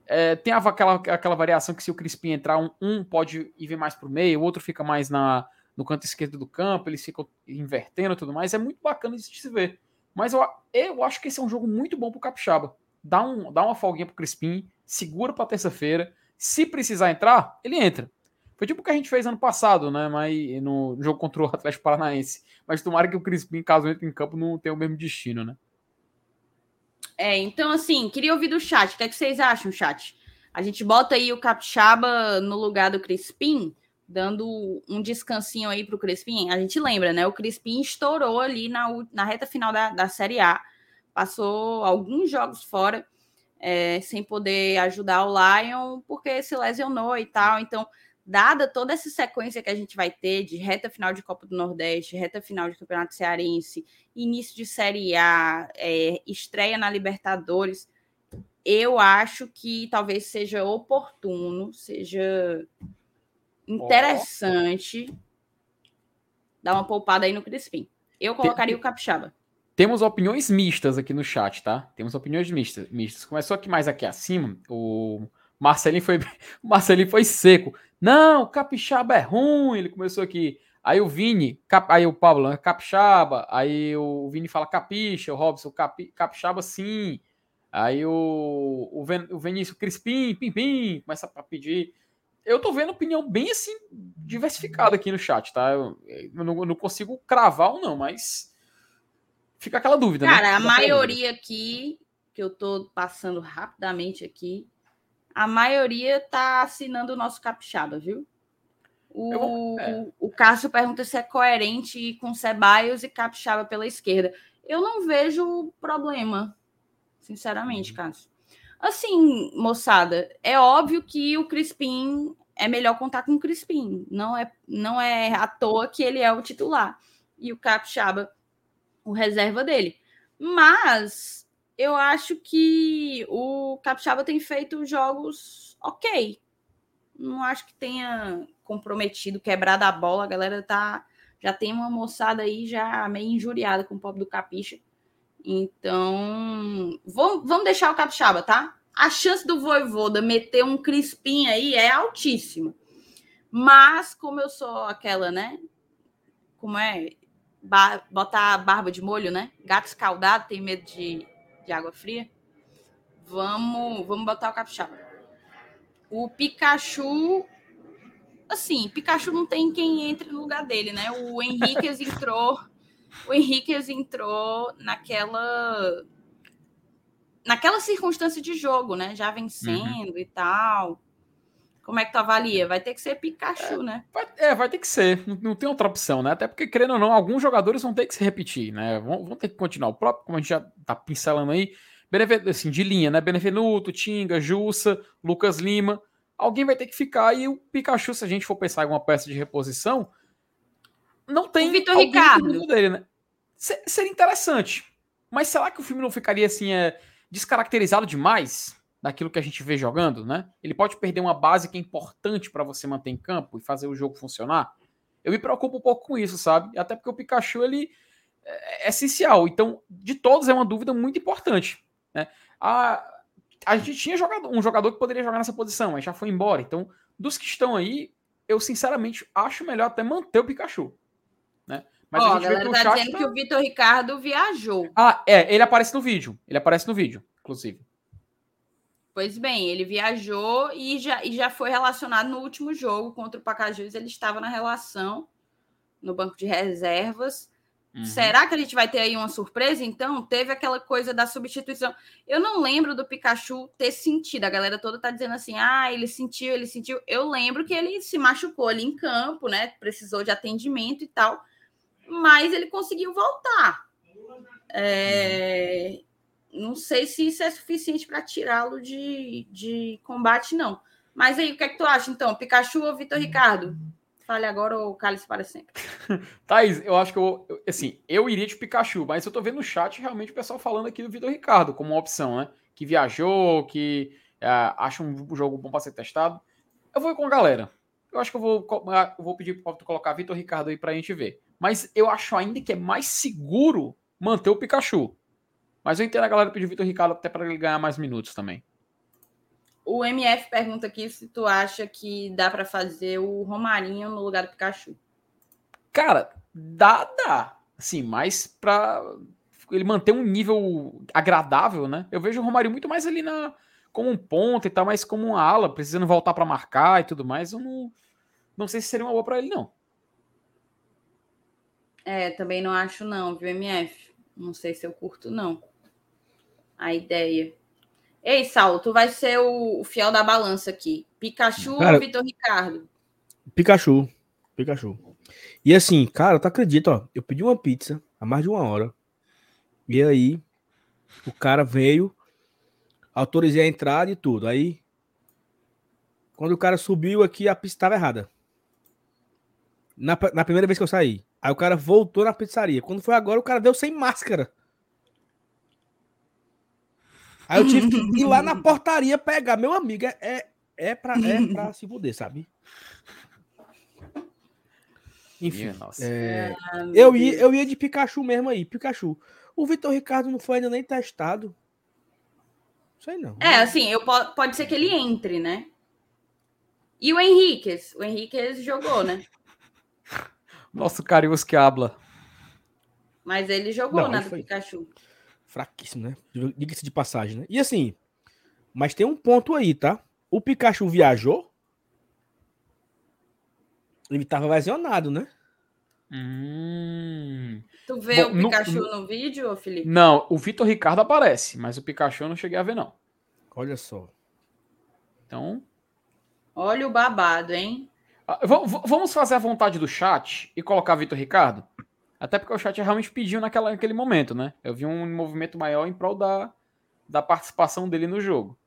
É, tem aquela, aquela variação que se o Crispim entrar, um, um pode ir mais para o meio, o outro fica mais na, no canto esquerdo do campo, eles ficam invertendo e tudo mais. É muito bacana de se ver. Mas eu, eu acho que esse é um jogo muito bom pro Capixaba. Dá, um, dá uma folguinha pro Crispim, segura pra terça-feira. Se precisar entrar, ele entra. Foi tipo o que a gente fez ano passado, né? Mas no jogo contra o Atlético Paranaense. Mas tomara que o Crispim, caso entre em campo, não tenha o mesmo destino, né? É, então assim, queria ouvir do chat. O que, é que vocês acham, chat? A gente bota aí o Capixaba no lugar do Crispim, dando um descansinho aí pro Crispim. A gente lembra, né? O Crispim estourou ali na, na reta final da, da Série A. Passou alguns jogos fora, é, sem poder ajudar o Lion, porque se lesionou e tal. Então, dada toda essa sequência que a gente vai ter de reta final de Copa do Nordeste, reta final de Campeonato Cearense, início de Série A, é, estreia na Libertadores, eu acho que talvez seja oportuno, seja interessante oh. dar uma poupada aí no Crispim. Eu colocaria Tem... o Capixaba. Temos opiniões mistas aqui no chat, tá? Temos opiniões mistas. mistas. Começou aqui mais aqui acima, o Marcelinho foi, o Marcelinho foi seco. Não, capixaba é ruim. Ele começou aqui. Aí o Vini, cap, aí o Pablo, né, capixaba. Aí o Vini fala capixa, o Robson, capi, capixaba sim. Aí o, o, Ven, o Vinícius Crispim, pim, pim, começa a pedir. Eu tô vendo opinião bem assim, diversificada aqui no chat, tá? Eu, eu, não, eu não, consigo cravar ou não, mas fica aquela dúvida, Cara, né? a maioria aqui, que eu tô passando rapidamente aqui, a maioria tá assinando o nosso capixaba, viu? O, é. o Cássio pergunta se é coerente com Ceballos e capixaba pela esquerda. Eu não vejo problema, sinceramente, uhum. Cássio. Assim, moçada, é óbvio que o Crispim é melhor contar com o Crispim. Não é, não é à toa que ele é o titular. E o Capixaba, o reserva dele. Mas eu acho que o Capixaba tem feito jogos ok. Não acho que tenha comprometido, quebrado a bola. A galera tá já tem uma moçada aí já meio injuriada com o pobre do Capixa. Então, vamos, vamos deixar o Capixaba, tá? A chance do Voivoda meter um crispim aí é altíssima. Mas, como eu sou aquela, né? Como é? Ba botar a barba de molho, né? Gato escaldado tem medo de de água fria. Vamos, vamos botar o capixaba. O Pikachu, assim, Pikachu não tem quem entre no lugar dele, né? O Henriquez entrou, o Henriquez entrou naquela naquela circunstância de jogo, né? Já vencendo uhum. e tal. Como é que tu avalia? Vai ter que ser Pikachu, é, né? Vai, é, vai ter que ser. Não, não, tem outra opção, né? Até porque, querendo ou não, alguns jogadores vão ter que se repetir, né? Vão, vão ter que continuar. O próprio, como a gente já tá pincelando aí, Benevenuto, assim, de linha, né? Benevenuto, Tinga, Jussa, Lucas Lima. Alguém vai ter que ficar. E o Pikachu, se a gente for pensar em uma peça de reposição, não tem. O Vitor Ricardo. Dele, né? Seria interessante. Mas será que o filme não ficaria assim, é, descaracterizado demais? daquilo que a gente vê jogando, né? Ele pode perder uma base que é importante para você manter em campo e fazer o jogo funcionar. Eu me preocupo um pouco com isso, sabe? Até porque o Pikachu ele é, é essencial. Então, de todos é uma dúvida muito importante, né? A, a gente tinha jogado, um jogador que poderia jogar nessa posição, mas já foi embora. Então, dos que estão aí, eu sinceramente acho melhor até manter o Pikachu, né? Mas Ó, a, a galera tá dizendo tá... que o Vitor Ricardo viajou. Ah, é, ele aparece no vídeo. Ele aparece no vídeo, inclusive. Pois bem, ele viajou e já, e já foi relacionado no último jogo contra o Pacajus. Ele estava na relação no banco de reservas. Uhum. Será que a gente vai ter aí uma surpresa? Então, teve aquela coisa da substituição. Eu não lembro do Pikachu ter sentido. A galera toda tá dizendo assim: ah, ele sentiu, ele sentiu. Eu lembro que ele se machucou ali em campo, né? Precisou de atendimento e tal. Mas ele conseguiu voltar. É, não sei se isso é suficiente para tirá-lo de, de combate, não. Mas aí, o que é que tu acha, então? Pikachu ou Vitor Ricardo? Fale agora ou cale-se para sempre. Thaís, eu acho que eu, assim, eu iria de Pikachu, mas eu tô vendo no chat realmente o pessoal falando aqui do Vitor Ricardo como uma opção, né? Que viajou, que é, acha um jogo bom para ser testado. Eu vou com a galera. Eu acho que eu vou, eu vou pedir para colocar Vitor Ricardo aí para a gente ver. Mas eu acho ainda que é mais seguro manter o Pikachu. Mas eu entendo a galera pedir o Vitor Ricardo até para ele ganhar mais minutos também. O MF pergunta aqui se tu acha que dá para fazer o Romarinho no lugar do Pikachu. Cara, dá, dá. Assim, mais pra ele manter um nível agradável, né? Eu vejo o Romário muito mais ali na como um ponto e tal, mais como uma ala, precisando voltar para marcar e tudo mais. Eu não, não sei se seria uma boa para ele, não. É, também não acho, não, viu, MF? Não sei se eu curto, não. A ideia. Ei, Saulo, tu vai ser o, o fiel da balança aqui. Pikachu cara, ou Vitor Ricardo? Pikachu. Pikachu. E assim, cara, tu acredita, ó? Eu pedi uma pizza há mais de uma hora. E aí, o cara veio, autorizei a entrada e tudo. Aí, quando o cara subiu aqui, a pista estava errada. Na, na primeira vez que eu saí. Aí o cara voltou na pizzaria. Quando foi agora, o cara deu sem máscara. Aí eu tive que ir lá na portaria pegar. Meu amigo, é, é, é, pra, é pra se fuder, sabe? Enfim. É, eu, ia, eu ia de Pikachu mesmo aí, Pikachu. O Vitor Ricardo não foi ainda nem testado. Sei não. É, assim, eu, pode ser que ele entre, né? E o Henriquez? O Henriquez jogou, né? Nosso Carius que habla. Mas ele jogou, não, né, do Pikachu. Fraquíssimo, né? Diga-se de passagem, né? E assim, mas tem um ponto aí, tá? O Pikachu viajou. Ele tava lesionado, né? Hum. Tu vê Bom, o Pikachu no, no vídeo, Felipe? Não, o Vitor Ricardo aparece, mas o Pikachu eu não cheguei a ver, não. Olha só. Então. Olha o babado, hein? Ah, vamos fazer a vontade do chat e colocar Vitor Ricardo? Até porque o chat realmente pediu naquela, naquele momento, né? Eu vi um movimento maior em prol da, da participação dele no jogo.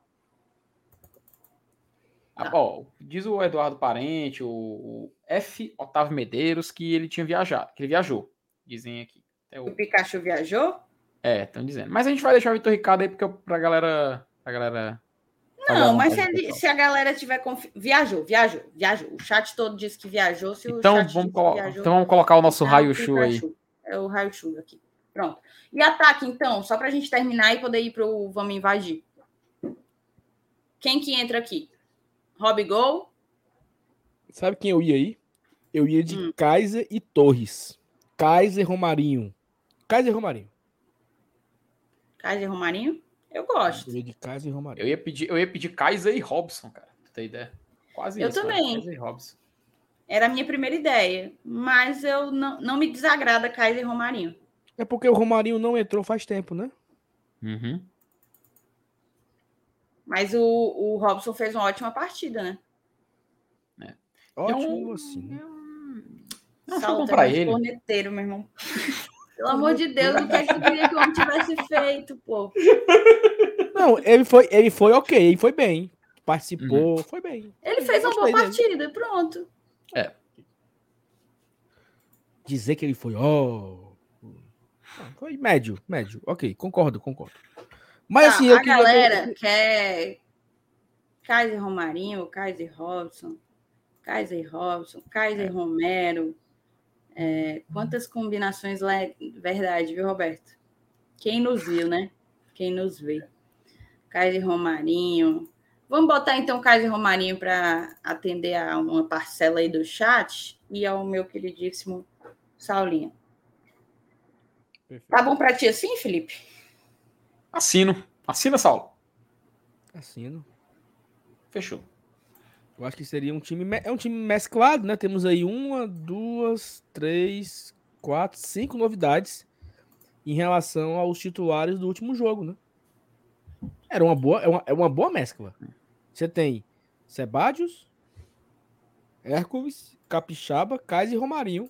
Ah, ó, diz o Eduardo Parente, o, o, F. Otávio Medeiros, que ele tinha viajado, que ele viajou. Dizem aqui. o... o Pikachu viajou? É, estão dizendo. Mas a gente vai deixar o Vitor Ricardo aí, porque pra galera. Pra galera não, mas se, ele, se, a galera tiver confi... viajou, viajou, viajou. O chat todo disse que viajou. Se então, vamos colo... viajou, então vamos colocar o nosso raio-chu aí. É o raio-chu aqui. Pronto. E ataque, então, só para a gente terminar e poder ir para o Vamos Invadir. Quem que entra aqui? Rob Gol? Sabe quem eu ia aí? Eu ia de hum. Kaiser e Torres. Kaiser Romarinho. Kaiser Romarinho. Kaiser Romarinho? Eu gosto. Eu ia de Kaiser e Romarinho. Eu ia pedir, eu ia pedir Kaiser e Robson, cara. Tu tem ideia? Quase eu isso. Eu também. Kaiser e Robson. Era a minha primeira ideia, mas eu não, não me desagrada Kaiser e Romarinho. É porque o Romarinho não entrou faz tempo, né? Uhum. Mas o, o Robson fez uma ótima partida, né? É. Ótimo, é um, assim. É um... Não Salta, bom pra ele. Corneteiro, meu irmão. Pelo amor de Deus, o que é que tu queria que o homem tivesse feito, pô? Não, ele foi, ele foi ok, ele foi bem. Participou, uhum. foi bem. Ele fez uma boa partida, dele. pronto. É. Dizer que ele foi, ó. Oh... Foi médio, médio. Ok, concordo, concordo. Mas tá, assim, eu a queria... galera quer Kaiser Romarinho, Kaiser Robson, Kaiser Robson, Kaiser é. Romero. É, quantas combinações lá é verdade, viu, Roberto? Quem nos viu, né? Quem nos vê. Kaiser Romarinho. Vamos botar então Kaiser Romarinho para atender a uma parcela aí do chat e ao meu queridíssimo Saulinho. Perfeito. Tá bom para ti assim, Felipe? Assino. Assina, Saulo. Assino. Fechou. Eu acho que seria um time. É um time mesclado, né? Temos aí uma, duas, três, quatro, cinco novidades em relação aos titulares do último jogo, né? Era uma boa, é uma, é uma boa mescla. Você tem Sebadios, Hércules, Capixaba, Kais e Romarinho,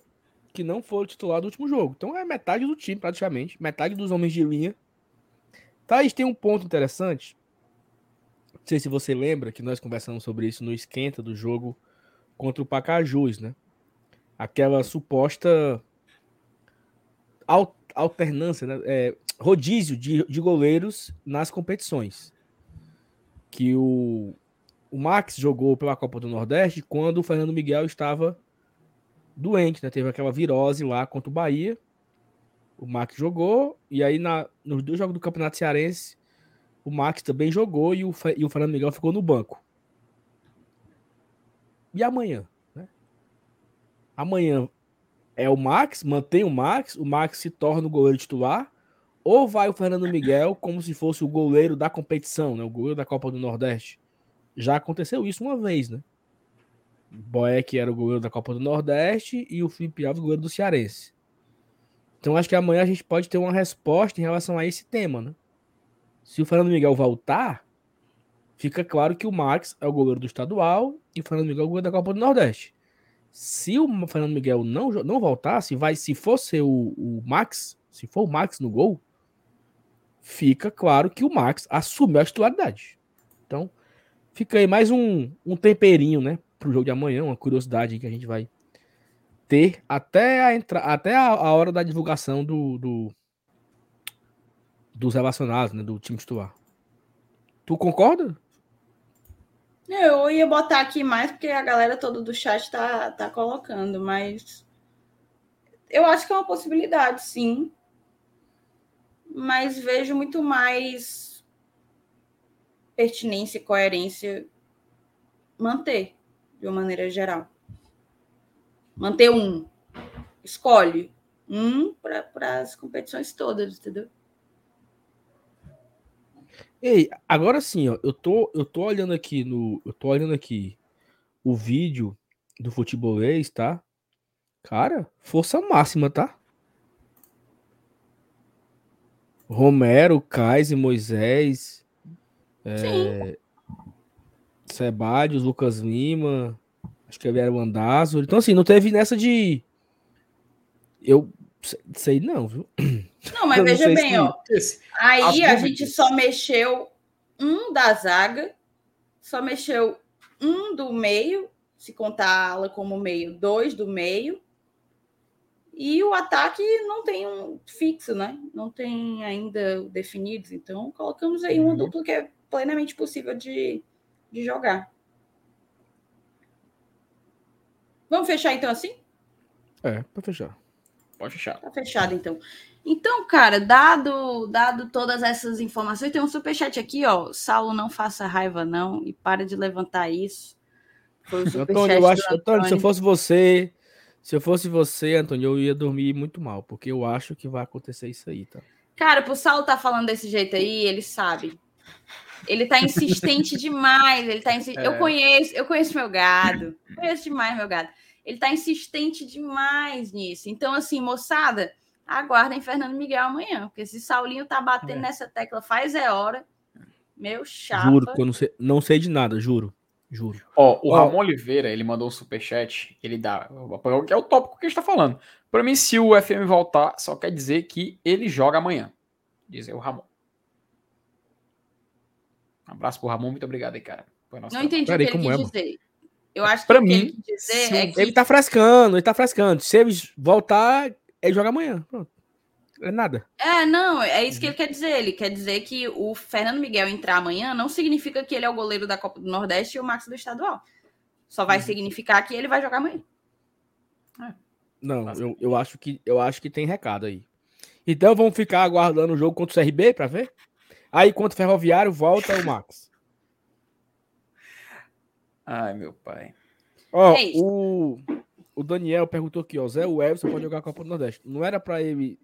que não foram titular do último jogo. Então é metade do time, praticamente. Metade dos homens de linha Thaís, tem um ponto interessante. Não sei se você lembra que nós conversamos sobre isso no esquenta do jogo contra o Pacajus, né? Aquela suposta alternância, né? É, rodízio de, de goleiros nas competições. Que o, o Max jogou pela Copa do Nordeste quando o Fernando Miguel estava doente, né? Teve aquela virose lá contra o Bahia o Max jogou, e aí na, nos dois jogos do Campeonato Cearense, o Max também jogou e o, e o Fernando Miguel ficou no banco. E amanhã? Né? Amanhã é o Max, mantém o Max, o Max se torna o goleiro titular, ou vai o Fernando Miguel como se fosse o goleiro da competição, né? O goleiro da Copa do Nordeste. Já aconteceu isso uma vez, né? Boeck era o goleiro da Copa do Nordeste e o Felipe Alves o goleiro do Cearense. Então acho que amanhã a gente pode ter uma resposta em relação a esse tema, né? Se o Fernando Miguel voltar, fica claro que o Max é o goleiro do estadual e o Fernando Miguel é o goleiro da Copa do Nordeste. Se o Fernando Miguel não, não voltar, se vai, se fosse o, o Max, se for o Max no gol, fica claro que o Max assumiu a titularidade. Então, fica aí mais um, um temperinho, né, pro jogo de amanhã, uma curiosidade que a gente vai ter até a, entra, até a, a hora da divulgação do, do, dos relacionados, né, do time titular. Tu concorda? Eu ia botar aqui mais porque a galera toda do chat tá, tá colocando, mas eu acho que é uma possibilidade, sim. Mas vejo muito mais pertinência e coerência manter, de uma maneira geral. Manter um. Escolhe um para as competições todas, entendeu? Ei, agora sim, ó, eu tô, eu tô olhando aqui no, eu tô olhando aqui o vídeo do futebolês, tá? Cara, força máxima, tá? Romero, Kais e Moisés, é, Sebadios, Lucas Lima, acho que vieram Andazzo. Então, assim, não teve nessa de. Eu sei não, viu? Não, mas veja bem, ó. Aí a gente só mexeu um da zaga, só mexeu um do meio, se contar a ala como meio, dois do meio. E o ataque não tem um fixo, né? Não tem ainda definidos. Então, colocamos aí uma uhum. dupla que é plenamente possível de, de jogar. Vamos fechar então assim? É, para fechar. Pode fechar. Tá fechado então. Então, cara, dado, dado todas essas informações, tem um superchat aqui, ó. Saulo, não faça raiva, não, e para de levantar isso. Foi o Antônio, eu acho, Antônio, se eu fosse você, se eu fosse você, Antônio, eu ia dormir muito mal, porque eu acho que vai acontecer isso aí, tá? Cara, pro Saulo tá falando desse jeito aí, ele sabe. Ele tá insistente demais. Ele tá insist... é. Eu conheço, eu conheço meu gado. Conheço demais meu gado. Ele tá insistente demais nisso. Então, assim, moçada, aguardem Fernando Miguel amanhã, porque se Saulinho tá batendo é. nessa tecla faz é hora, meu chapa. Juro que eu não sei, não sei de nada, juro. Juro. Ó, o Ó, Ramon Oliveira, ele mandou um superchat, ele dá, que é o tópico que a gente tá falando. Para mim, se o FM voltar, só quer dizer que ele joga amanhã, diz o Ramon. Um abraço pro Ramon, muito obrigado aí, cara. Não entendi Pera o que ele quis é, dizer. Eu acho que pra mim, ele quis dizer é que... Ele tá frescando, ele tá frescando. Se ele voltar, ele joga amanhã. Pronto. É nada. É, não, é isso que ele quer dizer. Ele quer dizer que o Fernando Miguel entrar amanhã não significa que ele é o goleiro da Copa do Nordeste e o Max do estadual. Só vai uhum. significar que ele vai jogar amanhã. É. Não, eu, eu, acho que, eu acho que tem recado aí. Então vamos ficar aguardando o jogo contra o CRB para ver? Aí contra o Ferroviário volta o Max. Ai, meu pai. Ó, é o, o Daniel perguntou aqui, ó, Zé Everson pode jogar a Copa do Nordeste. Não era para ele,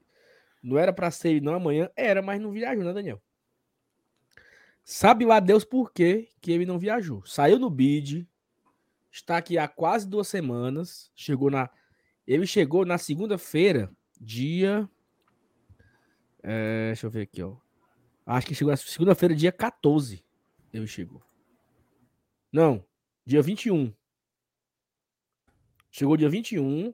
não era para ser ele não amanhã, era, mas não viajou, né, Daniel? Sabe lá Deus por quê que ele não viajou. Saiu no bid, está aqui há quase duas semanas, chegou na ele chegou na segunda-feira, dia é, deixa eu ver aqui, ó. Acho que chegou na segunda-feira, dia 14. Ele chegou. Não, dia 21. Chegou dia 21,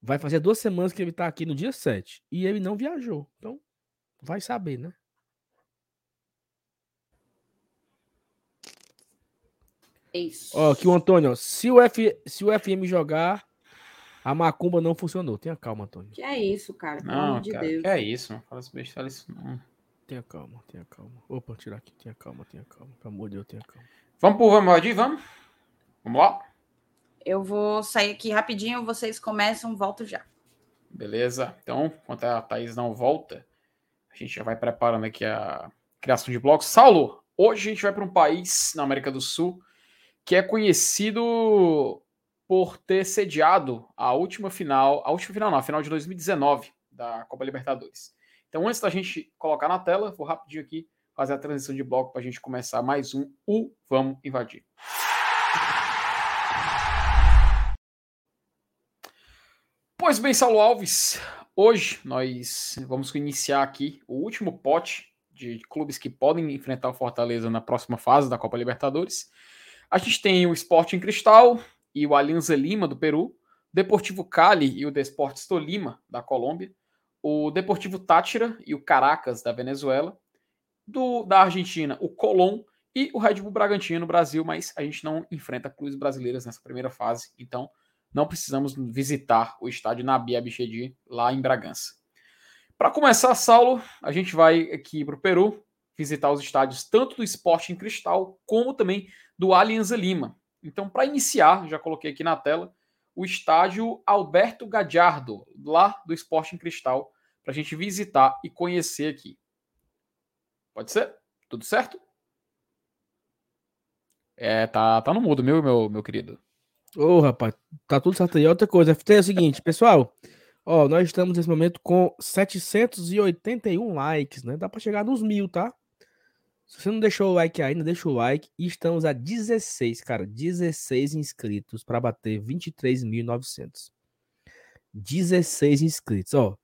vai fazer duas semanas que ele tá aqui no dia 7. E ele não viajou. Então, vai saber, né? Isso. Ó, aqui o Antônio, ó, se o, F, se o FM jogar, a macumba não funcionou. Tenha calma, Antônio. Que é isso, cara? Pelo não, amor de cara, Deus. Que é isso, não fala fala isso não. Tenha calma, tenha calma. Opa, tirar aqui. Tenha calma, tenha calma. Pelo amor de Deus, tenha calma. Vamos pro Vamos Rodir, vamos? Vamos lá? Eu vou sair aqui rapidinho, vocês começam, volto já. Beleza. Então, enquanto a Thaís não volta, a gente já vai preparando aqui a criação de blocos. Saulo, hoje a gente vai para um país na América do Sul que é conhecido por ter sediado a última final, a última final não, a final de 2019 da Copa Libertadores. Então, antes da gente colocar na tela, vou rapidinho aqui fazer a transição de bloco para a gente começar mais um O Vamos Invadir. Pois bem, Saulo Alves, hoje nós vamos iniciar aqui o último pote de clubes que podem enfrentar o Fortaleza na próxima fase da Copa Libertadores. A gente tem o Sporting Cristal e o Alianza Lima do Peru, Deportivo Cali e o Desportes Tolima da Colômbia, o Deportivo Tátira e o Caracas da Venezuela, do da Argentina, o Colón e o Red Bull Bragantino no Brasil, mas a gente não enfrenta clubes brasileiros nessa primeira fase, então não precisamos visitar o estádio Nabi Abichedi lá em Bragança. Para começar, Saulo, a gente vai aqui para o Peru visitar os estádios tanto do Sporting Cristal como também do Alianza Lima. Então, para iniciar, já coloquei aqui na tela o estádio Alberto Gadiardo, lá do Sporting Cristal, para a gente visitar e conhecer aqui. Pode ser? Tudo certo? É, tá, tá no mudo, meu, meu, meu querido. Ô, oh, rapaz, tá tudo certo aí. Outra coisa, FT é o seguinte, pessoal. Ó, nós estamos nesse momento com 781 likes, né? Dá para chegar nos mil, tá? Se você não deixou o like ainda, deixa o like. E estamos a 16, cara, 16 inscritos para bater 23.900. 16 inscritos, ó.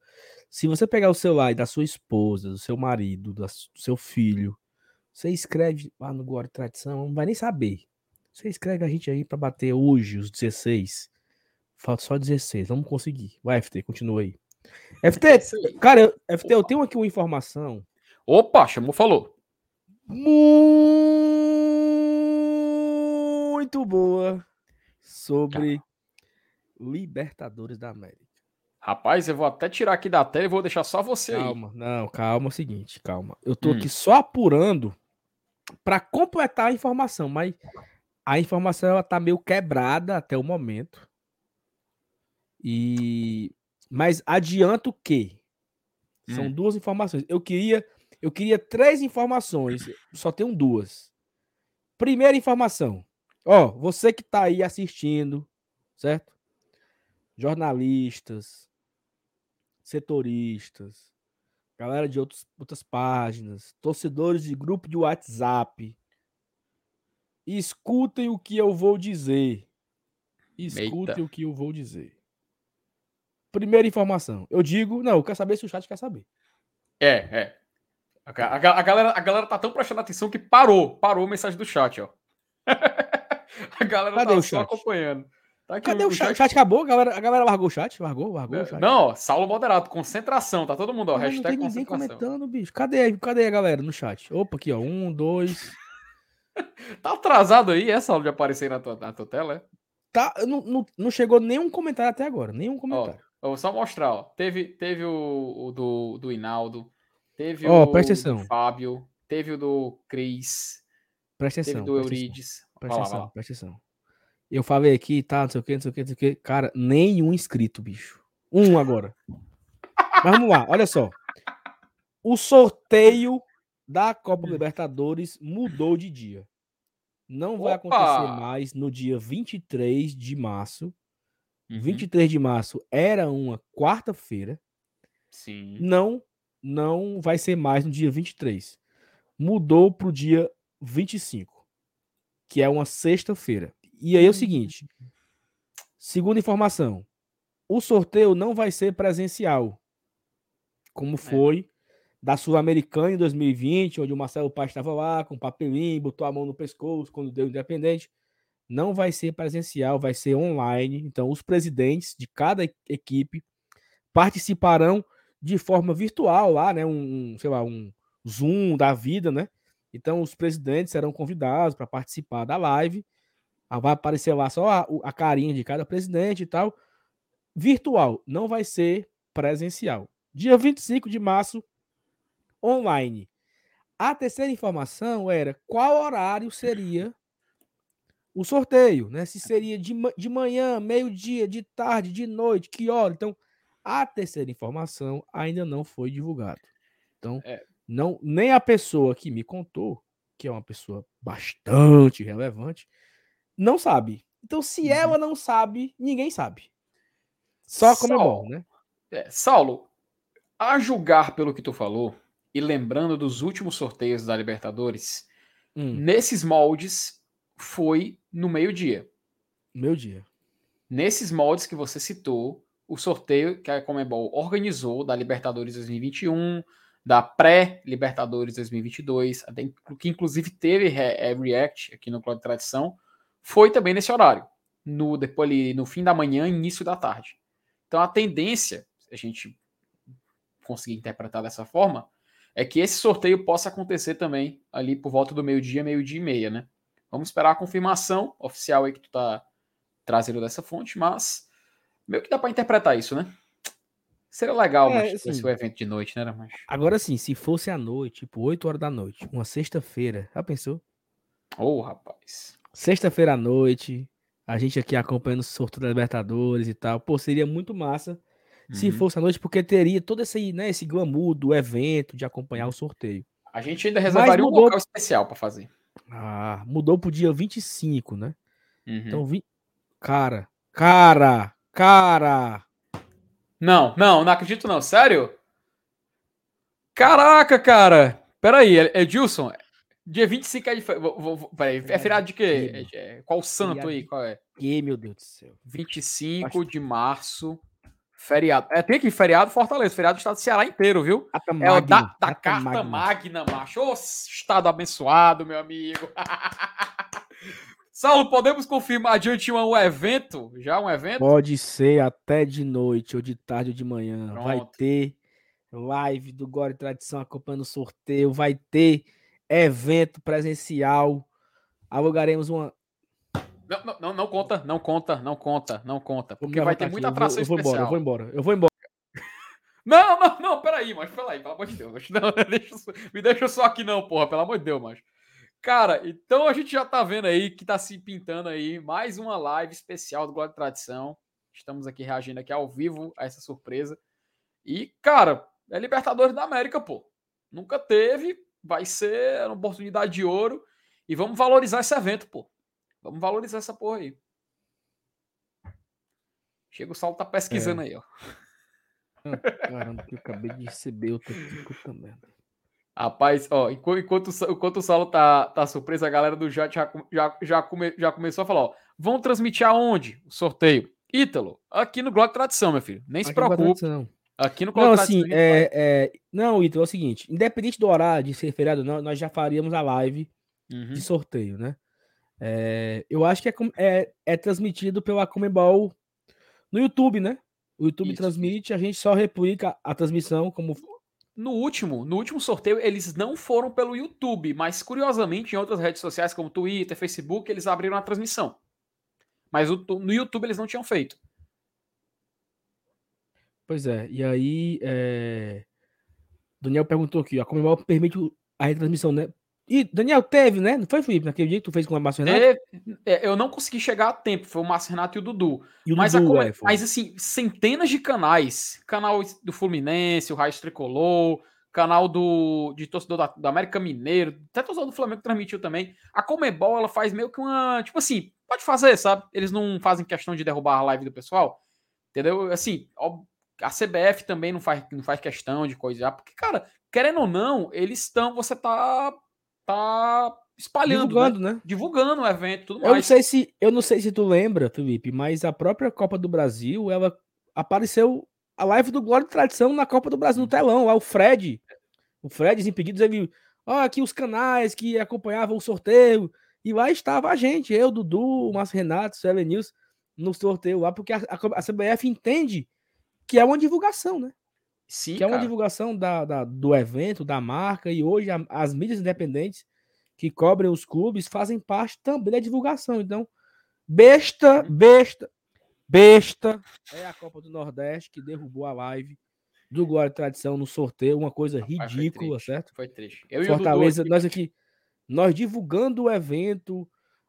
Se você pegar o celular da sua esposa, do seu marido, do seu filho, você escreve lá no Glória Tradição, não vai nem saber. Você escreve a gente aí para bater hoje os 16. Falta só 16. Vamos conseguir. Vai, FT, continua aí. FT, cara, FT, eu tenho aqui uma informação. Opa, chamou, falou. Muito boa sobre Libertadores da América. Rapaz, eu vou até tirar aqui da tela e vou deixar só você calma, aí. Não, calma, é o seguinte, calma. Eu tô hum. aqui só apurando para completar a informação, mas a informação ela tá meio quebrada até o momento. E mas adianto que são hum. duas informações. Eu queria eu queria três informações, só tenho duas. Primeira informação. Ó, você que tá aí assistindo, certo? Jornalistas, setoristas, galera de outros, outras páginas, torcedores de grupo de WhatsApp, Escutem o que eu vou dizer. Escutem Eita. o que eu vou dizer. Primeira informação. Eu digo, não, eu quero saber se o chat quer saber. É, é. A, a, a, galera, a galera tá tão prestando atenção que parou. Parou a mensagem do chat, ó. a galera Cadê tá o chat? acompanhando. Tá Cadê o, o chat? O chat acabou? A galera, a galera largou o chat? Largou, largou não, o chat. Não, Saulo moderado, concentração. Tá todo mundo, ó. Mas hashtag não tem ninguém comentando, bicho. Cadê, cadê a galera no chat? Opa, aqui, ó. Um, dois. tá atrasado aí essa aula de aparecer na tua, na tua tela, é? Tá, não, não, não chegou nenhum comentário até agora, nenhum comentário. Ó, vou só mostrar, ó. Teve, teve o, o do, do Inaldo, teve oh, o do Fábio, teve o do Cris, presta atenção, teve do Eurides. Presta atenção, lá, presta atenção. Eu falei aqui, tá, não sei o que, não sei o que, não sei o que. Cara, nenhum inscrito, bicho. Um agora. Mas vamos lá, olha só. O sorteio da Copa. Libertadores mudou de dia. Não vai Opa! acontecer mais no dia 23 de março. Uhum. 23 de março era uma quarta-feira. Sim. Não, não vai ser mais no dia 23. Mudou para o dia 25, que é uma sexta-feira. E aí é o seguinte: hum. segunda informação, o sorteio não vai ser presencial, como é. foi da Sul-Americana em 2020, onde o Marcelo Paz estava lá com papelinho, botou a mão no pescoço quando deu independente. Não vai ser presencial, vai ser online. Então, os presidentes de cada equipe participarão de forma virtual lá, né? Um, sei lá, um Zoom da vida, né? Então, os presidentes serão convidados para participar da live. Ah, vai aparecer lá só a, a carinha de cada presidente e tal. Virtual, não vai ser presencial. Dia 25 de março, online. A terceira informação era qual horário seria o sorteio, né? Se seria de, de manhã, meio-dia, de tarde, de noite, que hora. Então, a terceira informação ainda não foi divulgada. Então, é. não, nem a pessoa que me contou, que é uma pessoa bastante relevante, não sabe. Então, se uhum. ela não sabe, ninguém sabe. Só como é bom, né? É, Saulo, a julgar pelo que tu falou, e lembrando dos últimos sorteios da Libertadores, hum. nesses moldes foi no meio-dia. Meio-dia. Nesses moldes que você citou, o sorteio que a Comebol organizou da Libertadores 2021, da pré-Libertadores 2022, que inclusive teve é, React aqui no Clube de Tradição, foi também nesse horário, no depois ali, no fim da manhã, início da tarde. Então a tendência, a gente conseguir interpretar dessa forma, é que esse sorteio possa acontecer também ali por volta do meio-dia, meio-dia e meia, né? Vamos esperar a confirmação oficial aí que tu tá trazendo dessa fonte, mas meio que dá para interpretar isso, né? Seria legal, é, mas assim, o evento de noite, né, mas... Agora sim, se fosse à noite, tipo 8 horas da noite, uma sexta-feira, já pensou? Ô, oh, rapaz. Sexta-feira à noite, a gente aqui acompanhando o sorteio da Libertadores e tal. Pô, seria muito massa se uhum. fosse à noite, porque teria todo esse, né, esse glamour do evento, de acompanhar o sorteio. A gente ainda reservaria mudou... um local especial para fazer. Ah, mudou pro dia 25, né? Uhum. Então, vi... cara, cara, cara. Não, não, não acredito não. Sério? Caraca, cara. Peraí, Edilson, dia 25 é de... Peraí, é feriado de quê? É, é, qual santo aí? Qual é? Que, meu Deus do céu. 25 Acho... de março Feriado. É, tem aqui, feriado Fortaleza, feriado do estado do Ceará inteiro, viu? Carta é o da, da Carta, Carta Magna, macho. Ô, estado abençoado, meu amigo. Saulo, podemos confirmar de antemão o evento? Já um evento? Pode ser até de noite, ou de tarde, ou de manhã. Pronto. Vai ter live do Gore Tradição acompanhando o sorteio. Vai ter evento presencial. Alugaremos uma não, não, não, não conta, não conta, não conta, não conta. Porque vai ter muita atração eu vou, eu vou especial. Embora, eu vou embora, eu vou embora. Não, não, não, peraí, mas peraí, pelo amor de Deus. Não, deixa, me deixa só aqui não, porra, pelo amor de Deus, mas. Cara, então a gente já tá vendo aí que tá se pintando aí mais uma live especial do Glória de Tradição. Estamos aqui reagindo aqui ao vivo a essa surpresa. E, cara, é Libertadores da América, pô. Nunca teve, vai ser uma oportunidade de ouro. E vamos valorizar esse evento, pô. Vamos valorizar essa porra aí. Chega o Saulo tá pesquisando é. aí, ó. Caramba, que eu acabei de receber outra também. Rapaz, ó, enquanto, enquanto, enquanto o Saulo tá, tá surpreso, a galera do chat já, já, já, come, já começou a falar, ó. Vão transmitir aonde o sorteio? Ítalo, aqui no Globo Tradição, meu filho. Nem aqui se preocupe. Aqui no Globo Tradição. Não, assim, é, é, não, Ítalo, é o seguinte: independente do horário de ser feriado, não, nós já faríamos a live uhum. de sorteio, né? É, eu acho que é, é, é, transmitido pela Comembol no YouTube, né? O YouTube Isso. transmite, a gente só replica a transmissão como. No último, no último sorteio, eles não foram pelo YouTube, mas curiosamente, em outras redes sociais, como Twitter, Facebook, eles abriram a transmissão. Mas no YouTube eles não tinham feito. Pois é, e aí. É... Daniel perguntou aqui: a Comembol permite a retransmissão, né? E, Daniel, teve, né? Não foi, Felipe, naquele dia que tu fez com o Márcio Renato? É, eu não consegui chegar a tempo, foi o Márcio Renato e o Dudu. E o mas, Dudu, a, é, mas, assim, centenas de canais. Canal do Fluminense, o Raiz Tricolor, canal do de torcedor da, do América Mineiro, até torcedor do Flamengo transmitiu também. A Comebol, ela faz meio que uma. Tipo assim, pode fazer, sabe? Eles não fazem questão de derrubar a live do pessoal. Entendeu? Assim, a CBF também não faz, não faz questão de coisa. Porque, cara, querendo ou não, eles estão. Você tá tá espalhando, divulgando, né? né? Divulgando o evento, tudo eu mais. Não sei se eu não sei se tu lembra, Felipe, mas a própria Copa do Brasil, ela apareceu a live do Glória de Tradição na Copa do Brasil no telão, lá o Fred, o Fred Impedidos, ele, ó, aqui os canais que acompanhavam o sorteio, e lá estava a gente, eu, Dudu, o Márcio Renato, o Célia News, no sorteio lá, porque a, a, a, CBF entende que é uma divulgação, né? Sim, que é uma divulgação da, da, do evento, da marca, e hoje a, as mídias independentes que cobrem os clubes fazem parte também da divulgação. Então, besta, uhum. besta, besta é a Copa do Nordeste que derrubou a live do Glória e Tradição no sorteio, uma coisa Rapaz, ridícula, foi certo? Foi triste. Eu Fortaleza, nós aqui, nós divulgando o evento,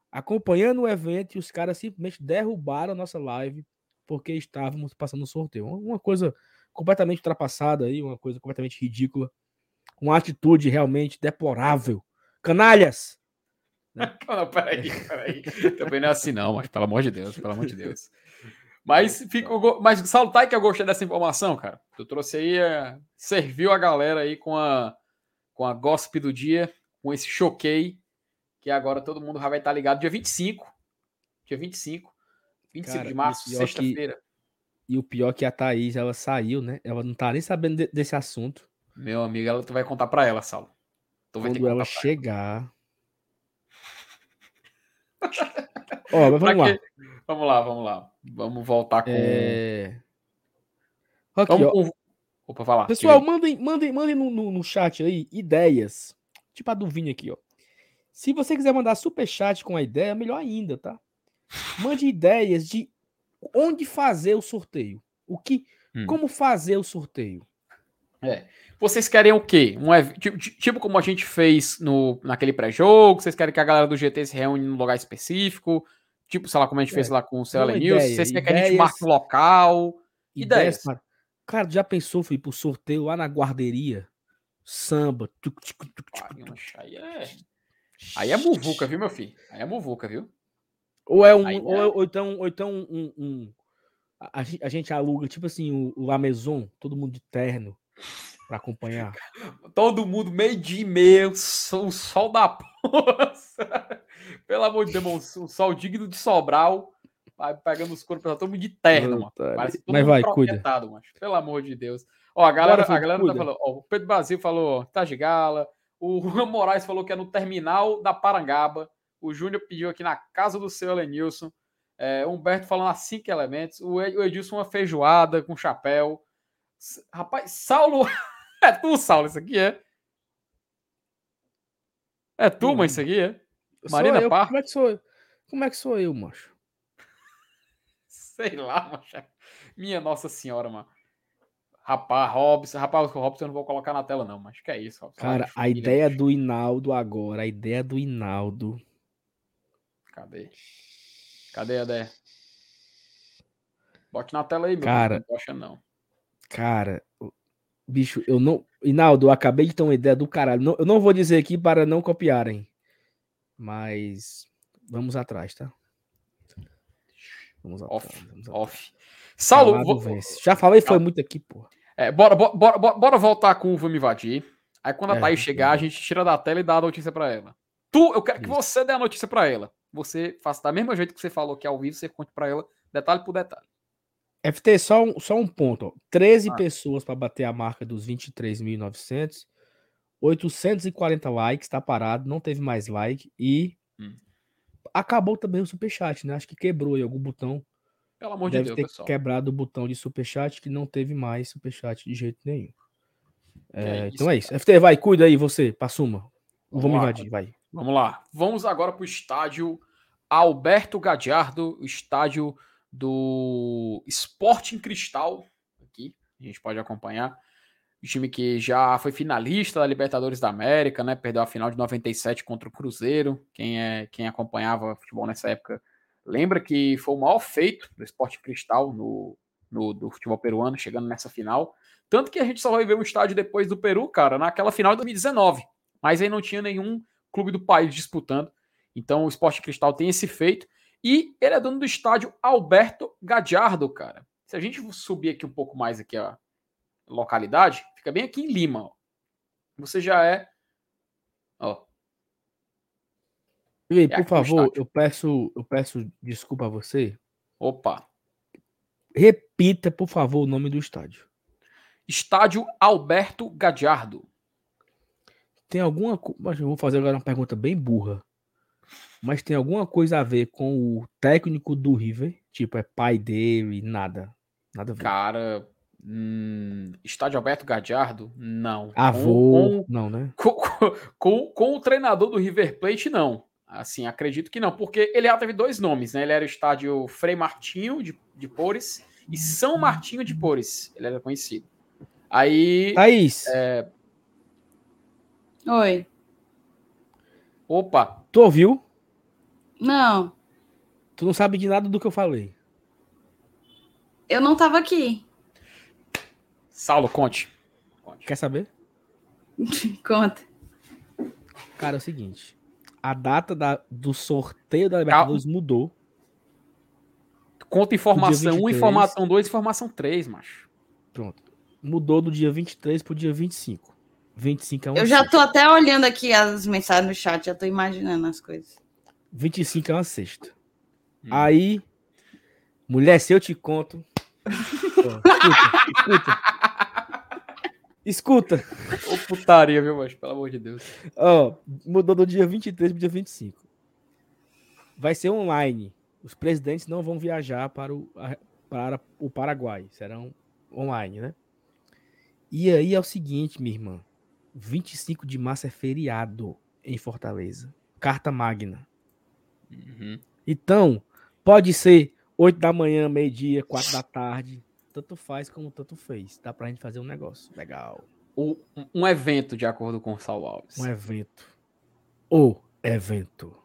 acompanhando o evento, e os caras simplesmente derrubaram a nossa live porque estávamos passando o sorteio. Uma coisa completamente ultrapassada aí, uma coisa completamente ridícula, uma atitude realmente deplorável. Canalhas! Né? não, peraí, peraí. Também não é assim, não, mas pelo amor de Deus, pelo amor de Deus. Mas, fico, mas salutar que eu gostei dessa informação, cara. Tu trouxe aí, é, serviu a galera aí com a, com a gossip do dia, com esse choquei, que agora todo mundo já vai estar ligado dia 25. Dia 25. 25 cara, de março, sexta-feira. E o pior é que a Thaís, ela saiu, né? Ela não tá nem sabendo de, desse assunto. Meu amigo, ela, tu vai contar pra ela, Saulo. Tu Quando ela chegar. Ó, mas vamos lá. Vamos lá, vamos lá. Vamos voltar com. É... Aqui, vamos... Opa, falar. Pessoal, mandem, mandem, mandem no, no, no, chat aí ideias. Tipo a do Vini aqui, ó. Se você quiser mandar super chat com a ideia, melhor ainda, tá? Mande ideias de onde fazer o sorteio. O que, hum. como fazer o sorteio. É. Vocês querem o quê? Um, tipo, tipo como a gente fez no, naquele pré-jogo? Vocês querem que a galera do GT se reúne num lugar específico? Tipo, sei lá, como a gente é. fez lá com o CL News. Vocês querem que a gente marque um local? Ideias. ideias. Cara, já pensou, Felipe, o sorteio lá na guarderia? Samba. Tuc, tuc, tuc, aí é. Aí é muvuca, viu, meu filho? Aí é muvuca, viu? Ou é um. Ou, é... ou, então, ou então um. um a, a, gente aluga, tipo assim, o, o Amazon, todo mundo de terno para acompanhar. Todo mundo meio de meio, o sol da porra. Pelo amor de Deus, um sol digno de Sobral. Vai pegando os corpos, todo mundo de terno, mano. Parece todo Mas vai, cuida. Mano. Pelo amor de Deus. Ó, a galera, a galera tá falando, ó, o Pedro Brasil falou, tá de gala. O Juan Moraes falou que é no terminal da Parangaba. O Júnior pediu aqui na casa do seu Elenilson. É, Humberto falando assim cinco elementos. O Edilson uma feijoada com chapéu. Rapaz, Saulo. É tu, Saulo, isso aqui é? É tu, mas isso aqui é? Marina eu, Par? Como é que sou eu? Como é que sou eu, macho? Sei lá, macho. Minha Nossa Senhora, mano. Rapaz, Robson, rapaz, o Robson eu não vou colocar na tela, não, mas que é isso, Robson. Cara, a ideia do Inaldo agora, a ideia do Inaldo. Cadê? Cadê a ideia? Bote na tela aí, meu. Cara, não acha, não. Cara, bicho, eu não. Inaldo, eu acabei de ter uma ideia do caralho. Não, eu não vou dizer aqui para não copiarem. Mas vamos atrás, tá? Vamos off, atrás. Vamos atrás. Off. Saulo, vou... já falei, foi muito aqui, pô. É, bora, bora, bora, bora voltar com o Vamos Invadir. Aí quando a é, Thaís chegar, é. a gente tira da tela e dá a notícia para ela. Tu, eu quero Isso. que você dê a notícia para ela. Você faça da mesma jeito que você falou que é ao vivo, você conte para ela detalhe por detalhe. FT, só um, só um ponto. Ó. 13 ah. pessoas para bater a marca dos 23.900. 840 likes, tá parado, não teve mais like. E hum. acabou também o superchat, né? Acho que quebrou aí algum botão. Pelo amor Deve de Deus, ter pessoal. quebrado o botão de superchat que não teve mais superchat de jeito nenhum. É, é então é isso. FT, vai, cuida aí você, Passuma. Vamos, Vamos invadir, vai. Vamos lá. Vamos agora para o estádio Alberto Gadiardo, estádio do Sporting Cristal. Aqui, a gente pode acompanhar. O time que já foi finalista da Libertadores da América, né? Perdeu a final de 97 contra o Cruzeiro. Quem, é, quem acompanhava futebol nessa época lembra que foi o maior feito do Esporte Cristal no, no, do futebol peruano, chegando nessa final. Tanto que a gente só vai ver um estádio depois do Peru, cara, naquela final de 2019. Mas aí não tinha nenhum clube do país disputando. Então o Esporte Cristal tem esse feito. E ele é dono do estádio Alberto Gadiardo, cara. Se a gente subir aqui um pouco mais aqui a localidade, fica bem aqui em Lima. Ó. Você já é. Ó. E aí, é por favor, eu peço, eu peço desculpa a você. Opa. Repita, por favor, o nome do estádio. Estádio Alberto Gadiardo. Tem alguma. Mas eu vou fazer agora uma pergunta bem burra mas tem alguma coisa a ver com o técnico do River? Tipo, é pai dele, nada. Nada a ver. Cara, hum, estádio Alberto Gadiardo? Não. Avô? Com, não, né? Com, com, com, o treinador do River Plate, não. Assim, acredito que não, porque ele já teve dois nomes, né? Ele era o estádio Frei Martinho de, de Pores e São Martinho de Pores. Ele era conhecido. Aí. Thaís. É... Oi. Opa. Tu ouviu? Não. Tu não sabe de nada do que eu falei. Eu não tava aqui. Saulo, conte. conte. Quer saber? Conta. Cara, é o seguinte. A data da, do sorteio da Libertadores Calma. mudou. Conta informação 1, informação 2, informação 3, macho. Pronto. Mudou do dia 23 pro dia 25. 25 é uma Eu já sexta. tô até olhando aqui as mensagens no chat, já tô imaginando as coisas. 25 é uma sexta. Hum. Aí, mulher, se eu te conto. escuta, escuta. Escuta. Ô putaria, viu, macho? Pelo amor de Deus. Ó, mudou do dia 23 pro dia 25. Vai ser online os presidentes não vão viajar para o, para o Paraguai, serão online, né? E aí é o seguinte, minha irmã, 25 de março é feriado em Fortaleza, carta magna. Uhum. Então, pode ser 8 da manhã, meio-dia, 4 da tarde, tanto faz como tanto fez. Dá pra gente fazer um negócio legal. O, um evento, de acordo com o Sal Alves. Um evento. O evento.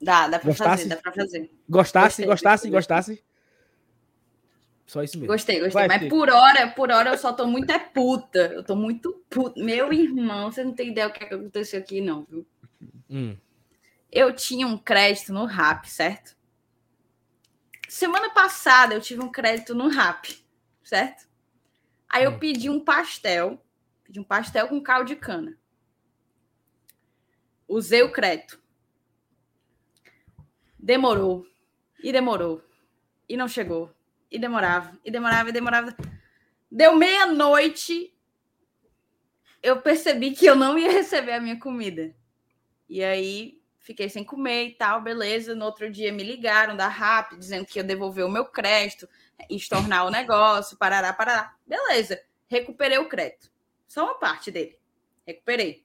Dá, dá pra gostasse, fazer, dá pra fazer. Gostasse, gostei, gostasse, gostasse. Só isso mesmo. Gostei, gostei. Vai Mas ter. por hora, por hora eu só tô muito é puta. Eu tô muito puta. Meu irmão, você não tem ideia o que, é que aconteceu aqui, não, viu? Hum. Eu tinha um crédito no RAP, certo? Semana passada eu tive um crédito no RAP, certo? Aí eu hum. pedi um pastel. Pedi um pastel com caldo de cana. Usei o crédito. Demorou. E demorou. E não chegou. E demorava. E demorava, e demorava. Deu meia-noite. Eu percebi que eu não ia receber a minha comida. E aí fiquei sem comer e tal, beleza. No outro dia me ligaram da RAP, dizendo que ia devolver o meu crédito, estornar o negócio, parará, parará. Beleza. Recuperei o crédito. Só uma parte dele. Recuperei.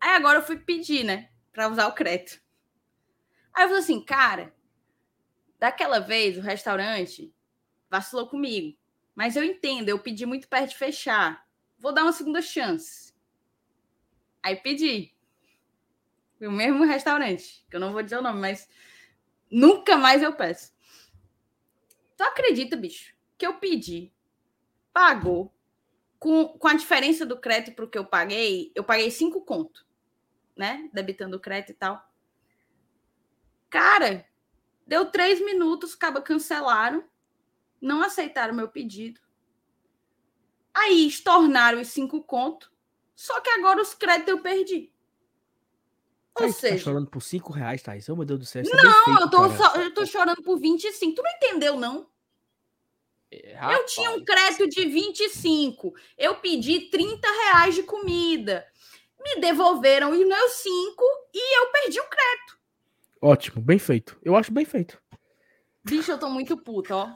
Aí agora eu fui pedir, né? Para usar o crédito. Aí eu falei assim, cara, daquela vez o restaurante vacilou comigo. Mas eu entendo, eu pedi muito perto de fechar. Vou dar uma segunda chance. Aí pedi. O mesmo restaurante, que eu não vou dizer o nome, mas nunca mais eu peço. Tu acredita, bicho, que eu pedi, pagou, com, com a diferença do crédito para o que eu paguei, eu paguei cinco conto, né? Debitando o crédito e tal. Cara, deu três minutos, acaba cancelaram, não aceitaram meu pedido. Aí estornaram os cinco contos, só que agora os créditos eu perdi. Ou Aí, seja. Tá chorando por cinco reais, Thaís? Oh, meu Deus do céu. É não, feito, eu, tô só, eu tô chorando por 25. Tu não entendeu, não? É, eu tinha um crédito de 25. Eu pedi 30 reais de comida. Me devolveram os meus 5 e eu perdi o crédito. Ótimo, bem feito. Eu acho bem feito. Bicho, eu tô muito puta, ó.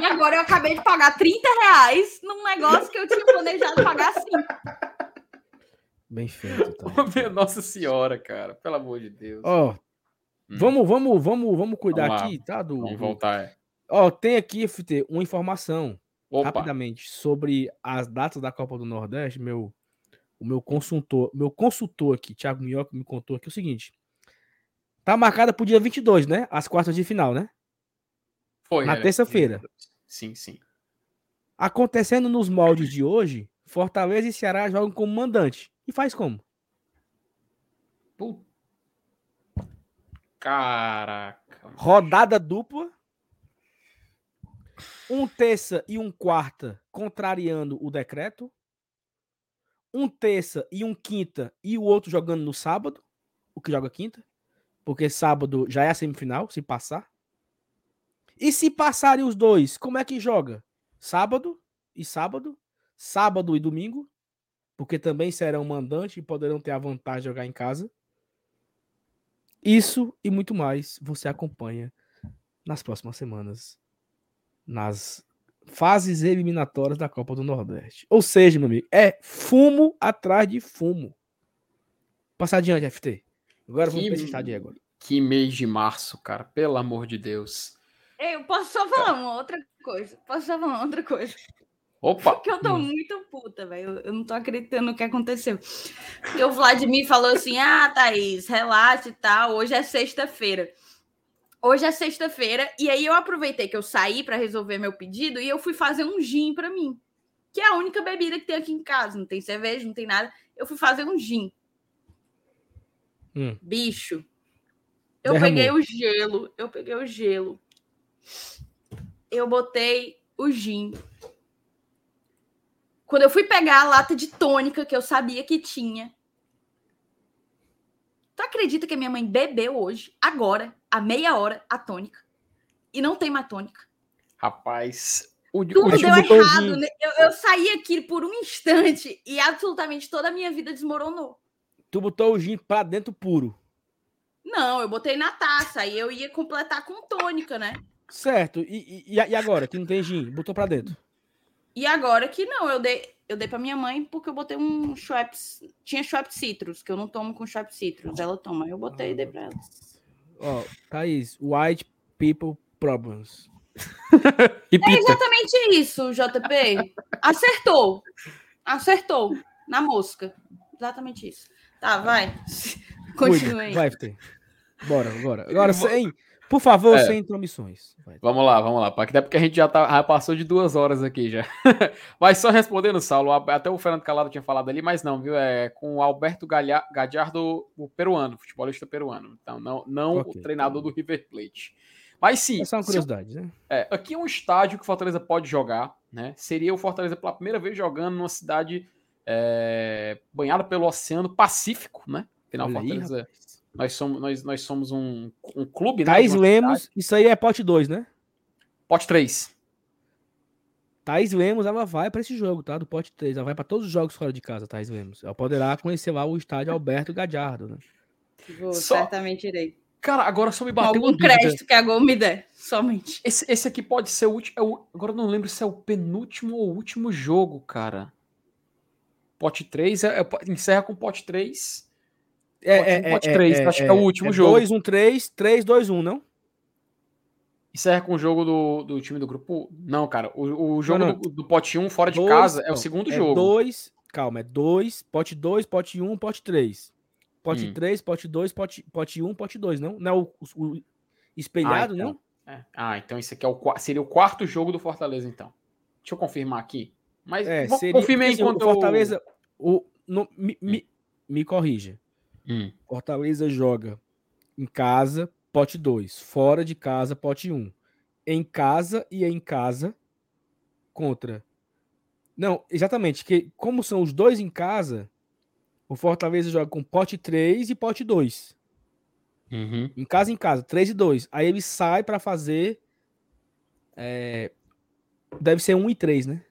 e agora eu acabei de pagar 30 reais num negócio que eu tinha planejado pagar 5. Bem feito. Tá? Nossa senhora, cara. Pelo amor de Deus. Ó, hum. vamos, vamos, vamos, vamos cuidar vamos aqui, tá? Do, vamos voltar. É. Ó, tem aqui, FT, uma informação Opa. rapidamente sobre as datas da Copa do Nordeste. Meu, o meu consultor, meu consultor aqui, Thiago Minhoca, me contou aqui o seguinte. Tá marcada pro dia 22, né? As quartas de final, né? Foi. Na é, terça-feira. Sim, sim. Acontecendo nos moldes de hoje, Fortaleza e Ceará jogam como mandante. E faz como? Puta. Caraca. Rodada dupla. Um terça e um quarta contrariando o decreto. Um terça e um quinta e o outro jogando no sábado. O que joga quinta. Porque sábado já é a semifinal, se passar. E se passarem os dois, como é que joga? Sábado e sábado, sábado e domingo, porque também serão mandantes e poderão ter a vantagem de jogar em casa. Isso e muito mais você acompanha nas próximas semanas, nas fases eliminatórias da Copa do Nordeste. Ou seja, meu amigo, é fumo atrás de fumo. Passar adiante, FT. Agora que, vamos pensar, Diego. Que mês de março, cara. Pelo amor de Deus. Eu posso só falar uma outra coisa. Posso só falar uma outra coisa. Opa! Porque eu tô hum. muito puta, velho. Eu não tô acreditando no que aconteceu. Porque o Vladimir falou assim: ah, Thaís, relaxa e tal. Hoje é sexta-feira. Hoje é sexta-feira. E aí eu aproveitei que eu saí para resolver meu pedido e eu fui fazer um gin para mim. Que é a única bebida que tem aqui em casa. Não tem cerveja, não tem nada. Eu fui fazer um gin. Hum. Bicho, eu Derramou. peguei o gelo, eu peguei o gelo. Eu botei o gin. Quando eu fui pegar a lata de tônica que eu sabia que tinha, Tu acredita que a minha mãe bebeu hoje, agora, a meia hora, a tônica? E não tem mais tônica. Rapaz, o, Tudo deu errado. Né? Eu, eu saí aqui por um instante e absolutamente toda a minha vida desmoronou. Tu botou o gin pra dentro puro. Não, eu botei na taça. Aí eu ia completar com tônica, né? Certo. E, e, e agora, que não tem gin? Botou pra dentro? E agora que não, eu dei, eu dei pra minha mãe porque eu botei um Schweppes. Tinha Schweppes Citrus, que eu não tomo com Schweppes Citrus. Ela toma. Eu botei e dei pra ela. Ó, oh, Thaís, White People Problems. é exatamente isso, JP. Acertou. Acertou. Na mosca. Exatamente isso. Tá, vai. Continue aí. Vai, Bora, bora. Agora, sem. Por favor, é. sem intromissões. Vai. Vamos lá, vamos lá. Até porque a gente já, tá, já passou de duas horas aqui já. mas só respondendo, Saulo, até o Fernando Calado tinha falado ali, mas não, viu? É com o Alberto Gadiardo, o peruano, futebolista peruano. Então, não, não okay. o treinador do River Plate. Mas sim. Essa é uma curiosidade, né? É, aqui é um estádio que o Fortaleza pode jogar, né? Seria o Fortaleza pela primeira vez jogando numa cidade é, banhada pelo Oceano Pacífico, né? Afinal, Olha Fortaleza. Aí, nós somos, nós, nós somos um, um clube, né? Thais Lemos, isso aí é pote 2, né? Pote 3. Thais Lemos, ela vai para esse jogo, tá? Do pote 3. Ela vai para todos os jogos fora de casa, Thais Lemos. Ela poderá conhecer lá o estádio Alberto Gadiardo, né? Vou, só... certamente irei. Cara, agora só me bateu Algum crédito que a Gol me der, somente. Esse, esse aqui pode ser o último. É o, agora eu não lembro se é o penúltimo ou último jogo, cara. Pote 3, é, é, encerra com pote 3. É, é, pote é, 3, é, acho que é o último é jogo. 2, 1, 3, 3, 2, 1, não? Encerra com o jogo do, do time do grupo. Não, cara. O, o jogo não, não. Do, do, pote 1 fora de dois, casa é o segundo é jogo. 2, calma, é 2, pote 2, pote 1, pote 3. Pote hum. 3, pote 2, pote, pote 1, pote 2, não? Não é o, o espelhado, ah, então. não? É. Ah, então esse aqui é o, seria o quarto jogo do Fortaleza, então. Deixa eu confirmar aqui. Mas é, seria, confirme enquanto o Fortaleza. O, no, me, me, me corrija. Hum. Fortaleza joga em casa, pote 2. Fora de casa, pote 1. Um. Em casa e em casa contra. Não, exatamente. Que como são os dois em casa, o Fortaleza joga com pote 3 e pote 2. Uhum. Em casa em casa, 3 e 2. Aí ele sai para fazer. É, deve ser 1 e 3, né?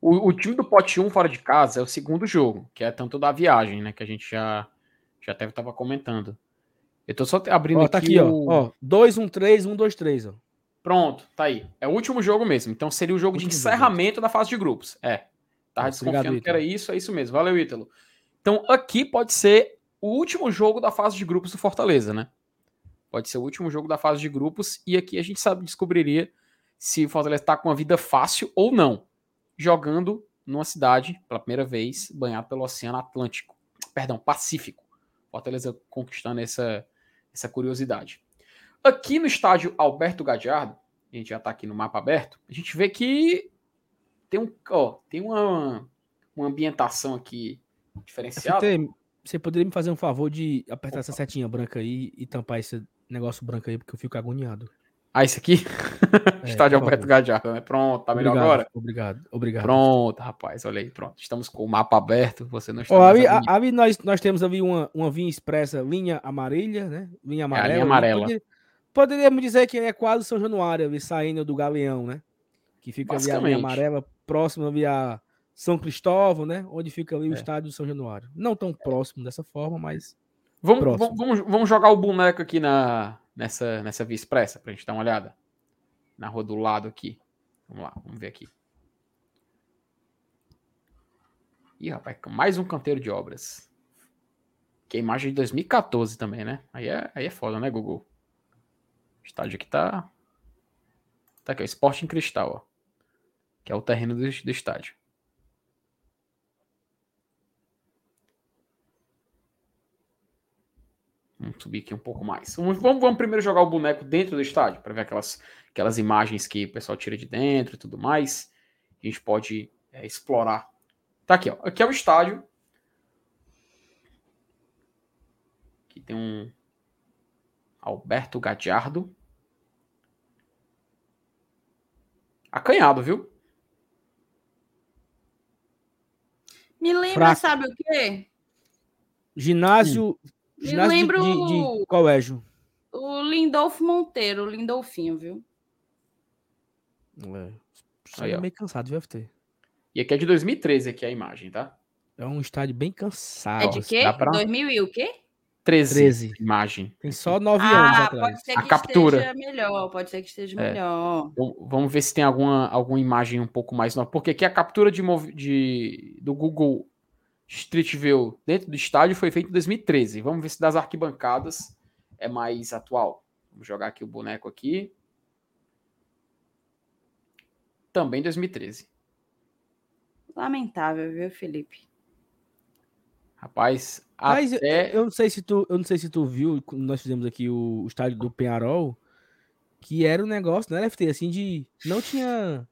O, o, time do pote 1 fora de casa é o segundo jogo, que é tanto da viagem, né? Que a gente já, já até estava comentando. Eu tô só abrindo ó, tá aqui, aqui o... ó. 2, 1, 3, 1, 2, 3, ó. Pronto, tá aí. É o último jogo mesmo. Então seria o jogo de encerramento jogo. da fase de grupos. É. Tava desconfiando obrigado, que era isso, é isso mesmo. Valeu, Ítalo. Então aqui pode ser o último jogo da fase de grupos do Fortaleza, né? Pode ser o último jogo da fase de grupos e aqui a gente sabe descobriria se o Fortaleza tá com uma vida fácil ou não jogando numa cidade, pela primeira vez, banhado pelo Oceano Atlântico. Perdão, Pacífico. Fortaleza conquistando essa, essa curiosidade. Aqui no estádio Alberto Gadiardo, a gente já está aqui no mapa aberto, a gente vê que tem, um, ó, tem uma, uma ambientação aqui diferenciada. Você, você poderia me fazer um favor de apertar Opa. essa setinha branca aí e tampar esse negócio branco aí, porque eu fico agoniado. Ah, esse aqui? É, Estádio Alberto Gadiardo, né? Pronto, tá melhor obrigado, agora? Obrigado, obrigado. Pronto, rapaz, olha aí, pronto. Estamos com o mapa aberto, você não está oh, ali, ali nós, nós temos ali uma, uma vinha expressa, linha amarela, né? Linha amarela. É, linha amarela. Poderia, poderíamos dizer que é quase São Januário, ali, saindo do Galeão, né? Que fica ali a linha amarela, próximo ali a São Cristóvão, né? Onde fica ali é. o estádio do São Januário. Não tão próximo dessa forma, mas. Vamos, vamos, vamos jogar o boneco aqui na, nessa, nessa via expressa pra gente dar uma olhada na rua do lado aqui. Vamos lá, vamos ver aqui. Ih, rapaz, mais um canteiro de obras. Que é imagem de 2014 também, né? Aí é, aí é foda, né, Google? O estádio aqui tá. Tá aqui, ó, Esporte em Cristal, ó. Que é o terreno do, do estádio. Vamos subir aqui um pouco mais. Vamos, vamos, vamos primeiro jogar o boneco dentro do estádio, para ver aquelas, aquelas imagens que o pessoal tira de dentro e tudo mais. A gente pode é, explorar. Tá aqui, ó. Aqui é o estádio. Aqui tem um Alberto Gadiardo. Acanhado, viu? Me lembra, Fraco. sabe o quê? Ginásio. Hum. Ginásio Me lembro de, de, de colégio. O Lindolfo Monteiro, o Lindolfinho, viu? É. Aí, é meio cansado, viu, FT? E aqui é de 2013 aqui a imagem, tá? É um estádio bem cansado. É de quê? Pra... 2000 e o quê? 13. 13. Imagem. Tem só 9 ah, anos atrás. Pode ser que a captura. esteja melhor, pode ser que esteja é. melhor. Vamos ver se tem alguma, alguma imagem um pouco mais nova. Porque aqui a captura de, de, do Google Street View dentro do estádio foi feita em 2013. Vamos ver se das arquibancadas é mais atual. Vamos jogar aqui o boneco aqui. Também 2013. Lamentável, viu, Felipe? Rapaz, Mas até... eu, não sei se tu, eu não sei se tu viu quando nós fizemos aqui o, o estádio do Penharol, que era um negócio, né, FT, assim, de não tinha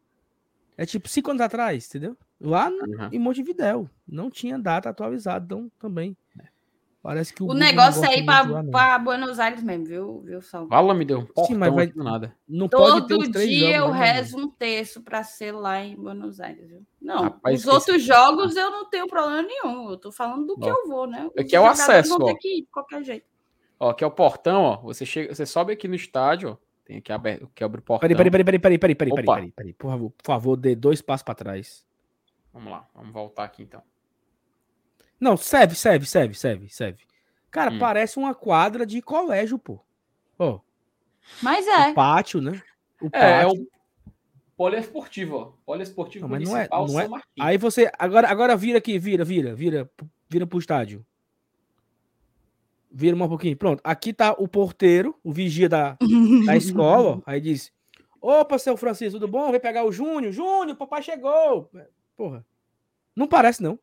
é tipo cinco anos atrás, entendeu? Lá no, uhum. em Montevidéu, não tinha data atualizada, então também. Parece que o, o negócio é ir para Buenos Aires mesmo, viu, viu Sal? Fala, me deu um Sim, mas vai, nada. Não Todo pode ter dia jogos, eu né, rezo um terço para ser lá em Buenos Aires, viu? Não, Rapaz, os outros jogos eu não tenho problema nenhum. Eu tô falando do que eu vou, né? Os aqui é o acesso, ó. Ir, de qualquer jeito. Ó, aqui é o portão, ó. Você chega, você sobe aqui no estádio, ó. Tem aqui aberto, que abre o portão. Peraí, peraí, peraí, peraí, peraí, peraí, peraí, peraí, peraí, por favor, por favor, dê dois passos para trás. Vamos lá, vamos voltar aqui então. Não, serve, serve, serve, serve, serve. Cara, hum. parece uma quadra de colégio, pô. Ó. Mas é. O pátio, né? O é, pátio. é o poliesportivo, ó. Poliesportivo não, mas não é, não é. Aí você agora agora vira aqui, vira, vira, vira, vira pro estádio. Vira um pouquinho. Pronto. Aqui tá o porteiro, o vigia da, da escola. Aí diz: Opa, seu Francisco, tudo bom? Vem pegar o Júnior. Júnior, papai chegou. Porra. Não parece, não.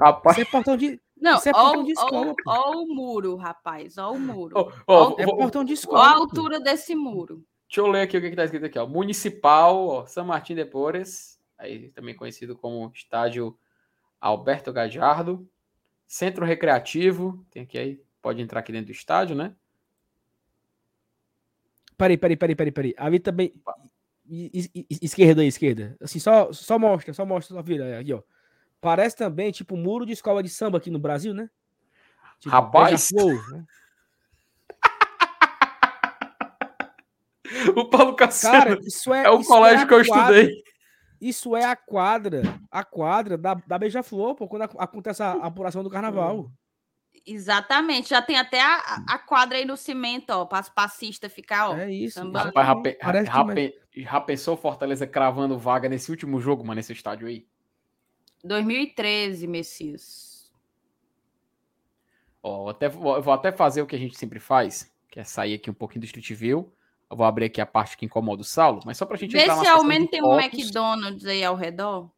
Rapaz. Isso é portão de. Não, Isso é portão ó, de escola. Ó, o muro, rapaz. Ó o muro. Ó, é portão de escola. Ó a altura desse muro. Deixa eu ler aqui o que está escrito aqui. Ó. Municipal ó, São Martin de Porres, aí também conhecido como Estádio Alberto Gajardo. Centro Recreativo, tem aqui aí, pode entrar aqui dentro do estádio, né? Peraí, peraí, peraí, peraí, peraí. Ali também. Esquerda aí, esquerda. Assim, só, só mostra, só mostra, só vira aqui, ó. Parece também, tipo, muro de escola de samba aqui no Brasil, né? Tipo, Rapaz! né? o Paulo Cassiano Cara, isso é, é o isso colégio é que eu quadra, estudei. Isso é a quadra, a quadra da, da Beija-Flor, pô, quando acontece a, a apuração do carnaval. Exatamente, já tem até a, a quadra aí no cimento, ó, para os passistas ficar, ó. É isso. Rapaz, já pensou Fortaleza cravando vaga nesse último jogo, mano, nesse estádio aí? 2013, Messias. Ó, até, vou até fazer o que a gente sempre faz, que é sair aqui um pouquinho do Street View. Eu vou abrir aqui a parte que incomoda o Saulo, mas só pra gente Vê se ao menos tem um McDonald's aí ao redor.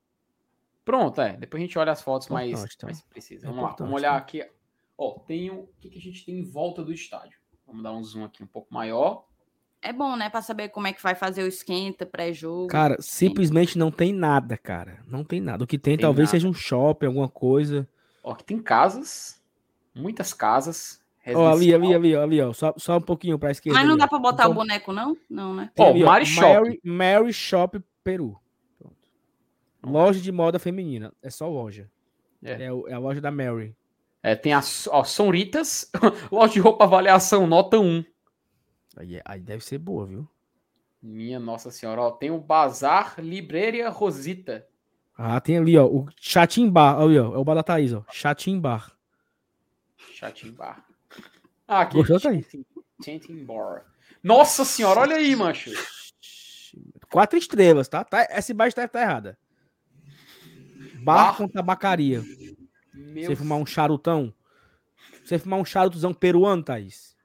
Pronto, é. Depois a gente olha as fotos mais, então. mais precisas. Vamos lá, vamos olhar aqui. Ó, tem o, o que, que a gente tem em volta do estádio. Vamos dar um zoom aqui um pouco maior. É bom, né? Para saber como é que vai fazer o esquenta, pré-jogo. Cara, simplesmente não tem nada, cara. Não tem nada. O que tem, tem talvez nada. seja um shopping, alguma coisa. Ó, que tem casas, muitas casas. Ó, ali, ali, ali, ali, ó. Só, só um pouquinho pra esquerda. Mas não ali, dá pra botar então... o boneco, não? Não, né? Ó, ali, Mary, Shop. Mary, Mary Shop Peru. Pronto. Loja de moda feminina. É só loja. É, é, é a loja da Mary. É, tem a ó, Sonritas, loja de roupa avaliação, nota 1. Aí, aí deve ser boa, viu? Minha Nossa Senhora, ó, tem o Bazar Libreria Rosita. Ah, tem ali, ó, o Chatim Bar, ali, ó, é o bar da Thaís, ó, Chatim Bar. Chatim Bar. Ah, aqui. Gostou, Thaís? Chatim Bar. Nossa Senhora, olha aí, macho. Quatro estrelas, tá? tá essa imagem tá, tá errada. Bar, bar com tabacaria. Meu Você fumar um charutão. Você fumar um charutozão peruano, Thaís.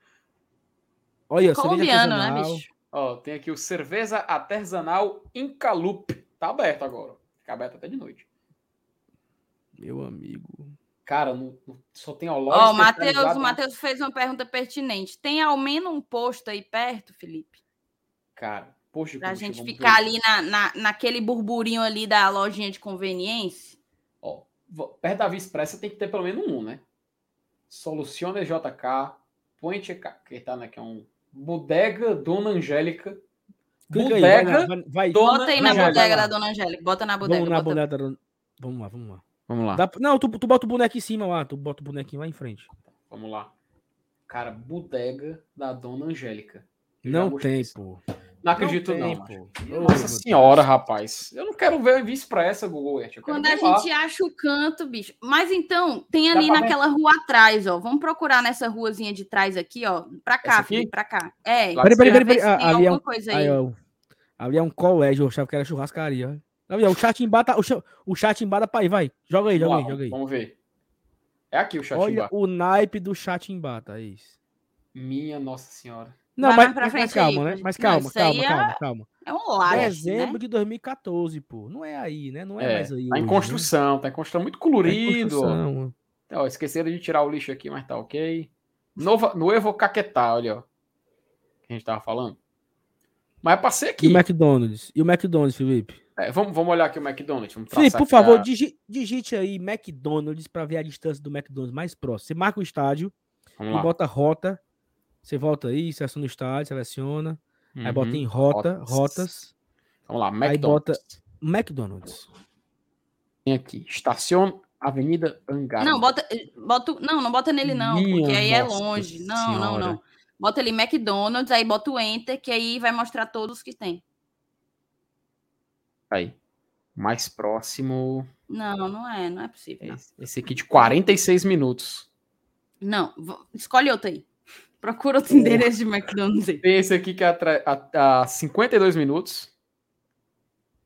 Olha, Colombiano, né, bicho? Ó, tem aqui o cerveja artesanal Incalup. Tá aberto agora. Fica aberto até de noite. Meu amigo. Cara, no, só tem loja. Ó, oh, Matheus, o Matheus fez uma pergunta pertinente. Tem ao menos um posto aí perto, Felipe? Cara, posto Pra gente ficar ali na, na, naquele burburinho ali da lojinha de conveniência? Ó, perto da Via Expressa tem que ter pelo menos um, né? Solucione JK, Point que tá, né, que é um Bodega Dona Angélica. Bodega vai, vai, Dona Bota aí na Angélica. bodega da Dona Angélica. Bota na bodega. Vamos na bota... bodega da Vamos lá, vamos lá. Vamos lá. Dá... Não, tu, tu bota o boneco em cima lá. Tu bota o bonequinho lá em frente. Vamos lá. Cara, bodega da Dona Angélica. não tem, pô. Não acredito, não. não Nossa senhora, rapaz. Eu não quero ver isso pra essa, Google Quando a gente acha o canto, bicho. Mas então, tem ali naquela ver? rua atrás, ó. Vamos procurar nessa ruazinha de trás aqui, ó. Pra cá, Felipe, pra cá. É. Peraí, peraí, peraí. peraí. Ah, ali, é um, coisa aí. Aí, ali é um colégio, eu achava que era churrascaria. Ali, o chat embata, o, o chat embata pra aí, vai. Joga aí, joga aí, joga aí. Vamos ver. É aqui o chat Olha o naipe do chat embata, é isso. Minha Nossa Senhora. Não, mas, mas, mas, calma, né? Mas calma, não, calma, calma, é... calma. É um live. Dezembro né? de 2014, pô. Não é aí, né? Não é, é mais aí. Tá hoje, em construção, né? tá em construção muito colorido. Tá então, ó, esqueceram de tirar o lixo aqui, mas tá ok. Nova, Novo Caquetá, olha, ó. Que a gente tava falando. Mas é passei aqui. E o McDonald's? E o McDonald's, Felipe? É, vamos, vamos olhar aqui o McDonald's. Felipe, por favor, a... digite aí McDonald's para ver a distância do McDonald's mais próximo. Você marca o estádio vamos e lá. bota rota você volta aí, seleciona o estádio, seleciona. Uhum. Aí bota em rota, rotas. rotas. Vamos lá, McDonald's. Aí bota McDonald's. Tem aqui, estaciona Avenida Angar. Não, bota, bota, não, não bota nele não, Minha porque aí é longe. Não, senhora. não, não. Bota ali McDonald's, aí bota o Enter, que aí vai mostrar todos que tem. Aí. Mais próximo. Não, não é, não é possível. Não. Esse aqui de 46 minutos. Não, escolhe outro aí. Procura outro endereço de McDonald's aí. Tem esse aqui que é a, a, a 52 minutos.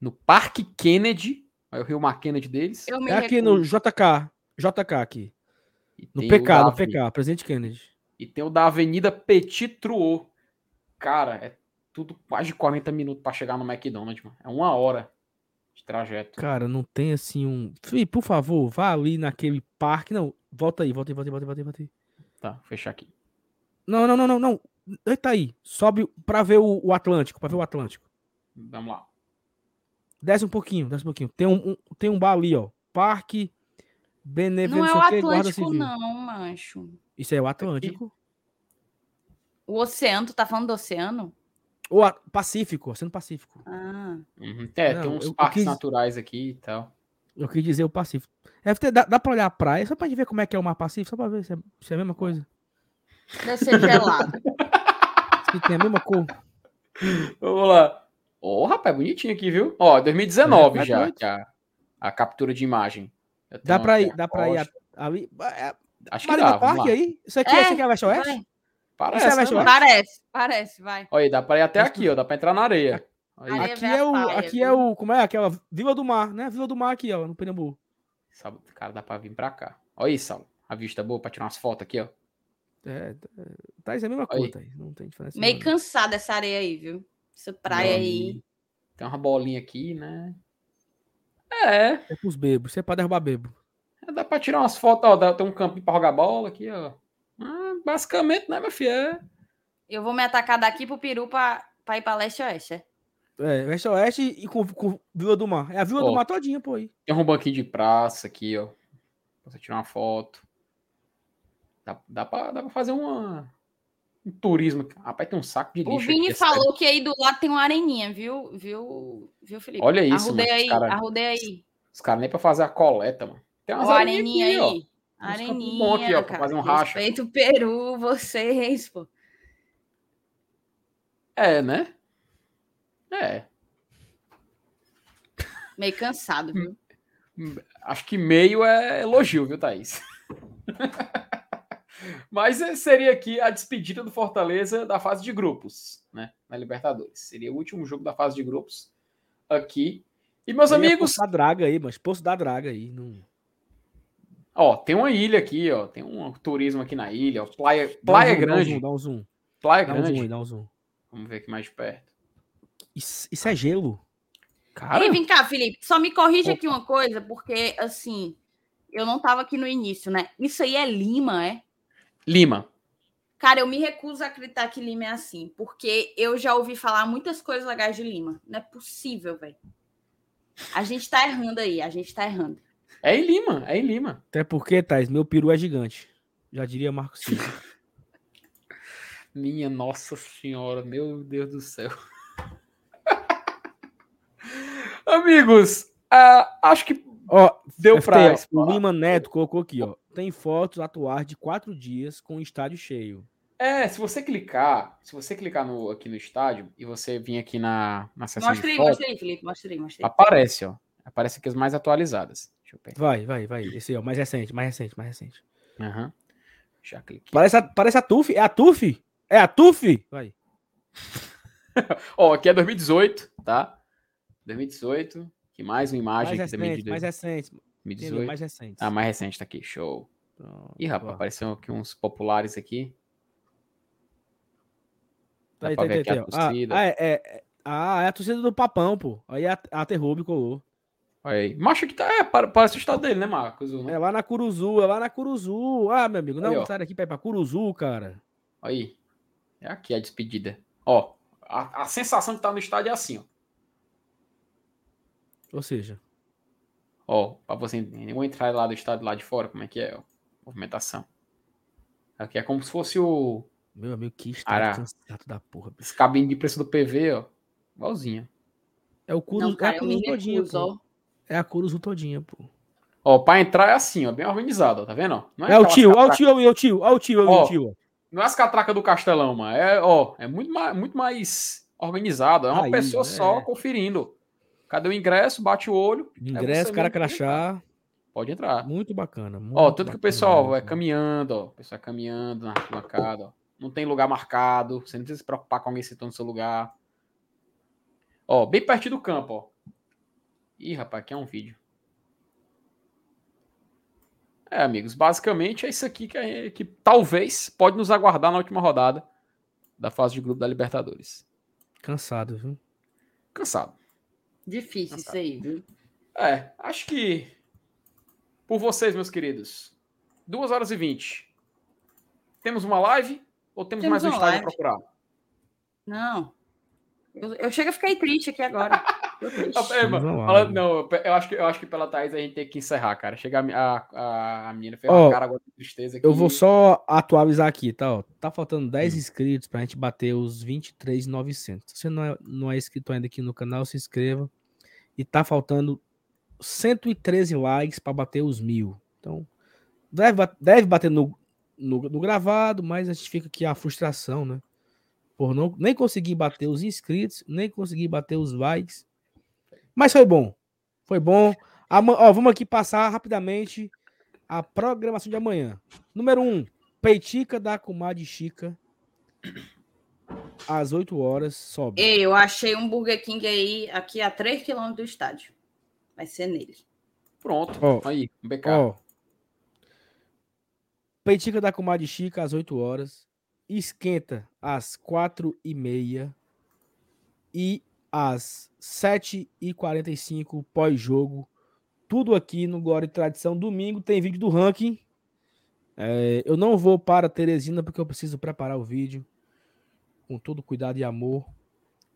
No Parque Kennedy. Aí o Rio Mar Kennedy deles. é aqui no JK. JK aqui. No PK, no PK, Presidente Kennedy. E tem o da Avenida Petit Truot. Cara, é tudo quase 40 minutos para chegar no McDonald's, mano. É uma hora de trajeto. Cara, não tem assim um. Fih, por favor, vá ali naquele parque. Não, volta aí, volta aí, volta aí, volta aí, volta aí. Tá, vou fechar aqui. Não, não, não, não, não. Eita aí. Sobe pra ver o, o Atlântico, pra ver o Atlântico. Vamos lá. Desce um pouquinho, desce um pouquinho. Tem um, um tem um bar ali, ó. Parque Benevolente. Não é o Atlântico, não, macho. Isso é o Atlântico. O oceano, tu tá falando do oceano? O Pacífico, Oceano Pacífico. Ah. Uhum. É, não, tem uns eu, parques eu quis... naturais aqui e tal. Eu quis dizer o Pacífico. Deve ter, dá, dá pra olhar a praia, só pra gente ver como é que é o mar Pacífico, só pra ver se é, se é a mesma coisa. Deve ser gelado. que tem a mesma cor. Vamos lá. Ô, oh, rapaz, bonitinho aqui, viu? Ó, 2019 é, já, já, a captura de imagem. Dá pra ir, dá pra ir ali. É, Acho que dá, Parque aí? Isso aqui é, isso aqui é Leste Oeste? Parece, é Leste parece, parece, vai. Olha aí, dá pra ir até aqui, ó, dá pra entrar na areia. areia aqui é o, aqui é o, como é aquela Vila do Mar, né? Vila do Mar aqui, ó, no Pernambuco. Sabe, cara, dá pra vir pra cá. Olha isso, Saulo. A vista boa pra tirar umas fotos aqui, ó. É, Thaís é a mesma coisa, Thaís. Não tem diferença. Meio cansada essa areia aí, viu? Essa praia aí. Tem uma bolinha aqui, né? É. É pros bebos. Isso é pra derrubar bebo. É, dá pra tirar umas fotos, ó. Tem um campinho pra jogar bola aqui, ó. Ah, basicamente, né, meu filho? É. Eu vou me atacar daqui pro Peru pra, pra ir pra leste-oeste, é? É, leste-oeste e com, com Vila do Mar. É a Vila ó, do Mar todinha, pô, aí. Tem um banquinho de praça aqui, ó. Pra você tirar uma foto. Dá, dá, pra, dá pra fazer uma, um turismo. Rapaz, tem um saco de lixo. O Vini aqui, falou que aí do lado tem uma areninha, viu? Viu, viu Felipe? Olha isso, arrudei mano, aí, cara, arrudei aí. Os caras nem pra fazer a coleta, mano. Tem umas areninhas aí, aí. Ó. Areninha, bom aqui, ó, pra fazer um racha. Respeito Peru, vocês, pô. É, né? É. Meio cansado, viu? Acho que meio é elogio, viu, Thaís? Mas seria aqui a despedida do Fortaleza da fase de grupos, né? Na Libertadores. Seria o último jogo da fase de grupos aqui. E meus e amigos. Poço da Draga aí, mas Poço da Draga aí. Não... Ó, tem uma ilha aqui, ó. Tem um turismo aqui na ilha, ó. Praia, Praia um zoom, Grande. Dá um zoom. Praia dá Grande. Um zoom, dá um zoom. Vamos ver aqui mais de perto. Isso, isso é gelo. Cara. Ei, vem cá, Felipe. Só me corrija Opa. aqui uma coisa, porque assim, eu não tava aqui no início, né? Isso aí é Lima, é? Lima. Cara, eu me recuso a acreditar que Lima é assim, porque eu já ouvi falar muitas coisas legais de Lima. Não é possível, velho. A gente tá errando aí, a gente tá errando. É em Lima, é em Lima. Até porque, Thais, meu peru é gigante. Já diria Marcos Silva. Minha Nossa Senhora, meu Deus do céu. Amigos, uh, acho que ó, deu para. O Lima Neto colocou aqui, ó. Tem fotos atuais de quatro dias com o estádio cheio. É, se você clicar, se você clicar no, aqui no estádio e você vir aqui na, na seção mostra aí, mostra aí, Felipe, mostra aí, mostra aí. Aparece, ó. Aparece aqui as mais atualizadas. Vai, vai, vai. Esse aí, ó, mais recente, mais recente, mais recente. Aham. Uhum. Já cliquei. Parece a, parece a TUF. É a TUF? É a TUF? Vai. ó, aqui é 2018, tá? 2018. Que mais uma imagem mais aqui recente, também Mais recente. 2018. Mais recente. Ah, mais recente tá aqui. Show. Pronto, Ih, rapaz, apareceu aqui uns populares aqui. Dá tá aí, tá aí, tá aí, ah, ah, é, é, ah, é a torcida do Papão, pô. Aí a, a Terrube colou. Aí. Macho que tá. É, parece o estado dele, né, Marcos? Né? É lá na Curuzu, é lá na Curuzu. Ah, meu amigo, não, sai daqui pra ir pra Curuzu, cara. Aí. É aqui a despedida. Ó, a, a sensação de estar no estádio é assim, ó. Ou seja. Ó, pra você vou entrar lá do estádio lá de fora, como é que é, ó. Movimentação. Aqui é como se fosse o. Meu amigo, que estádio cansado da porra. Esse cabine de preço do PV, ó. Igualzinho. É o Curuzu, é a Curuzu todinha, pô. É a Curuzu todinha, pô. Ó, pra entrar é assim, ó, bem organizado, ó, tá vendo? Não é, é o tio, ó o tio, ó o tio, ó o tio, ó o tio. Não é as catracas do Castelão, mano. É, ó, é muito mais, muito mais organizado. É uma Aí, pessoa é. só conferindo. Cadê o ingresso? Bate o olho. Ingresso, cara crachá. Pode entrar. Muito bacana. Muito ó, tanto que o pessoal vai caminhando, ó. O pessoal caminhando na bancada, ó. Não tem lugar marcado. Você não precisa se preocupar com alguém sentando no seu lugar. Ó, bem pertinho do campo, ó. Ih, rapaz, aqui é um vídeo. É, amigos, basicamente é isso aqui que, é, que talvez pode nos aguardar na última rodada da fase de grupo da Libertadores. Cansado, viu? Cansado. Difícil Cansado. isso aí, viu? É, acho que por vocês, meus queridos. 2 horas e 20. Temos uma live ou temos, temos mais um estádio a procurar? Não. Eu, eu chego a ficar triste aqui agora. É, fala, não, eu acho, que, eu acho que pela Thaís a gente tem que encerrar, cara. Chega a, a, a menina fez oh, uma cara agora de tristeza aqui. Eu vou só atualizar aqui, tá? Ó, tá faltando 10 hum. inscritos pra gente bater os 23,900. Se você não é, não é inscrito ainda aqui no canal, se inscreva. E tá faltando 113 likes para bater os mil. Então, deve, deve bater no, no, no, gravado, mas a gente fica aqui a frustração, né? Por não, nem conseguir bater os inscritos, nem conseguir bater os likes. Mas foi bom. Foi bom. ó, vamos aqui passar rapidamente a programação de amanhã. Número 1, um, Peitica da Comadre Chica. Às 8 horas, sobe. Ei, eu achei um Burger King aí, aqui a 3 km do estádio. Vai ser nele. Pronto. Ó, aí, um BK. Ó, Peitica da Comadre Chica às 8 horas. Esquenta às 4 e meia. E às 7h45, pós-jogo. Tudo aqui no Glória e Tradição. Domingo tem vídeo do ranking. É, eu não vou para Teresina porque eu preciso preparar o vídeo com todo cuidado e amor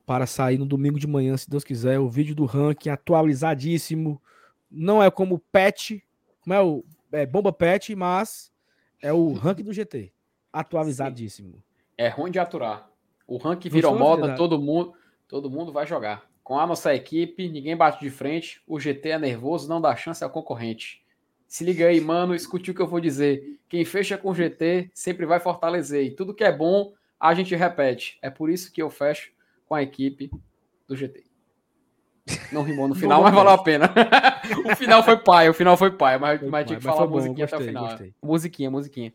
para sair no domingo de manhã, se Deus quiser. O vídeo do ranking atualizadíssimo. Não é como pet, como é o é, bomba pet, mas é o ranking do GT. Atualizadíssimo. Sim. É ruim de aturar. O ranking virou moda, todo mundo Todo mundo vai jogar. Com a nossa equipe, ninguém bate de frente. O GT é nervoso, não dá chance ao concorrente. Se liga aí, mano, escute o que eu vou dizer. Quem fecha com o GT sempre vai fortalecer. E tudo que é bom, a gente repete. É por isso que eu fecho com a equipe do GT. Não rimou no final, mas valeu a pena. o final foi pai, o final foi pai, mas, foi mas tinha que falar bom, musiquinha gostei, até o final. Gostei. Musiquinha, musiquinha.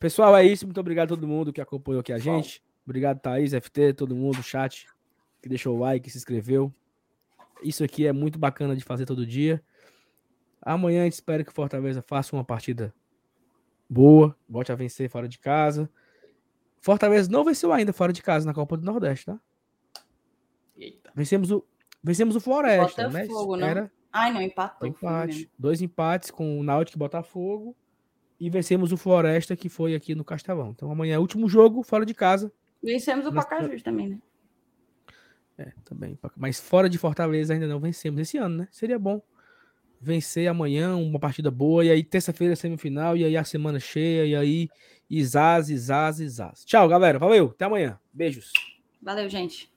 Pessoal, é isso. Muito obrigado a todo mundo que acompanhou aqui a gente. Obrigado, Thaís, FT, todo mundo, chat que deixou o like, se inscreveu. Isso aqui é muito bacana de fazer todo dia. Amanhã a gente espera que o Fortaleza faça uma partida boa, volte a vencer fora de casa. Fortaleza não venceu ainda fora de casa na Copa do Nordeste, tá? Eita. Vencemos o, vencemos o Floresta, né? Fogo, não? Era... Ai, não, empatou. Empate. Dois empates com o Náutico e Botafogo. E vencemos o Floresta, que foi aqui no Castelão. Então amanhã é o último jogo, fora de casa. Vencemos o Pacajus também, né? É, também. Mas fora de Fortaleza ainda não vencemos esse ano, né? Seria bom vencer amanhã, uma partida boa, e aí terça-feira semifinal, e aí a semana cheia, e aí Isaz, Isaz, Isaz. Tchau, galera. Valeu. Até amanhã. Beijos. Valeu, gente.